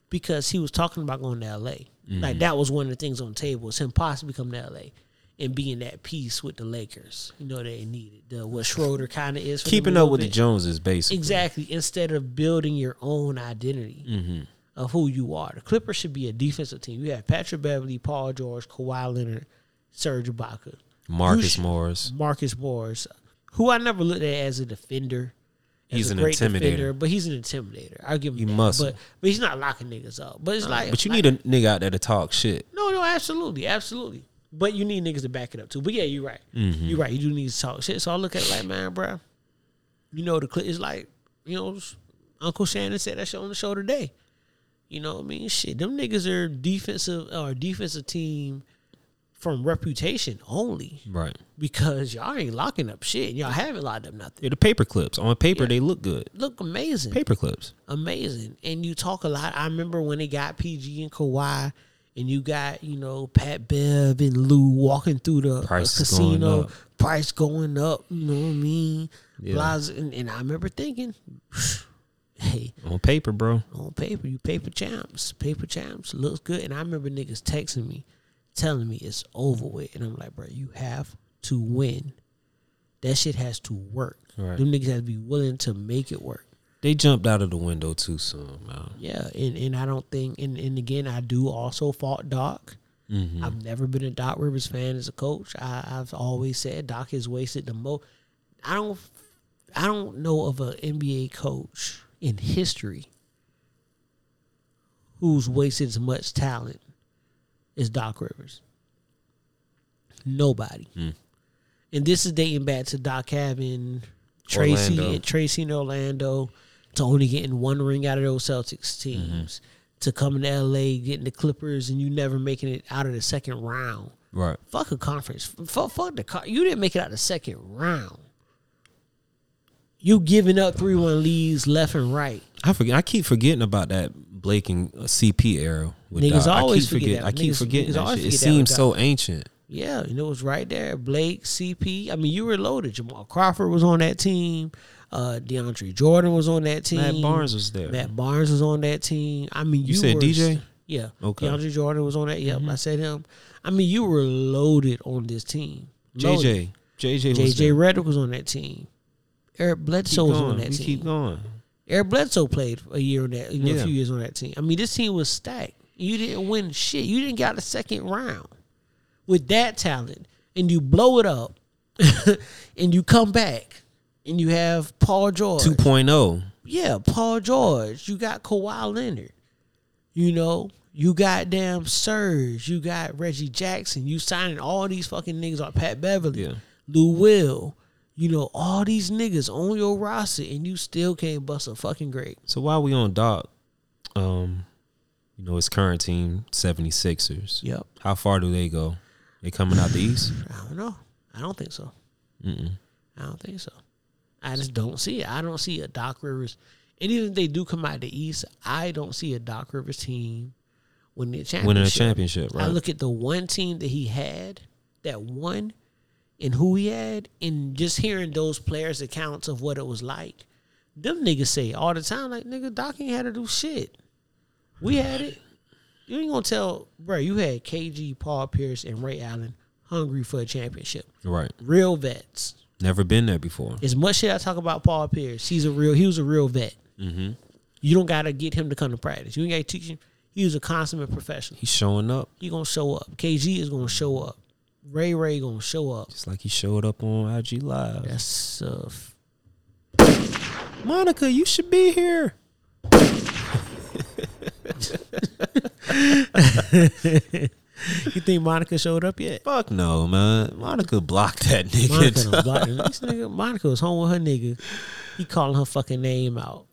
because he was talking about going to LA. Mm-hmm. Like that was one of the things on the table. Was him possibly coming to LA and being that peace with the Lakers. You know they needed the what Schroeder kind of is. for Keeping up little with the. Joneses, basically. Exactly. Instead of building your own identity Mm-hmm. of who you are, the Clippers should be a defensive team. You have Patrick Beverley, Paul George, Kawhi Leonard, Serge Ibaka. Marcus You sh- Morris. Marcus Morris, who I never looked at as a defender. as He's a an great intimidator. defender, but he's an intimidator. I'll give him He that. muscle. But but he's not locking niggas up. But it's like But you like- need a nigga out there to talk shit. no, no, absolutely, absolutely. But you need niggas to back it up too. But yeah, you're right. Mm-hmm. You're right. You do need to talk shit. So I look at it like, man, bro, you know the clip is like, you know, Uncle Shannon said that shit on the show today. You know what I mean? Shit, them niggas are defensive uh, or defensive team from reputation only Right. because y'all ain't locking up shit. Y'all haven't locked up nothing. Yeah, the paper clips. On paper Yeah. they look good. Look amazing Paper clips. amazing. And you talk a lot. I remember when they got PG and Kawhi, and you got you know Pat Bev and Lou walking through the Price is going casino, price going up. You know what I mean? Yeah. Blas- and, and I remember thinking, hey, On paper, bro. on paper, you paper champs, paper champs looks good. And I remember niggas texting me, telling me it's over with, and I'm like, bro, you have to win. That shit has to work. Right. Them niggas have to be willing to make it work. They jumped out of the window too soon, man. Yeah, and, and I don't think and, and again I do also fault Doc. Mm-hmm. I've never been a Doc Rivers fan as a coach. I, I've always said Doc has wasted the most. I don't I don't know of an NBA coach in history who's wasted as much talent as Doc Rivers. Nobody. Hmm. And this is dating back to Doc having Tracy Orlando. Tracy in Orlando to only getting one ring out of those Celtics teams. To coming to LA, getting the Clippers, and you never making it out of the second round. Right. Fuck a conference. Fuck, fuck the car. You didn't make it out of the second round. You giving up three one leads left and right. I forget. I keep forgetting about that Blake and uh, CP era. With Niggas Doc. always I keep forget that. I keep Niggas- forgetting niggas shit. It forget that seems so ancient. Yeah, and it was right there. Blake, CP. I mean, you were loaded. Jamal Crawford was on that team. Uh, DeAndre Jordan was on that team. Matt Barnes was there. Matt Barnes was on that team. I mean, you, said were, DJ? Yeah. Okay. Mm-hmm. DeAndre Jordan was on that. Yep, I said him. I mean, you were loaded on this team. Loaded. JJ. JJ. Was JJ there. Redick was on that team. Eric Bledsoe was on that We team. keep going. Eric Bledsoe played a year on that, you know, Yeah. a few years on that team. I mean, this team was stacked. You didn't win shit. You didn't get out the second round with that talent, and you blow it up, and you come back, and you have Paul George. 2.0. Yeah, Paul George. You got Kawhi Leonard. You know, you got damn Serge. You got Reggie Jackson. You signing all these fucking niggas on Pat Beverley, Yeah. Lou Will. You know, all these niggas on your roster, and you still can't bust a fucking grape. So while we on Doc, um, you know, his current team, 76ers. Yep. How far do they go? They coming out the East? I don't know. I don't think so. I don't think so. I just don't see it. I don't see a Doc Rivers. And even if they do come out of the East, I don't see a Doc Rivers team winning a championship. Winning a championship, right? I look at the one team that he had that won and who he had, and just hearing those players' accounts of what it was like. Them niggas say all the time, like, nigga, Doc ain't had to do shit. We had it. You ain't gonna tell, bro, you had KG, Paul Pierce, and Ray Allen hungry for a championship. right. Real vets. Never been there before. As much shit I talk about Paul Pierce, he's a real. He was a real vet. Mm-hmm. You don't gotta get him to come to practice. You ain't gotta teach him. He was a consummate professional. He's showing up He gonna show up. KG is gonna show up. Ray Ray gonna show up. just like he showed up on IG Live. That's uh, Monica, you should be here. you think Monica showed up yet? Fuck no, man. Monica blocked that nigga. Monica, blocked him. This nigga, Monica was home with her nigga. He calling her fucking name out.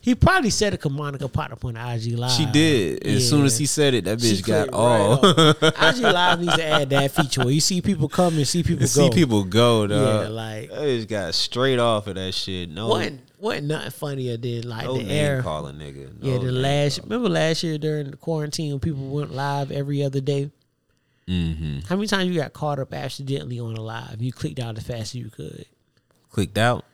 he probably said it because Monica popped up on IG live. she did. As soon as he said it, that She bitch got clicked all. right. IG Live needs to add that feature where you see people come and see people go. see people go, dog. Yeah, like- that bitch got straight off of that shit. No, wasn't wasn't nothing funnier than like no the air. calling, nigga. Yeah, the last calling. remember last year during the quarantine when people went live every other day. Mm-hmm. How many times you got caught up accidentally on a live? You clicked out as fast as you could. clicked out.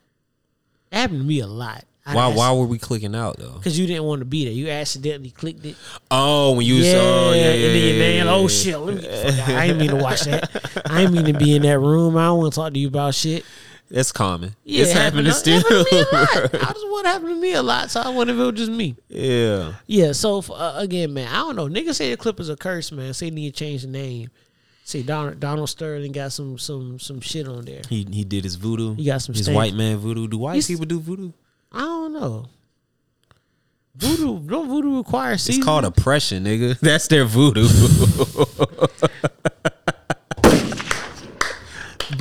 Happened to me a lot. Why? Why were we clicking out though? Because you didn't want to be there. You accidentally clicked it. Oh, when you was yeah, oh, yeah, yeah, and then yeah, man, yeah, oh shit, let me get the fuck out. I ain't mean to watch that. I ain't mean to be in that room. I don't want to talk to you about shit. That's common. Yeah, it's it happened to- still. happened to me a lot. I just what happen to me a lot, so I wonder if it was just me. yeah. Yeah, so uh, again, man, I don't know. Niggas say the Clippers are cursed, man. Say they need to change the name. Say Donald, Donald Sterling got some some some shit on there. He he did his voodoo. He got some his stamp. white man voodoo. Do white He's- people do voodoo? I don't know. Voodoo don't voodoo require It's seasoning? called oppression, nigga. That's their voodoo.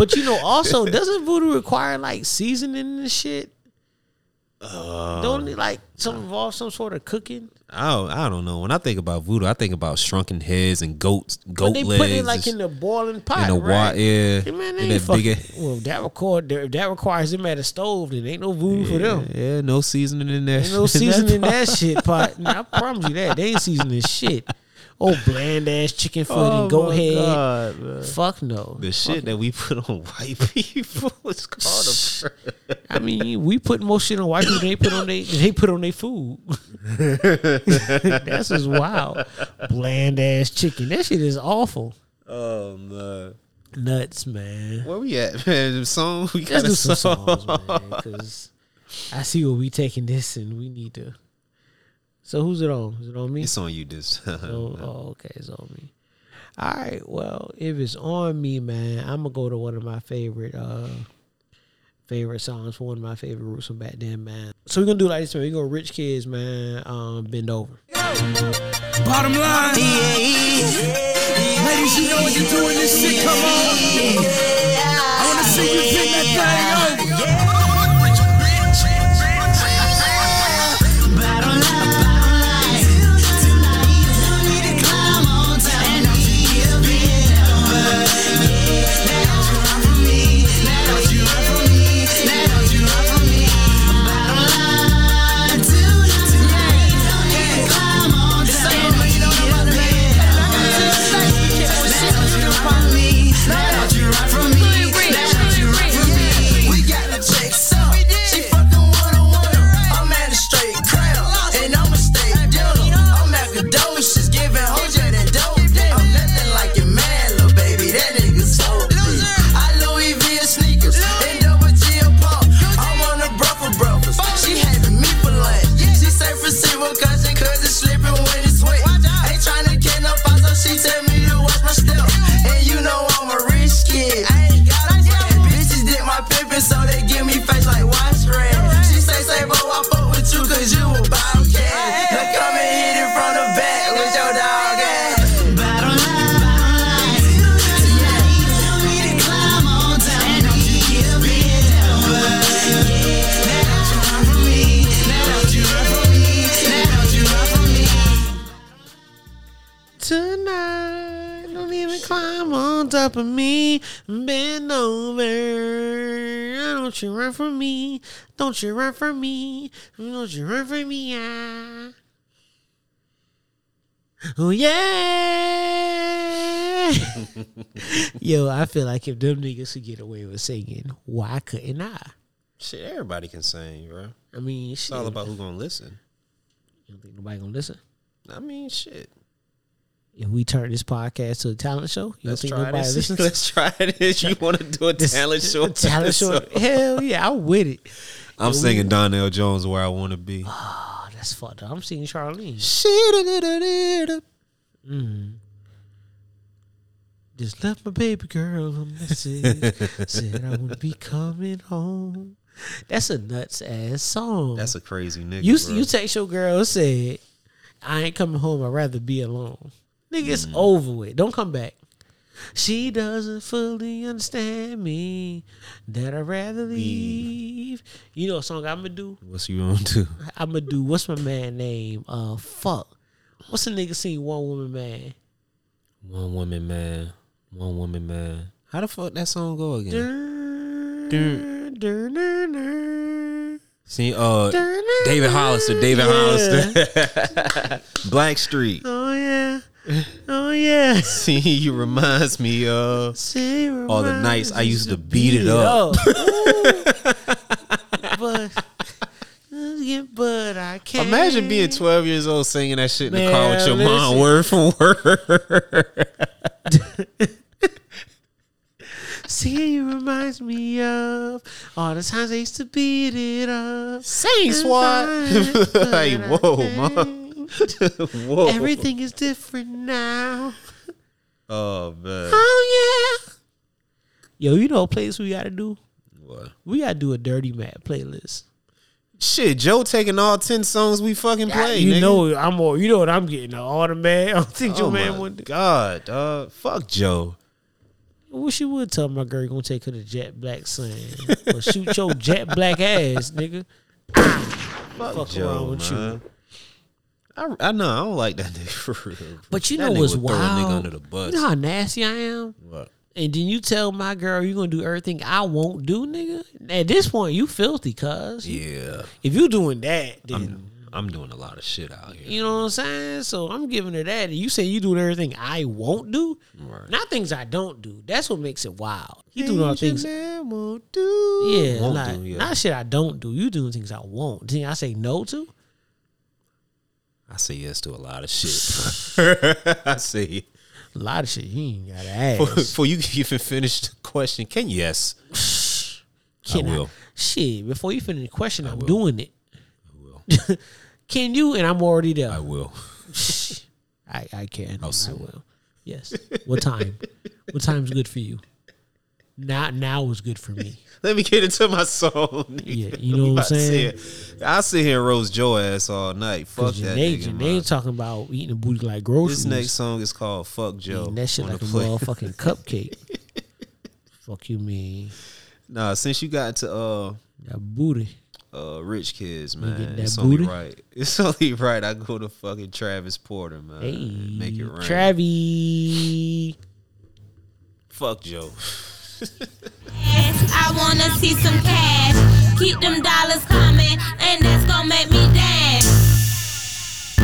But you know, also doesn't voodoo require like seasoning and shit? Uh, don't it like some involve some sort of cooking? I don't, I don't know. When I think about voodoo, I think about shrunken heads and goats, goat But they legs. put it like in the boiling pot, in the right? wa- yeah. Hey, man, in they that fucking, big- well, if that record if that requires them at a stove, then ain't no voodoo for them. Yeah, no seasoning in there. Ain't no seasoning in that shit pot. Nah, I promise you that. They ain't seasoning shit. Oh, bland ass chicken foot Oh and goat my head. God. Fuck no. The shit that we put on white people is called a. I mean, we put more shit on white people than they put on they they put on their food. That's just wild. Bland ass chicken. That shit is awful. Oh no. Nuts, man. Where we at, man? The song we Let's got do a some song. songs, man. Because I see where we taking this, and we need to. So who's it on? Is it on me? It's on you, this. Oh, oh, okay, it's on me. All right. Well, if it's on me, man, I'm gonna go to one of my favorite uh favorite songs for one of my favorite roots from back then, man. So we're gonna do it like this, man. We go rich kids, man. Um, bend over. Bottom line. Ladies, you know what you're doing this shit. Come on. I want to see you bring that thing over. Up on me, bend over. Don't you run from me. Don't you run from me. Don't you run from me. Ah. Oh yeah. Yo, I feel like if them niggas could get away with singing, why couldn't I? Shit, everybody can sing, bro. I mean, It's all about who gonna listen. You don't think nobody gonna listen? I mean, shit. If we turn this podcast to a talent show, you Let's don't think try nobody this. listens? Let's try this. You want to do a talent show? A talent show. Hell yeah, I'm with it. I'm singing Donell Jones where I want to be. Oh, that's fucked up. I'm singing Charlene. Mm. Just left my baby girl a message. said I would be coming home. That's a nuts ass song. That's a crazy nigga. you bro. you text your girl and said, I ain't coming home, I'd rather be alone. Nigga, Mm. it's over with. Don't come back. She doesn't fully understand me. That I'd rather leave. You know a song I'm gonna do? What's you gonna do? I'm gonna do what's my man name? Uh fuck. What's the nigga sing one woman man? One woman man. One woman man. How the fuck that song go again? Dun, dun, dun, dun. See, uh, Dun, David Hollister. David Yeah. Hollister. Blackstreet. Oh yeah. Oh yeah. See, you reminds me of See, all the nights I used to beat it up. but, yeah, but I can't. Imagine being 12 years old singing that shit in the car with Man, your mom, listen. word for word. See, it reminds me of all the times I used to beat it up. Sing, swat. like, whoa, mom. Everything is different now. Oh, man. Oh yeah. Yo, you know a place we gotta do? What? We gotta do a dirty mad playlist. Shit, Joe taking all 10 songs we fucking play. you nigga. know I'm more. You know what I'm getting? All the man. I don't think Oh your man would. God, dog. Fuck Joe. I wish you would tell my girl you gonna take her to Jet Black Sand or shoot your Jet Black ass, nigga. Fuck, Fuck Joe, around with you. I, I know, I don't like that nigga for real. But you That know what's throw a nigga wild? under the bus. You know how nasty I am. What? And then you tell my girl you're gonna do everything I won't do, nigga. At this point, you filthy, cuz. Yeah. If you doing that, then I'm, I'm doing a lot of shit out here. you know what I'm saying. So I'm giving her that. And you say you doing everything I won't do, Right. not things I don't do. That's what makes it wild. You doing all things. won't do. Yeah, Won't like, do, yeah. not shit I don't do. You doing things I won't. Thing I say no to. I say yes to a lot of shit. I say A lot of shit you ain't gotta ask. before you even finish the question, can you yes? Can I will. Shit, before you finish the question, I'm will. doing it. I will. can you? And I'm already there. I will. I, I can. I soon? will. Yes. What time? what time's good for you? Now now is good for me. Let me get into my song. Yeah, you know what I'm saying? I sit here and roast Joe ass all night. Fuck Cause that nigga. Janae man. talking about eating a booty like groceries. This next song is called "Fuck Joe." Eating that shit like a play. motherfucking cupcake. Fuck you, mean Nah, since you got to uh that booty. uh rich kids, man, that it's only booty? right. It's only right. I go to fucking Travis Porter, man. Hey, Make it rain. Travi. Fuck Joe. I wanna see some cash. Keep them dollars coming, and that's gonna make me dance.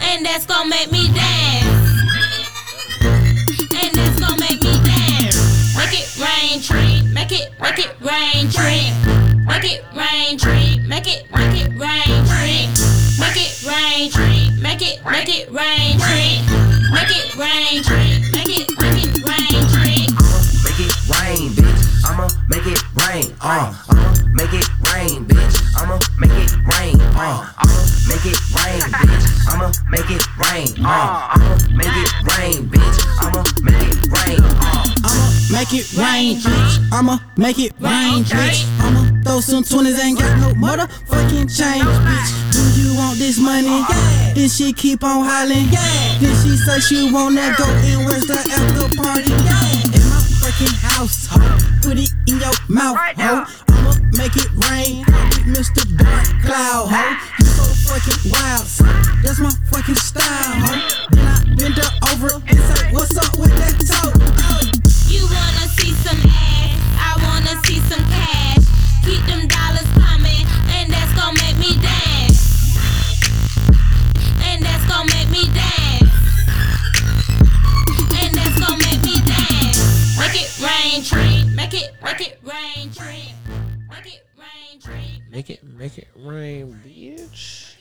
And that's gonna make me dance. And that's gonna make me dance. Make it rain, tree. Make it, make it rain, tree. Make it rain, tree. Make it, make it rain, tree. Make it rain, tree. Make it, make it rain, tree. Make it rain, tree. Make it, I'ma make it rain. Uh, I'ma make it rain, bitch. I'ma make it rain. Uh, I'ma make it rain, bitch. I'ma make it rain. Uh, I'ma make it rain, bitch. I'ma make it rain. Uh, I'ma make it rain, bitch. I'ma make it rain, bitch. I'ma throw some 20s, ain't got no motherfucking change, bitch. Do you want this money? Yeah. Then she keep on hollering. Yeah. Then she say she wanna go and where's the after party? Yeah. In house, ho. Put it in your mouth, ho. I'ma make it rain. with Mr. Dark Cloud, ho. You so fucking wild, son. That's my fucking style, ho. Then I bend her over and say, What's up with that toe? Oh. it, Make it, make it rain, bitch.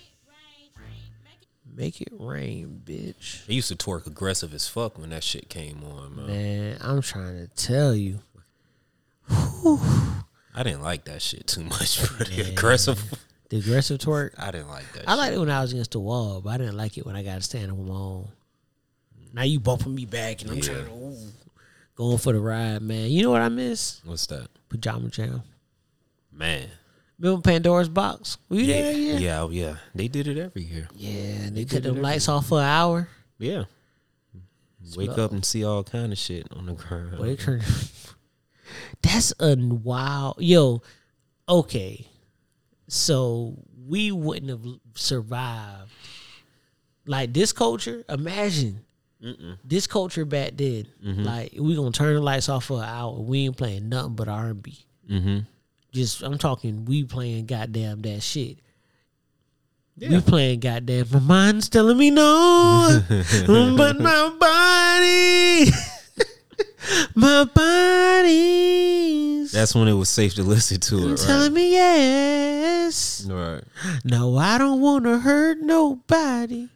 Make it rain, bitch. He used to twerk aggressive as fuck when that shit came on, man. Man, I'm trying to tell you. I didn't like that shit too much. The aggressive. The aggressive twerk. I didn't like that. I liked it when I was against the wall, but I didn't like it when I got to stand on my own. Now you bumping me back, and I'm Yeah. trying to ooh, going for the ride, man. You know what I miss? What's that? Pajama Jam. Man. Remember Pandora's Box? Were you Yeah, there? yeah, Yeah. yeah, They did it every year. Yeah, and they did cut them every lights off for an hour. Yeah. Wake up and see all kind of shit on the ground. They turned- That's a wild yo. Okay, so we wouldn't have survived like this culture. Imagine this culture back then. Mhm. Like we gonna turn the lights off for an hour. We ain't playing nothing but R and B. Just I'm talking. We playing goddamn that shit. We playing goddamn. My mind's telling me no, mm, but my body, my body. That's when it was safe to listen to it, telling me yes. right? Right. No, I don't want to hurt nobody.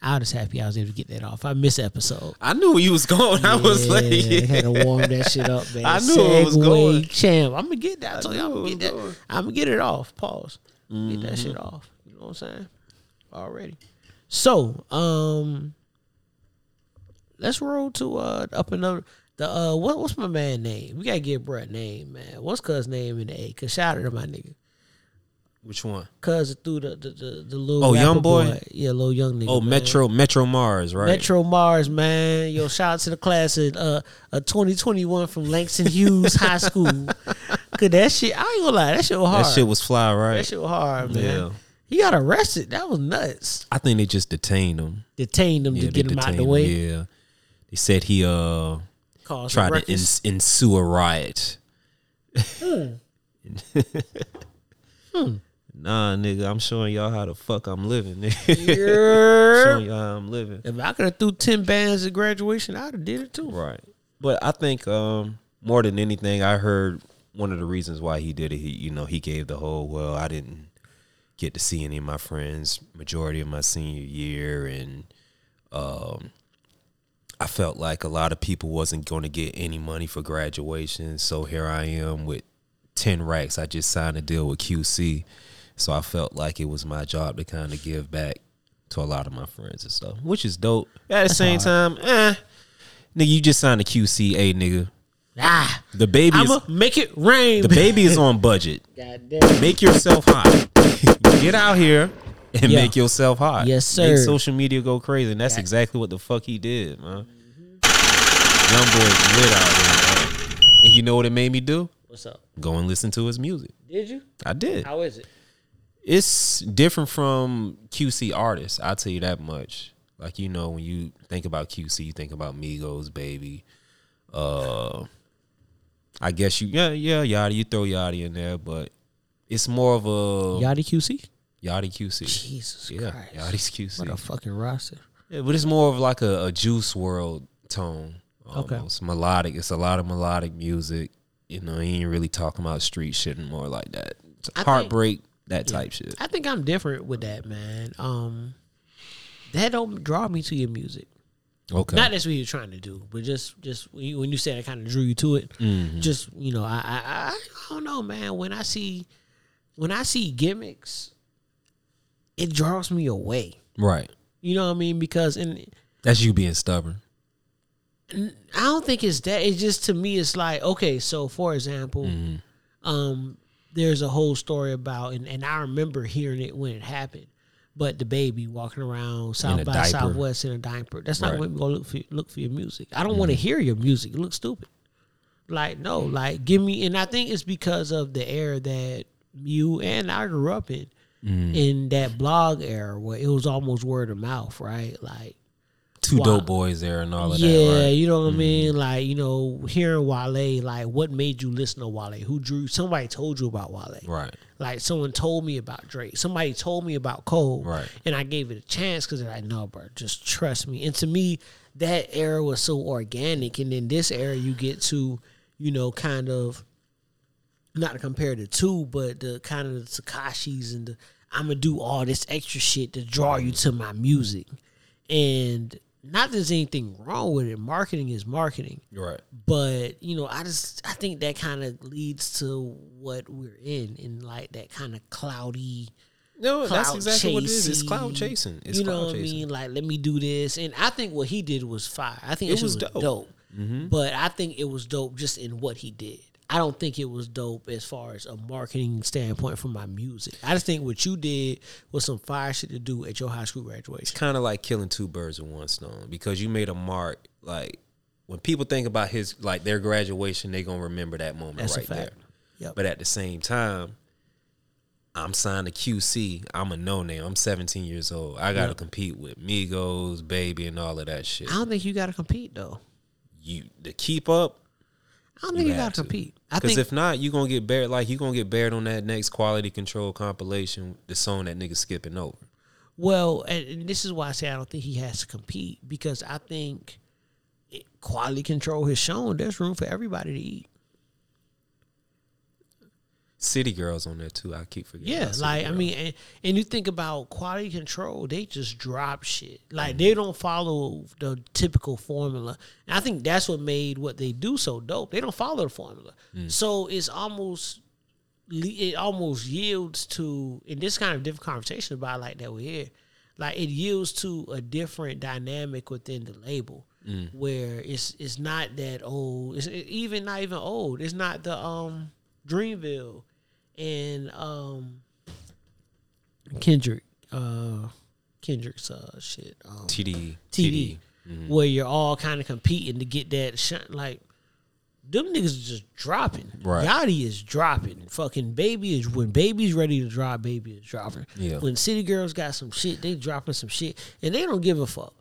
I was happy I was able to get that off. I missed episode. I knew where you was going. I was like, Yeah, had to warm that shit up, man. I knew it was Segway going. Champ. I'm gonna get that. I told you I'm gonna get that. I'm gonna get it off. Pause. Get that Mhm. shit off. You know what I'm saying? Already. So, um, let's roll to uh up another the uh what what's my man name? We gotta get bruh name, man. What's cuz name in the A? Cause shout out to my nigga. Which one? Cuz through the the the, the little Oh, young boy? Yeah, little young nigga. Oh, man. Metro Metro Marrs, right? Metro Marrs, man. Yo, shout out to the class of uh, uh 2021 from Langston Hughes High School. Cause that shit, I ain't gonna lie, that shit was hard. That shit was fly, right? That shit was hard, man. Yeah. He got arrested. That was nuts. I think they just detained him. Detained him Yeah, to get him out the way. Yeah. They said he uh Caused tried to ins- ensue a riot. Hmm. Hmm. Nah, nigga, I'm showing y'all how the fuck I'm living. Nigga. Yeah. showing y'all how I'm living. If I could have threw 10 bands at graduation, I'd have did it too. Right. But I think um more than anything, I heard one of the reasons why he did it. He, you know, he gave the whole well, I didn't get to see any of my friends majority of my senior year, and um, I felt like a lot of people wasn't going to get any money for graduation. So here I am with ten racks. I just signed a deal with QC, so I felt like it was my job to kind of give back to a lot of my friends and stuff, which is dope. At the That's same hard. time, eh, nigga, you just signed a QCA, nigga. Ah, The baby I'ma make it rain. the baby is on budget. God damn. Make yourself hot. Get out here and Yeah. make yourself hot. Yes, sir. Make social media go crazy, and that's exactly what the fuck he did, man. Young boy lit out here, man. And you know what it made me do? What's up? Go and listen to his music. Did you? I did. How is it? It's different from QC artists. I'll tell you that much. Like you know, when you think about QC, you think about Migos, baby. Uh, I guess you yeah yeah Yachty. You throw Yachty in there, but it's more of a Yachty QC? Yachty QC. Jesus yeah, Christ. Yachty's QC. What a fucking roster. Yeah, but it's more of like a, a Juice WRLD tone. Okay. Almost. melodic. It's a lot of melodic music. You know, he ain't really talking about street shit and more like that. It's I think- Heartbreak, that Yeah. type shit. I think I'm different with that, man. Um, that don't draw me to your music. Okay. Not that's what you're trying to do, but just just when you, when you said I kind of drew you to it. Mhm. Just you know, I, I I don't know, man. When I see when I see gimmicks, it draws me away. Right. You know what I mean? Because in That's you being stubborn. I don't think it's that. It's just to me, it's like okay. So for example, Mm-hmm. um, there's a whole story about, and, and I remember hearing it when it happened. But the baby walking around South by diaper. Southwest in a diaper. That's not Right. when we go look for look for your music. I don't want to hear your music. It looks stupid. Like no, like give me. And I think it's because of the era that you and I grew up in, Mm. in that blog era where it was almost word of mouth, right? Like Two dope boys there and all of yeah, that. Right? Mm-hmm. you know what I mean. Like you know, hearing Wale, like what made you listen to Wale? Who drew? Somebody told you about Wale. Right. Like someone told me about Drake. Somebody told me about Cole. Right. And I gave it a chance because they're like, no, bro, just trust me. And to me, that era was so organic. And then this era, you get to, you know, kind of not to compare the two, but the kind of the Tekashis and the I'm gonna do all this extra shit to draw you to my music, and not that there's anything wrong with it. Marketing is marketing, Right. but you know, I just I think that kind of leads to what we're in, in like that kind of cloudy. No, that's exactly what it is. It's cloud chasing. It's you know cloud what I mean? Like, let me do this, and I think what he did was fire. I think It was was dope. dope. Mhm. But I think it was dope just in what he did. I don't think it was dope as far as a marketing standpoint for my music. I just think what you did was some fire shit to do at your high school graduation. It's kind of like killing two birds with one stone because you made a mark. Like when people think about his like their graduation, they gonna remember that moment That's right fact. there. Yep. But at the same time, I'm signed to QC. I'm a no name. I'm 17 years old. I gotta Yep. compete with Migos, Baby, and all of that shit. I don't think you got to compete though. You to keep up. I don't think you, got to compete. Because if not, you're gonna get buried. Like you're gonna get buried on that next quality control compilation, the song that nigga skipping over. Well, and, and this is why I say I don't think he has to compete because I think it, quality control has shown there's room for everybody to eat. City Girls on there too. I keep forgetting. Yeah, like I mean, and, and you think about quality control, they just drop shit. Like Mm-hmm. they don't follow the typical formula. And I think that's what made what they do so dope. They don't follow the formula, Mm. so it's almost it almost yields to. in this kind of different conversation about like that we're here, like it yields to a different dynamic within the label. Mm. Where it's it's not that old. It's even not even old. It's not the um Dreamville and um Kendrick uh Kendrick's uh shit um TD. TD, Mhm. where you're all kind of competing to get that shot like them niggas is just dropping. Right. Yachty is dropping. Fucking baby is when baby's ready to drop, baby is dropping. Yeah. When City Girls got some shit, they dropping some shit. And they don't give a fuck.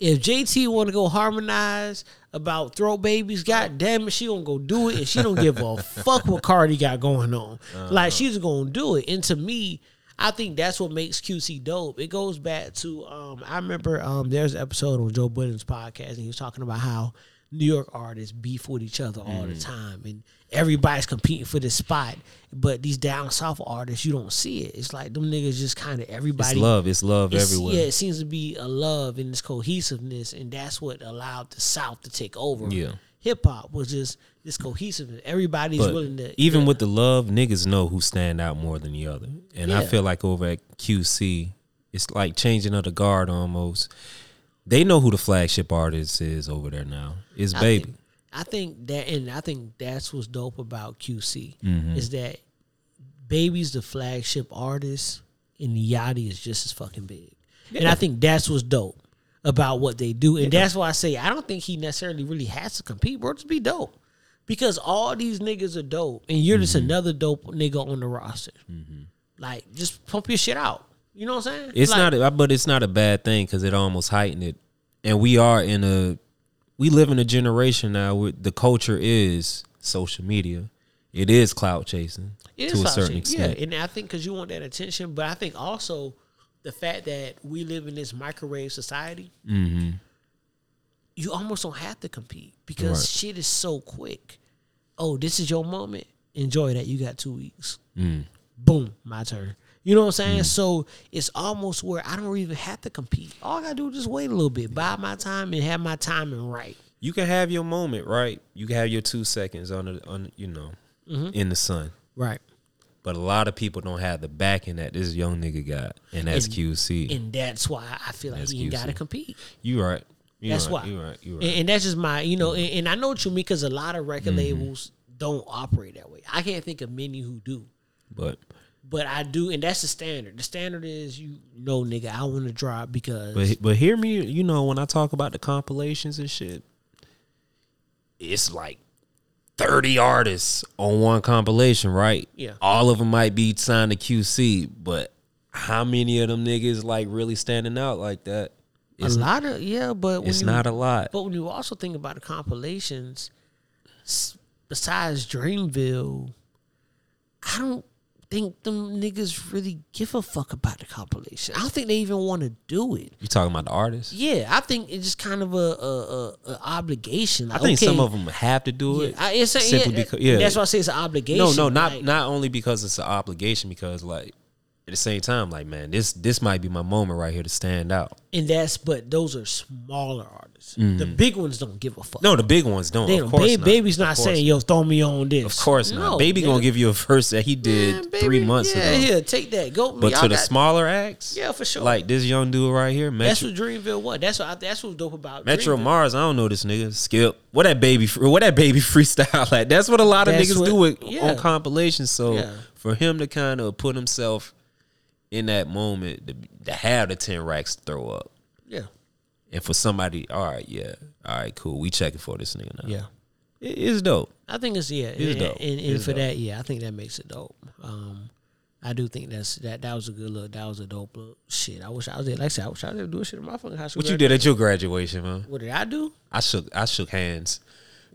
If JT want to go harmonize about throw babies, god damn it, she gonna go do it, and she don't give a fuck what Cardi got going on. Like she's gonna do it. And to me, I think that's what makes QC dope. It goes back to um, I remember um, there's an episode on Joe Budden's podcast, and he was talking about how New York artists beef with each other all the mm. time, and everybody's competing for this spot. But these down south artists, you don't see it. It's like them niggas just kind of everybody It's love. It's love it's- everywhere. Yeah, it seems to be a love and this cohesiveness, and that's what allowed the South to take over. Yeah. hip hop was just this cohesiveness. Everybody's But willing to even yeah. with the love, niggas know who stand out more than the other. And I feel like over at QC, it's like changing of the guard almost. They know who the flagship artist is over there now. It's I Baby. think- I think that, and I think that's what's dope about QC Mhm. is that Baby's the flagship artist, and Yachty is just as fucking big. And I think that's what's dope about what they do, and that's why I say I don't think he necessarily really has to compete, bro. Just be dope, because all these niggas are dope, and you're just another dope nigga on the roster. Like, just pump your shit out. You know what I'm saying? It's Like, not, a, but it's not a bad thing because it almost heightened it. And we are in a, we live in a generation now where the culture is social media. It is clout chasing It to is a certain chasing. Yeah, and I think because you want that attention, but I think also the fact that we live in this microwave society, hmm you almost don't have to compete because Right. shit is so quick. Oh, this is your moment. Enjoy that. You got two weeks. Mm. Boom, my turn. You know what I'm saying? So it's almost where I don't even have to compete. All I gotta do is just wait a little bit, buy my time, and have my timing right. You can have your moment, right? You can have your two seconds on the, on you know, Mhm. in the sun. Right. But a lot of people don't have the backing that this young nigga got, and that's And- QC. And that's why I feel like That's he ain't gotta compete. you right. You that's right. why. You right. You right. And, and that's just my, you know, and, and I know what you mean because a lot of record Mhm. labels don't operate that way. I can't think of many who do, but but I do, and that's the standard. The standard is you know, nigga, I want to drop because But but hear me, you know, when I talk about the compilations and shit, it's like thirty artists on one compilation, right? Yeah. All of them might be signed to QC, but how many of them niggas like really standing out like that? a lot of yeah, but it's you- not a lot. But when you also think about the compilations, besides Dreamville, I don't think them niggas really give a fuck about the compilation. I don't think they even want to do it. You talking about the artists? Yeah, I think it's just kind of a, a, a, a obligation. I think Okay, some of them have to do yeah, it. I, it's a, simply yeah, because yeah. That's why I say it's an obligation. No, no, not like- not only because it's an obligation, because like at the same time, like man, this this might be my moment right here to stand out. And that's but those are smaller artists. The big ones don't give a fuck. Mm-hmm. No, the big ones don't. they of don't. course Ba- not. Baby's not saying, "Yo, throw me on this." Of course not. No, Baby nigga. gonna give you a verse that he did Man, three months yeah, ago. Here, take that. Go. But y'all to the got- smaller acts, Yeah, for sure. Like this young dude right here, that's what Dreamville was. That's what. I, that's what's dope about Metro Dreamville. Mars. I don't know this nigga. Skip. What that baby? What that baby freestyle? Like that's what a lot of That's niggas what- do it yeah. on compilations. So Yeah. for him to kind of put himself in that moment to, to have the ten racks to throw up, Yeah, and for somebody, all right, yeah, all right, cool. We checking for this nigga now. yeah. it is dope. I think it's yeah, It's and, dope. and, and It's for dope. that, yeah, I think that makes it dope. Um, I do think that's that. That was a good look. That was a dope look. Shit, I wish I was there. Like I said, I wish I was there doing shit in my fucking high school. What you did at your graduation, man? What did I do? I shook. I shook hands.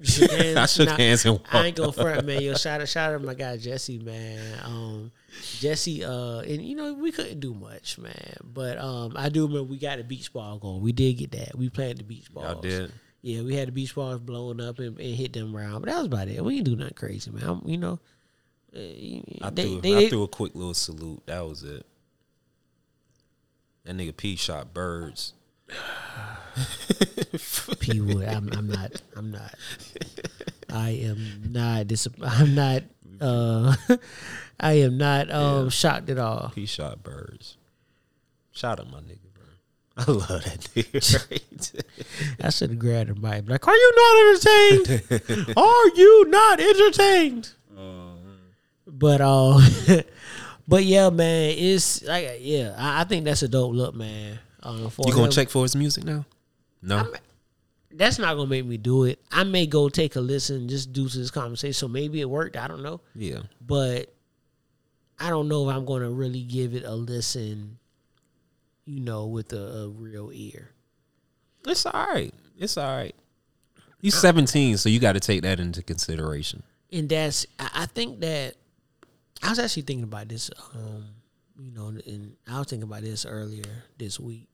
Shook hands? I shook Nah, hands and I ain't gonna front, man. Yo, shout out, shout out to my guy Jesse, man. Um, Jesse, uh, and you know we couldn't do much, man. But um, I do remember we got the beach ball going. We did get that. We played the beach balls. Y'all did. Yeah, we had the beach balls blowing up and, and hit them around, but that was about it. We didn't do nothing crazy, man. I'm, you know, uh, I they- threw, they- I threw a quick little salute. That was it. That nigga P shot birds. P Wood. I'm, I'm not. I'm not. I am not. Dis- I'm not. Uh, I am not um, shocked at all. He shot birds. Shout out my nigga, bro. I love that nigga. I should have grabbed him by like, "Are you not entertained? Are you not entertained?" But uh, but yeah, man, it's like yeah, I, I think that's a dope look, man. Uh, for you gonna him. check for his music now? No. That's not gonna make me do it. I may go take a listen just due to this conversation. So maybe it worked. I don't know. yeah. but I don't know if I'm going to really give it a listen, you know, with a, a real ear. It's all right. It's all right. He's 17, so you got to take that into consideration. And that's, I I think that I was actually thinking about this, um, you know, and I was thinking about this earlier this week,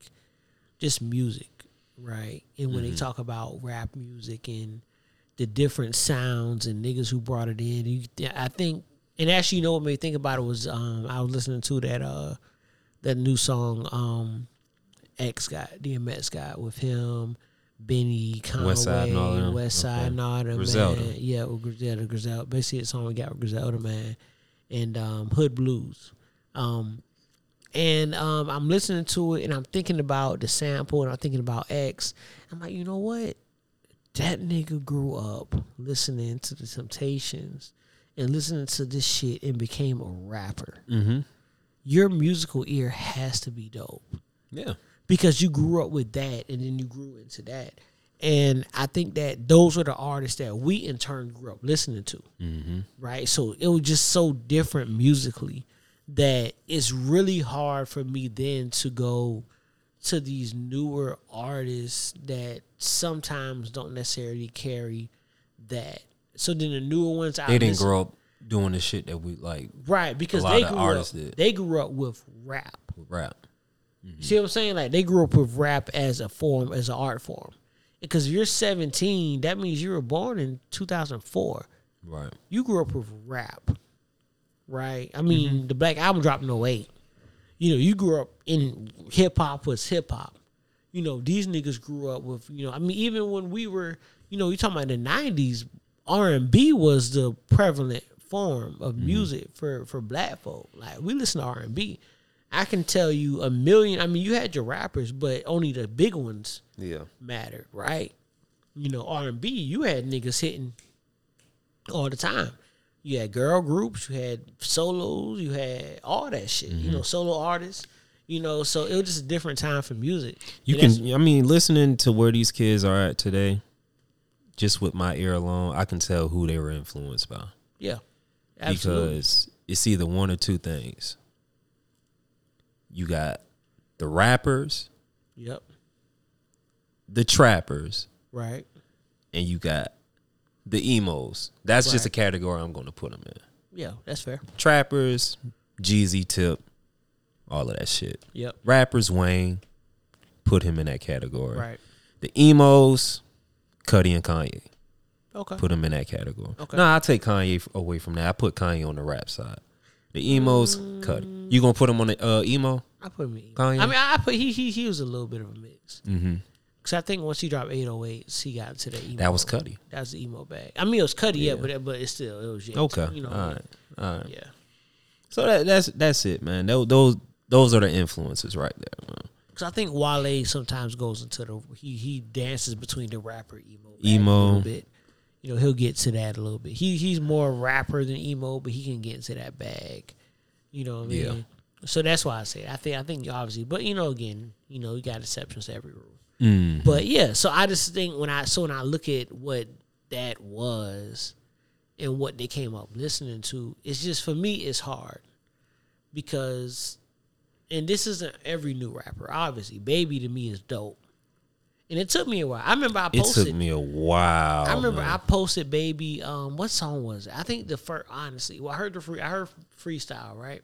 just music, right? And when they talk about rap music and the different sounds and niggas who brought it in, you, I think, and actually, you know what made me think about it was um, I was listening to that uh that new song um X got DMX got with him. Benny, Conway, West Side and all them. West Side, Okay. and all them, Griselda. man. Yeah, with Griselda, Griselda. Basically, the song we got with Griselda, man, and um, Hood Blues. Um, and um, I'm listening to it, and I'm thinking about the sample, and I'm thinking about X. I'm like, you know what? That nigga grew up listening to the Temptations and listening to this shit, and became a rapper. Mm-hmm. Your musical ear has to be dope Yeah. because you grew up with that and then you grew into that. And I think that those were the artists that we in turn grew up listening to. Mm-hmm. Right. So it was just so different musically that it's really hard for me then to go to these newer artists that sometimes don't necessarily carry that. So then the newer ones I They didn't listen- grow up doing the shit that we like right because lot they of grew artists up did. they grew up with rap. with rap. You See what I'm saying? Like they grew up with rap as a form, as an art form. Because if you're 17, that means you were born in 2004. Right. You grew up with rap, right? I mm-hmm. mean, the Black Album dropped in 08. You know, you grew up in hip hop was hip hop. You know, these niggas grew up with, you know, I mean, even when we were, you know, you talking about the 90s, R&B was the prevalent form of mm-hmm. music for for black folk. Like we listen to R&B. I can tell you a million. I mean, you had your rappers, but only the big ones Yeah. mattered, right? You know, R and B, you had niggas hitting all the time. You had girl groups, you had solos, you had all that shit. You know, mm-hmm. solo artists. You know, so it was just a different time for music. You And can, I mean, listening to where these kids are at today, just with my ear alone, I can tell who they were influenced by. yeah, absolutely. Because it's either one or two things. You got the rappers, Yep, the trappers, right. and you got the emos. That's just a category I'm going to put them in. Yeah, that's fair. Trappers, Jeezy, Tip, all of that shit. Yep. Rappers, Wayne, put him in that category. Right. The emos, Cudi and Kanye. Okay. Put him in that category. Okay. No, I take Kanye away from that. I put Kanye on the rap side. The emos, Cudi. You gonna put him on the uh, emo? I put him in. Kanye? I mean, I put he he he was a little bit of a mix. Mm-hmm. Cause I think once he dropped 808s, he got into the emo. That was Cudi. That was the emo bag. I mean, it was Cudi, yeah, Yeah. but but it's still it was yeah, Okay. You know, all right. All right. yeah. So that, that's that's it, man. Those those those are the influences right there, man. Because I think Wale sometimes goes into the he he dances between the rapper emo Emo. a little bit. You know, he'll get to that a little bit. He he's more rapper than emo, but he can get into that bag. You know what I mean? Yeah. So that's why I say I think I think obviously, but you know, again, you know, you got exceptions to every rule. Mm. But yeah, so I just think when I so when I look at what that was and what they came up listening to, it's just for me it's hard because and this isn't every new rapper. Obviously, Baby to me is dope. And it took me a while. I remember I It posted took me a while. I remember man. I posted Baby um what song was it? I think the first honestly, well I heard the free I heard freestyle, right?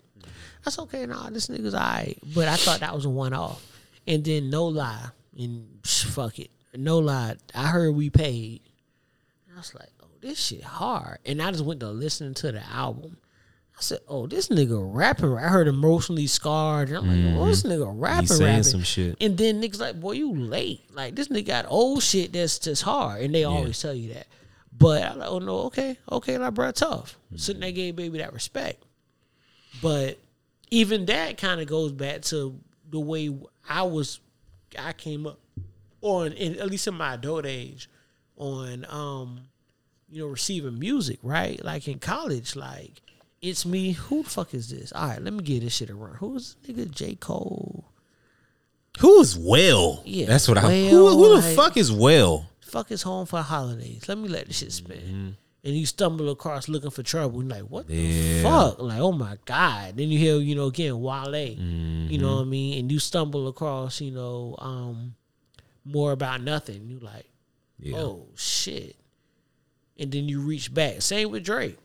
That's okay, nah, this nigga's alright. But I thought that was a one off. And then no lie, and psh, fuck it. No lie, I heard we paid. I was like, oh, this shit hard. And I just went to listening to the album. I said, oh, this nigga rapping. I heard emotionally scarred. And I'm like, oh, this mm-hmm. nigga rapping, saying rapping. some shit. And then niggas like, boy, you late. Like this nigga got old shit that's just hard. And they always tell you that. But I'm like, oh no, okay, okay, like bro, tough. Mm-hmm. So they gave baby that respect. But even that kind of goes back to the way I was I came up on in, at least in my adult age on um you know receiving music right like in college like it's me who the fuck is this all right let me get this shit around who's nigga J Cole Who's Wale? Yeah, that's what I. Well, Who, who the like- fuck is Wale? fuck is home for holidays let me let this shit spin Mm-hmm. And you stumble across looking for trouble and like what the fuck like oh my god then you hear you know again Wale you Mm-hmm. know what I mean and you stumble across you know um more about nothing you like Yeah. oh shit and then you reach back same with Drake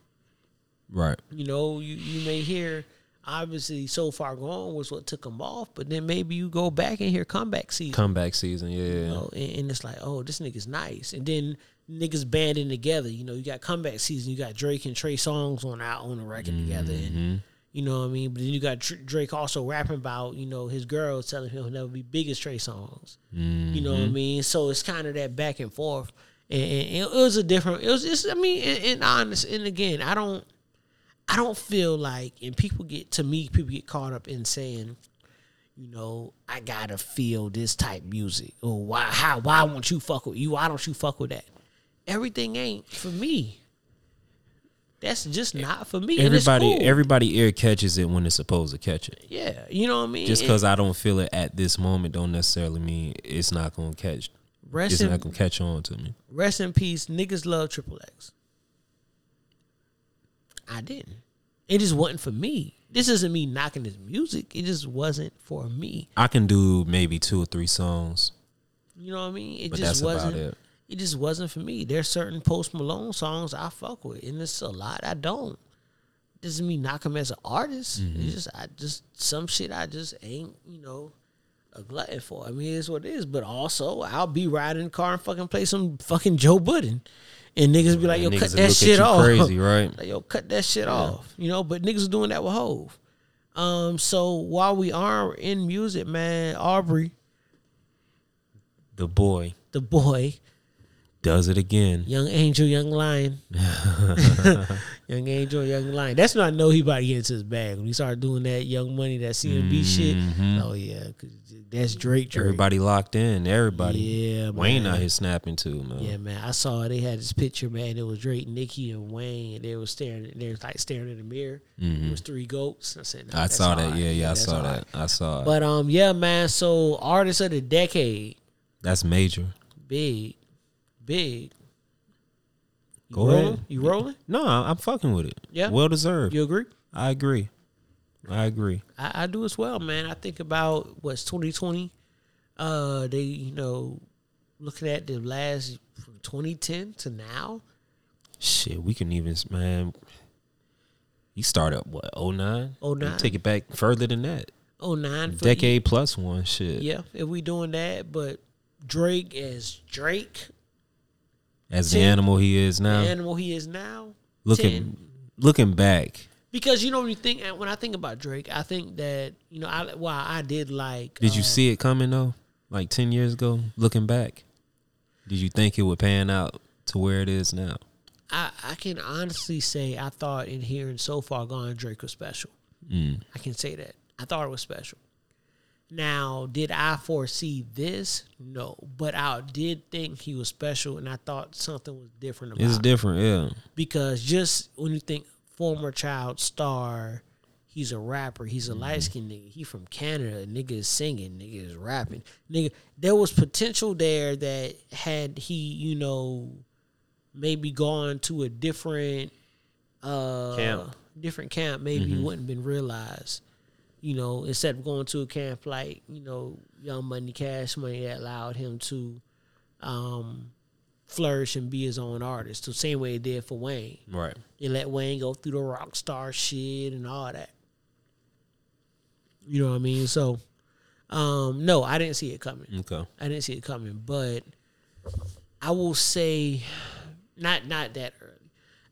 Right. you know you, you may hear obviously so far gone was what took him off but then maybe you go back and hear comeback season Comeback season. Yeah. you know, and, and it's like, oh, this nigga's nice. And then niggas banding together. You know, you got comeback season. You got Drake and Trey Songz on out on the record together, and mm-hmm. you know what I mean. But then you got Dr- Drake also rapping about you know his girls telling him he'll never be big as Trey Songz. You know what I mm-hmm. mean. So it's kind of that back and forth, and, and it was a different. It was just, I mean, and, and honest. And again, I don't. I don't feel like, and people get to me, people get caught up in saying, you know, I gotta feel this type music, or why, how, why won't you fuck with you? Why don't you fuck with that? Everything ain't for me. That's just not for me. Everybody, cool. everybody ear catches it when it's supposed to catch it. yeah, you know what I mean. Just because I don't feel it at this moment, don't necessarily mean it's not gonna catch. rest It's in, not gonna catch on to me. rest in peace, niggas love Triple X. I didn't. It just wasn't for me. This isn't me knocking his music. It just wasn't for me. I can do maybe two or three songs, You know what I mean? It but just that's wasn't. about it. It just wasn't for me. There's certain Post Malone songs I fuck with, and it's a lot I don't. Doesn't mean knock him as an artist. Mm-hmm. It's just I just some shit I just ain't you know a glutton for. I mean, it's what it is. But also, I'll be riding in the car and fucking play some fucking Joe Budden, and niggas be like, "Yo, cut that shit off." crazy, right? like, yo, cut that shit off. You know, but niggas doing that with Hove. Um, so while we are in music, man, Aubrey, The boy the boy, does it again. Young Angel, Young Lion. young Angel, Young Lion. That's when I know he about to get into his bag. When he started doing that Young Money, that CMB shit. Oh, yeah, that's Drake, Drake. Mm-hmm. Everybody locked in. Everybody. Yeah, Wayne man. out here snapping too, man. Yeah, man. I saw. They had this picture, man. It was Drake, Nicki, and Wayne. And they was staring. They was like staring in the mirror. It was three goats. I said, no, Mm-hmm. I saw that. hard. Yeah, yeah, I saw that. I saw it. But um, yeah, man. So artists of the decade, That's major. big, big. You Go rolling? ahead. You rolling? No, I'm fucking with it. Yeah? Well deserved. You agree? I agree. I agree. I, I do as well, man. I think about what's 2020. Uh, they, you know, looking at the last from 2010 to now. Shit, we can even man. You start up what 09? 09. Take it back further than that. Oh nine for Decade plus one shit. Yeah, if we doing that, but Drake as Drake, As the animal he is now. the animal he is now. looking 10. looking back. because you know when you think when I think about Drake, I think that you know I while I did like Did you uh, see it coming though? Like ten years ago, looking back. Did you think it would pan out to where it is now? I, I can honestly say I thought in hearing so far gone Drake was special. Mm. I can say that. I thought it was special. Now, did I foresee this? No, but I did think he was special, and I thought something was different about. It's him. different, yeah. because just when you think former child star, he's a rapper. He's a light skinned nigga. He from Canada. Nigga is singing. Nigga is rapping. Nigga, there was potential there that had he, you know, maybe gone to a different uh Camp. different camp, maybe Mhm. wouldn't been realized. You know, instead of going to a camp like, you know, Young Money Cash Money that allowed him to um flourish and be his own artist. The same way it did for Wayne. Right. And let Wayne go through the rock star shit and all that. You know what I mean? So um no, I didn't see it coming. Okay. I didn't see it coming, but I will say not not that early.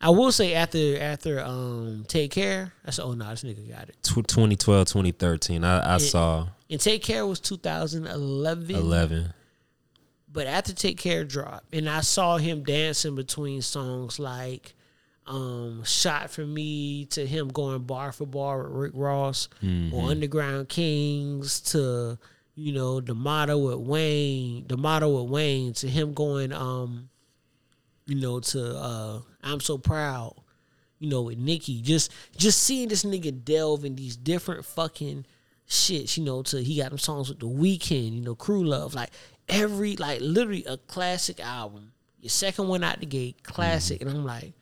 I will say after after um take care, I said, oh no, this nigga got it. Tw 2012, 2013. I, I It- saw And take care was 2011. eleven. But after Take Care dropped, and I saw him dancing between songs like um, Shot for Me to him going bar for bar with Rick Ross Mhm. or Underground Kings to, you know, the motto with Wayne, the motto with Wayne to him going, um, you know, to uh, I'm So Proud, you know, with Nicki. Just just seeing this nigga delve in these different fucking shits, you know, to he got them songs with the Weeknd, you know, crew love. Like every like literally a classic album. Your second one out the gate, classic. And I'm like,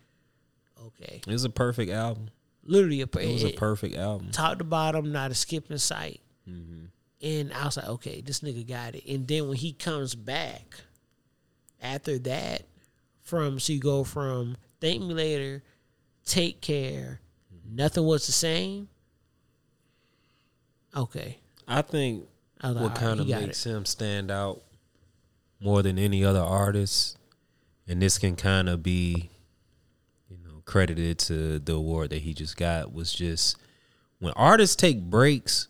okay. It was a perfect album. Literally a It was a perfect album. Top to bottom, not a skip in sight. Mm-hmm. And I was like, okay, this nigga got it. And then when he comes back after that, from so you go from Thank Me Later, Take Care, Nothing Was the Same. Okay. I think I like, what all right, kind of makes him stand out more than any other artist, and this can kind of be, you know, credited to the award that he just got was just when artists take breaks,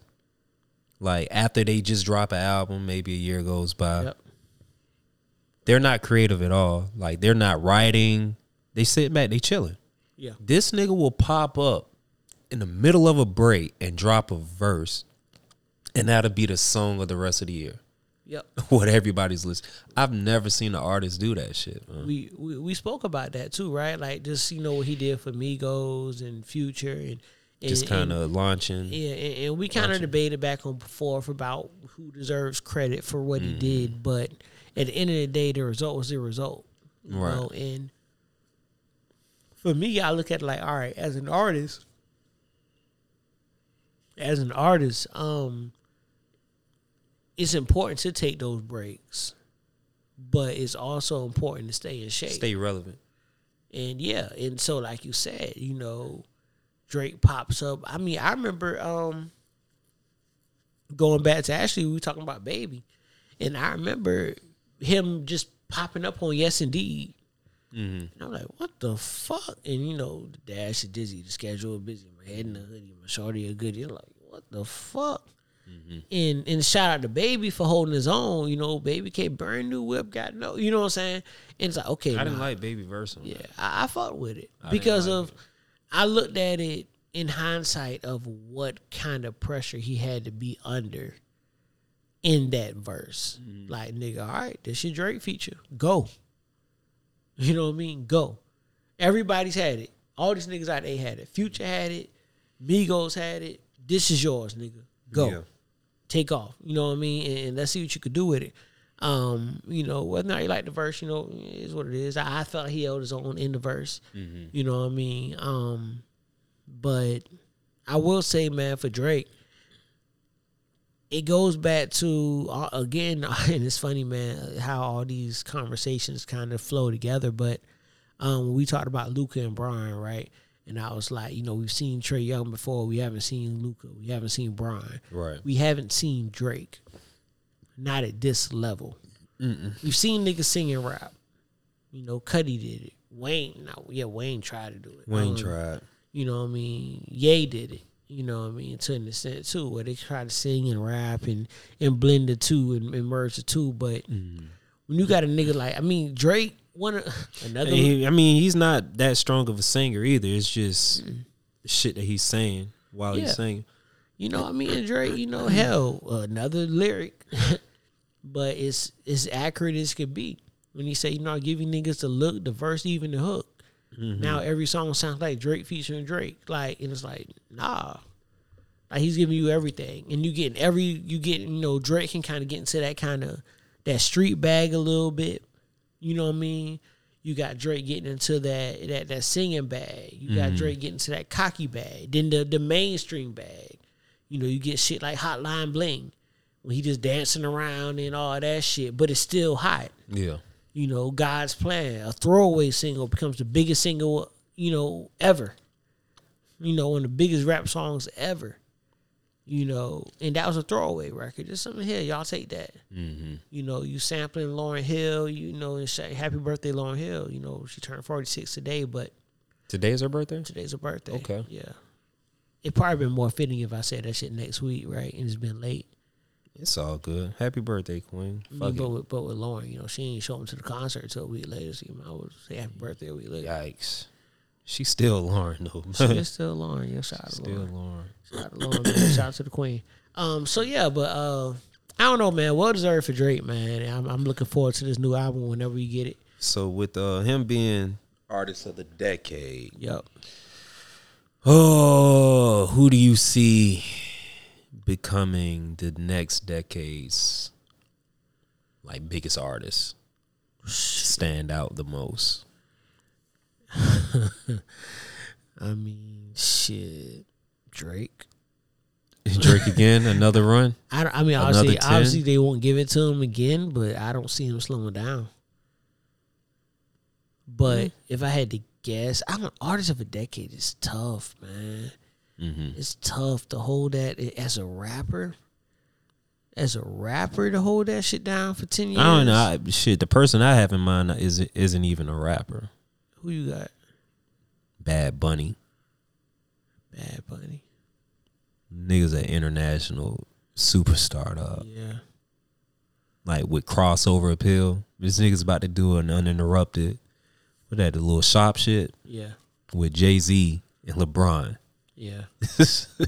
like after they just drop an album, maybe a year goes by. Yep. They're not creative at all. Like they're not writing. They sit back, they chilling. Yeah. This nigga will pop up in the middle of a break and drop a verse, and that'll be the song of the rest of the year. Yep. what everybody's listening. I've never seen an artist do that shit. man. we, we we spoke about that too, right? Like just you know what he did for Migos and Future and, and Just kind of launching. Yeah, and, and we kind of debated back and forth about who deserves credit for what he Mm. did, but at the end of the day, the result was the result. You Right. know? And for me, I look at it like, all right, as an artist, as an artist, um, it's important to take those breaks, but it's also important to stay in shape. Stay relevant. And yeah, and so like you said, you know, Drake pops up. I mean, I remember um going back to actually we were talking about baby. And I remember him just popping up on Yes Indeed. Mm-hmm. And I'm like, what the fuck? And you know, the dash is dizzy, the schedule is busy, my head in the hoodie, my shorty a goodie. I'm like, what the fuck? And and shout out to Baby for holding his own. You know, Baby came brand new whip, got no. You know what I'm saying? And it's like, okay, I didn't nah. like Baby Verse. on Yeah, that. I, I fought with it I because like of I looked at it in hindsight of what kind of pressure he had to be under in that verse. Mm-hmm. Like, nigga, all right, this your Drake feature. Go. You know what I mean? Go. Everybody's had it. All these niggas out there had it. Future had it. Migos had it. This is yours, nigga. Go. Yeah. Take off. You know what I mean? And, and let's see what you could do with it. Um, you know, whether or not you like the verse, you know, is what it is. I, I felt he held his own in the verse. Mhm. You know what I mean? Um, but I will say, man, for Drake, it goes back to uh, again, and it's funny, man, how all these conversations kind of flow together. But um, we talked about Luka and Brian, right? And I was like, you know, we've seen Trae Young before. We haven't seen Luka. We haven't seen Brian. Right. We haven't seen Drake. Not at this level. We've seen niggas singing rap. You know, Cudi did it. Wayne, no, yeah, Wayne tried to do it. Wayne Um, tried. You know what I mean? Ye did it. You know what I mean? To an extent too, where they try to sing and rap and and blend the two and, and merge the two. But Mm-hmm. when you got a nigga like, I mean, Drake, one another. He- I mean, he's not that strong of a singer either. It's just the shit that he's saying while Yeah. he's singing. You know, what I mean, and Drake, you know, hell, another lyric, but it's it's accurate as could be. When he say, you know, I give you niggas the look, the verse, even the hook. Mm-hmm. Now every song sounds like Drake featuring Drake, like, and it's like, nah, like he's giving you everything, and you getting every, you get, you know, Drake can kind of get into that kind of that street bag a little bit. You know what I mean? You got Drake getting into that that that singing bag. You got mm-hmm. Drake getting into that cocky bag. Then the the mainstream bag. You know, you get shit like Hotline Bling when he just dancing around and all that shit, but it's still hot. Yeah. You know, God's plan, a throwaway single becomes the biggest single, you know, ever. You know, one of the biggest rap songs ever. You know, and that was a throwaway record. There's something here, y'all take that. Mm-hmm. You know, you sampling Lauryn Hill. You know, and say happy birthday, Lauryn Hill. You know, she turned 46 today, but Today's her birthday. today's her birthday. Okay. yeah. It probably been more fitting if I said that shit next week, right? And it's been late. It's all good. Happy birthday, Queen. I mean, but with, but with Lauryn, you know, she ain't show up to the concert until a week later. So as well say happy birthday a week later. Yikes. She's still Lauryn though. She is still Lauryn. Yeah, shout out to still Lauryn. Lauryn. Shout out to Lauryn, man. Shout out to the Queen. Um, so yeah, but uh, I don't know, man. Well deserved for Drake, man. I'm, I'm looking forward to this new album whenever you get it. So with uh, him being artist of the decade, Yep. oh, who do you see becoming the next decade's like biggest artist? Stand out the most. I mean, shit, Drake. Drake again, another run. I, don't- I mean, obviously, obviously they won't give it to him again, but I don't see him slowing down. But hmm. if I had to guess, I'm an artist of a decade. It's tough, man. Mm-hmm. It's tough to hold that as a rapper. As a rapper, to hold that shit down for ten years. I don't know. I, shit, the person I have in mind is isn't even a rapper. Who you got? Bad Bunny. Bad Bunny. Niggas an international superstar, dog. Yeah. Like with crossover appeal. This nigga's about to do an uninterrupted. What that, the little shop shit Yeah. with Jay Z and LeBron. Yeah.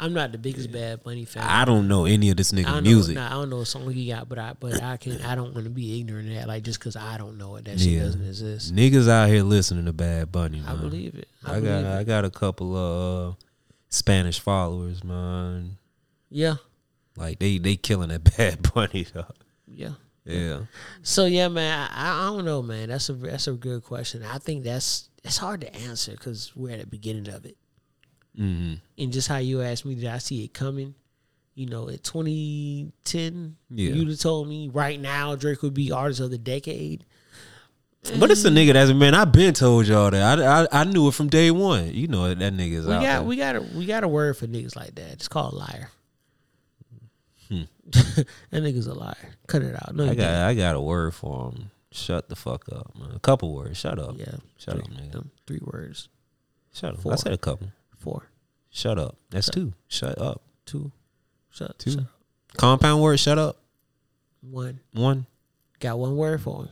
I'm not the biggest Bad Bunny fan. I don't know any of this I nigga don't music. Know, nah, I don't know a song he got, but I but I can I don't want to be ignorant of that. Like just because I don't know it, that shit Yeah. doesn't exist. Niggas out here listening to Bad Bunny. I believe it. I, I, got believe I got a couple of uh, Spanish followers, man. Yeah, Like they they killing that Bad Bunny, though. yeah. Yeah. So yeah, man. I, I don't know, man. That's a that's a good question. I think that's it's hard to answer because we're at the beginning of it, Mm-hmm. and just how you asked me, did I see it coming? You know, at 2010, Yeah. you'd have told me right now Drake would be artist of the decade. But it's a nigga that's a man. I've been told y'all that. I, I I knew it from day one. You know that nigga's We out got there. we got a we got a word for niggas like that. It's called a liar. Hmm. that nigga's a liar. Cut it out. No, I got didn't. I got a word for him. Shut the fuck up, man. A couple words. Shut up. Yeah, Shut three, up, nigga. three words. Shut up. I said a couple. Four, Shut up. That's Shut- two. Shut up. two, shut, Two. shut Compound word. Shut up. one. One. Got one word for him.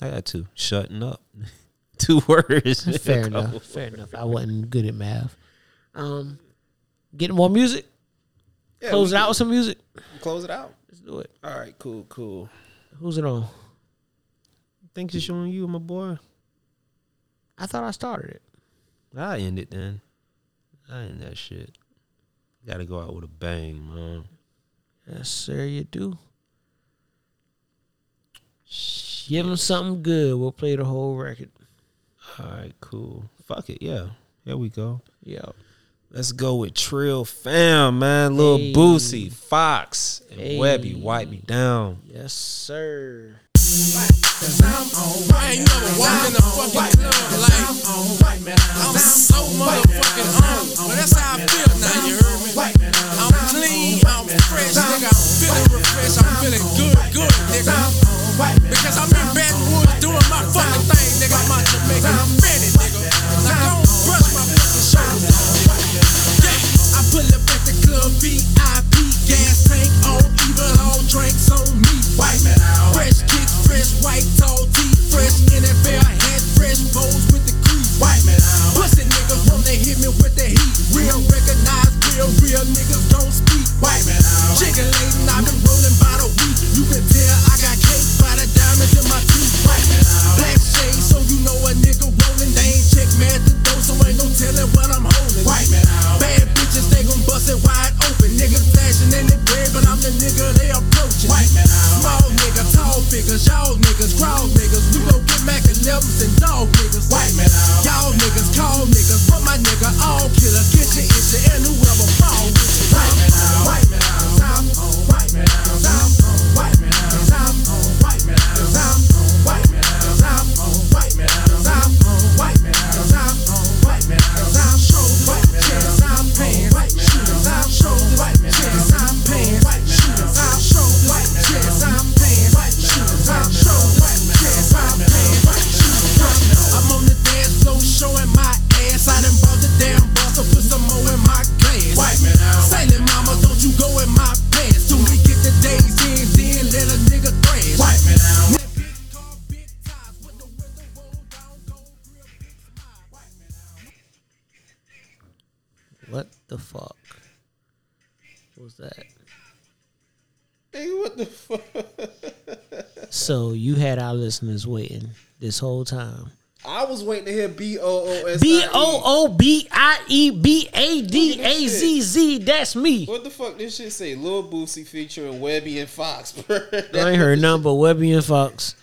I got two. Shutting up. two words. Fair A couple. enough. Fair enough. I wasn't good at math. Um, getting more music. Close it out with some music. Close it out. Let's do it. All right. Cool. Cool. Who's it on? Thanks for showing you, my boy. I thought I started it. I end it then. I end that shit. Got to go out with a bang, man. Yes, sir. You do. Give him something good. We'll play the whole record. All right, cool. Fuck it, yeah. Here we go. Yo. Let's go with Trill Fam, man. Lil Hey. Boosie, Fox, and Hey. Webbie. Wipe me down. Yes, sir. Cause I'm alright. I ain't never walked in the fucking club like I'm so motherfucking on. Well, that's how I feel now, you heard me? I'm clean, I'm fresh, nigga. I'm feeling fresh, I'm feeling good, good, nigga. Because I'm in Baton Rouge doing my fucking thing, nigga. My Jamaican fitted, nigga. Now go brush my fucking nigga. Yeah, I pull up at the club, VIP. Gas tank on even all drinks on me. White man out. Fresh kicks, fresh white tall teeth, fresh NFL hat, fresh bows with the crease. White man out. Pussy niggas want to hit me with the heat. Real recognized, real real niggas don't speak. White man out. Chicken lady, I've been rolling by the week. You can tell I got cake by the diamonds in my teeth. White man out. Black shade, so you know a nigga rolling. They ain't check man the door, so ain't no telling what I'm holding. White man out. Bad bitches, they gon' bust it wide open. Niggas flashing in the bread, but I'm the nigga they approaching. White man, Small nigga, tall figures, y'all niggas, crawl niggas. We gon' get Mac 11s and dog niggas. White man, y'all niggas, call niggas, but my nigga all killers. Get your issue and whoever fall with you. White man, white man, white man, white man, Nigga, what the fuck? So you had our listeners waiting this whole time. I was waiting to hear B O O S. B O O B I E B A D A Z Z. That's me. What the fuck this shit say? Lil Boosie featuring Webbie and Fox. bro. I ain't heard nothing but Webbie and Fox.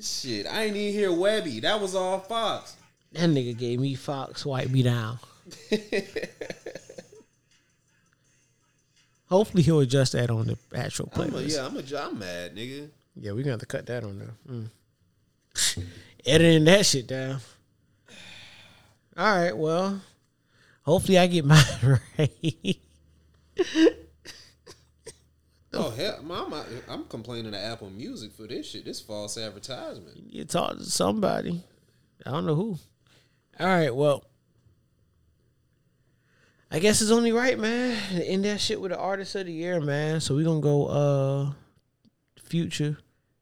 Shit, I ain't even hear Webbie. That was all Fox. That nigga gave me Fox, wipe me down. Hopefully he'll adjust that on the actual I'm a, playlist. yeah, I'm a, I'm mad, nigga. Yeah, we're gonna have to cut that on there. Mm. Editing that shit down. All right, well, hopefully I get mine right. Oh hell, I'm, I'm complaining to Apple Music for this shit. This false advertisement. you talk to somebody. I don't know who. All right, well, I guess it's only right, man. End that shit with the artist of the year, man. So we gonna go uh Future,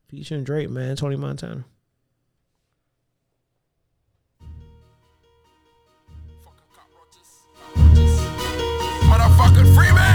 featuring Drake, man. Tony Montana. Motherfucking Freeman. Remember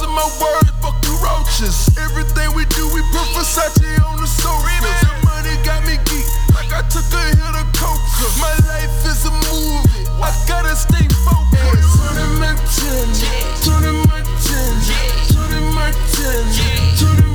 my balls my words. Fuck you roaches. Everything we do, we put Versace on the sofa. The money got me geek. Like I took a hit of coca. My life is a movie. I gotta stay focused. Tony Montana. Tony Montana. Tony Montana. Tony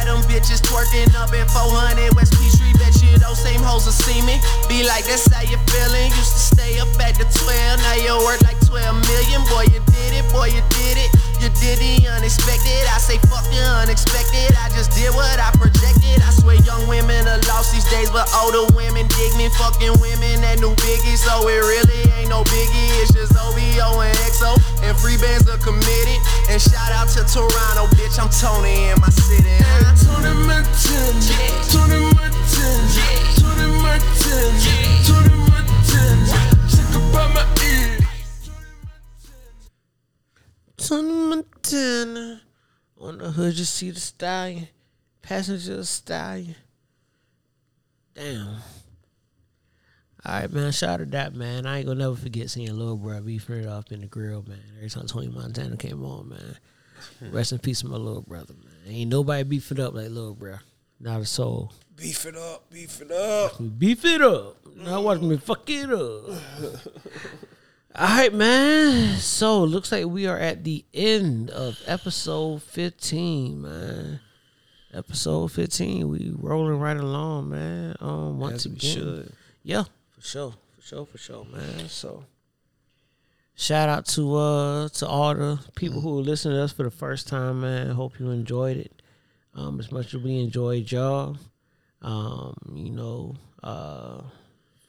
Have them bitches twerking up in 400 West Peachtree. Bet you those same hoes will see me. Be like, that's how you feeling. Used to stay up at the 12. Now you worth like 12 million. Boy, you did it. Boy, you did it. You did the unexpected. I say fuck the unexpected. I just did what I projected. I swear young women are lost these days, but older women dig me. Fucking women that new biggie, so it really ain't no biggie. It's just OVO and XO, and free bands are committed. And shout out to Toronto, bitch. I'm Tony in my city. Tony Montana. Tony Montana. Tony Montana. Tony Montana. Tony Montana. On the hood, you see the stallion. Passenger stallion. Damn. All right, man. Shout out to that, man. I ain't gonna never forget seeing Lil Bro beefing it up in the grill, man. Every time Tony Montana came on, man. Rest in peace, my little brother, man. Ain't nobody beef it up like little Bro. Not a soul. Beef it up, beef it up. Beef it up. Now watch me fuck it up. All right, man. So looks like we are at the end of episode fifteen, man. Episode fifteen, we rolling right along, man. Um, once As we again, should. yeah, for sure, for sure, for sure, man. So, shout out to uh to all the people who are listening to us for the first time, man. Hope you enjoyed it, um, as much as we enjoyed y'all. Um, you know, uh,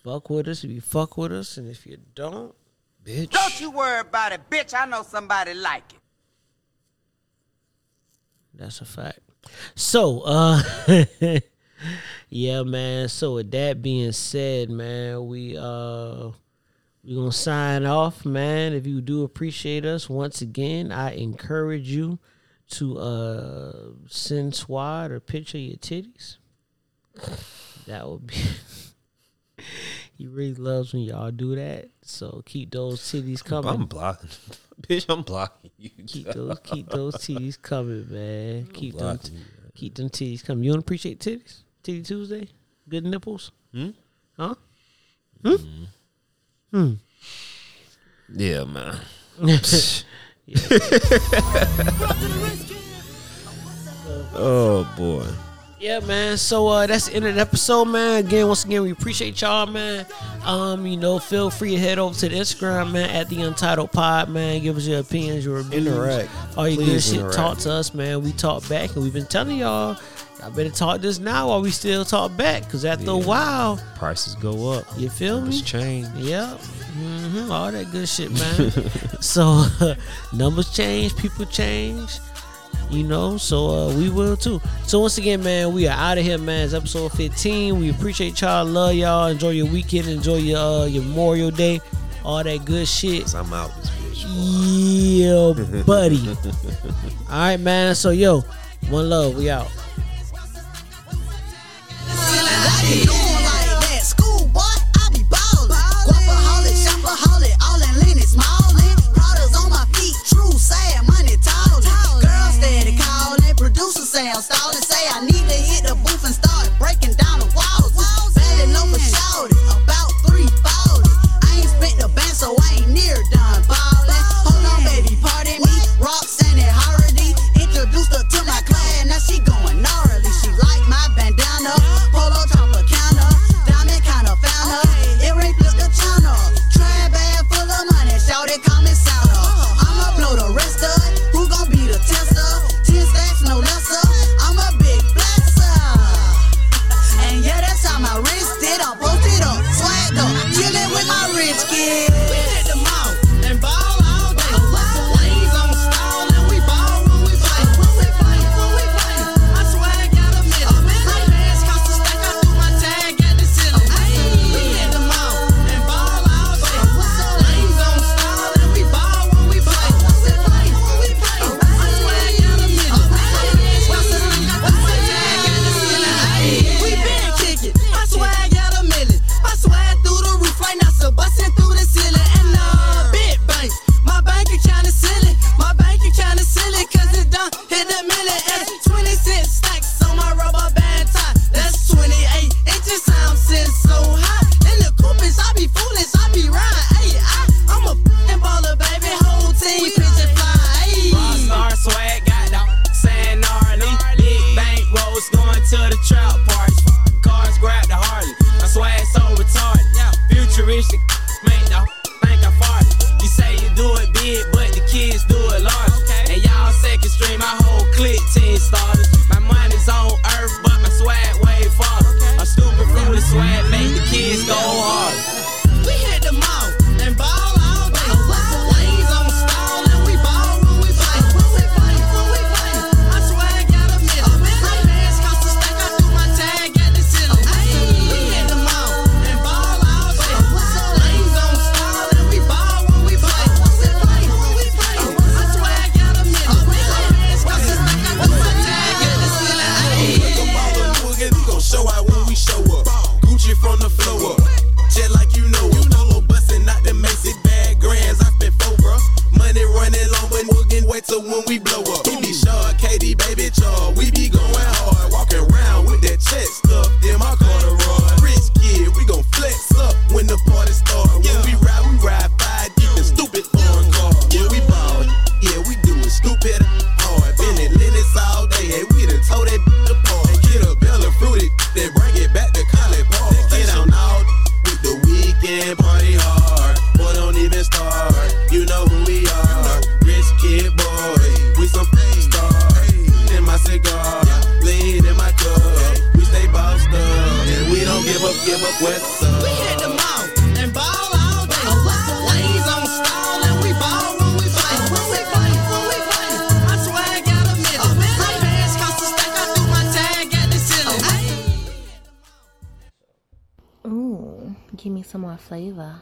fuck with us if you fuck with us, and if you don't, bitch. Don't you worry about it, bitch. I know somebody like it. That's a fact. So, uh Yeah, man. So with that being said, man, we uh we're gonna sign off, man. If you do appreciate us, once again, I encourage you to uh send Swad or picture your titties. That would be he really loves when y'all do that. So keep those titties coming. I'm blocking. Bitch, I'm blocking you. Keep those keep those titties coming, man. Keep them you, keep them titties coming. You don't appreciate titties? Titty Tuesday? Good nipples? Hmm? Huh? Hmm? Hmm. Yeah, man. oh boy. Yeah, man. So uh that's the end of the episode, man. Again, once again, we appreciate y'all, man. Um, you know, feel free to head over to the Instagram, man, at the Untitled Pod, man. Give us your opinions, your reviews, Interact. all your good shit. Talk to us, man. We talk back, and we've been telling y'all, y'all better talk this now while we still talk back, cause after a while, Prices go up. you feel me? Numbers change. Yep. hmm All that good shit, man. so numbers change, people change. You know, so uh, we will too. So once again, man, we are out of here, man. It's episode 15. We appreciate y'all, love y'all. Enjoy your weekend, enjoy your uh, your Memorial Day, all that good shit. I'm out this bitch. Yeah, buddy. all right, man. So yo, one love. We out. Sound stallin', say I need to hit the booth and start breaking down the walls. Low for shouted, about 340. I ain't spent the band, so I ain't near done ballin'. Hold on, baby, pardon me. Roxanne More flavor.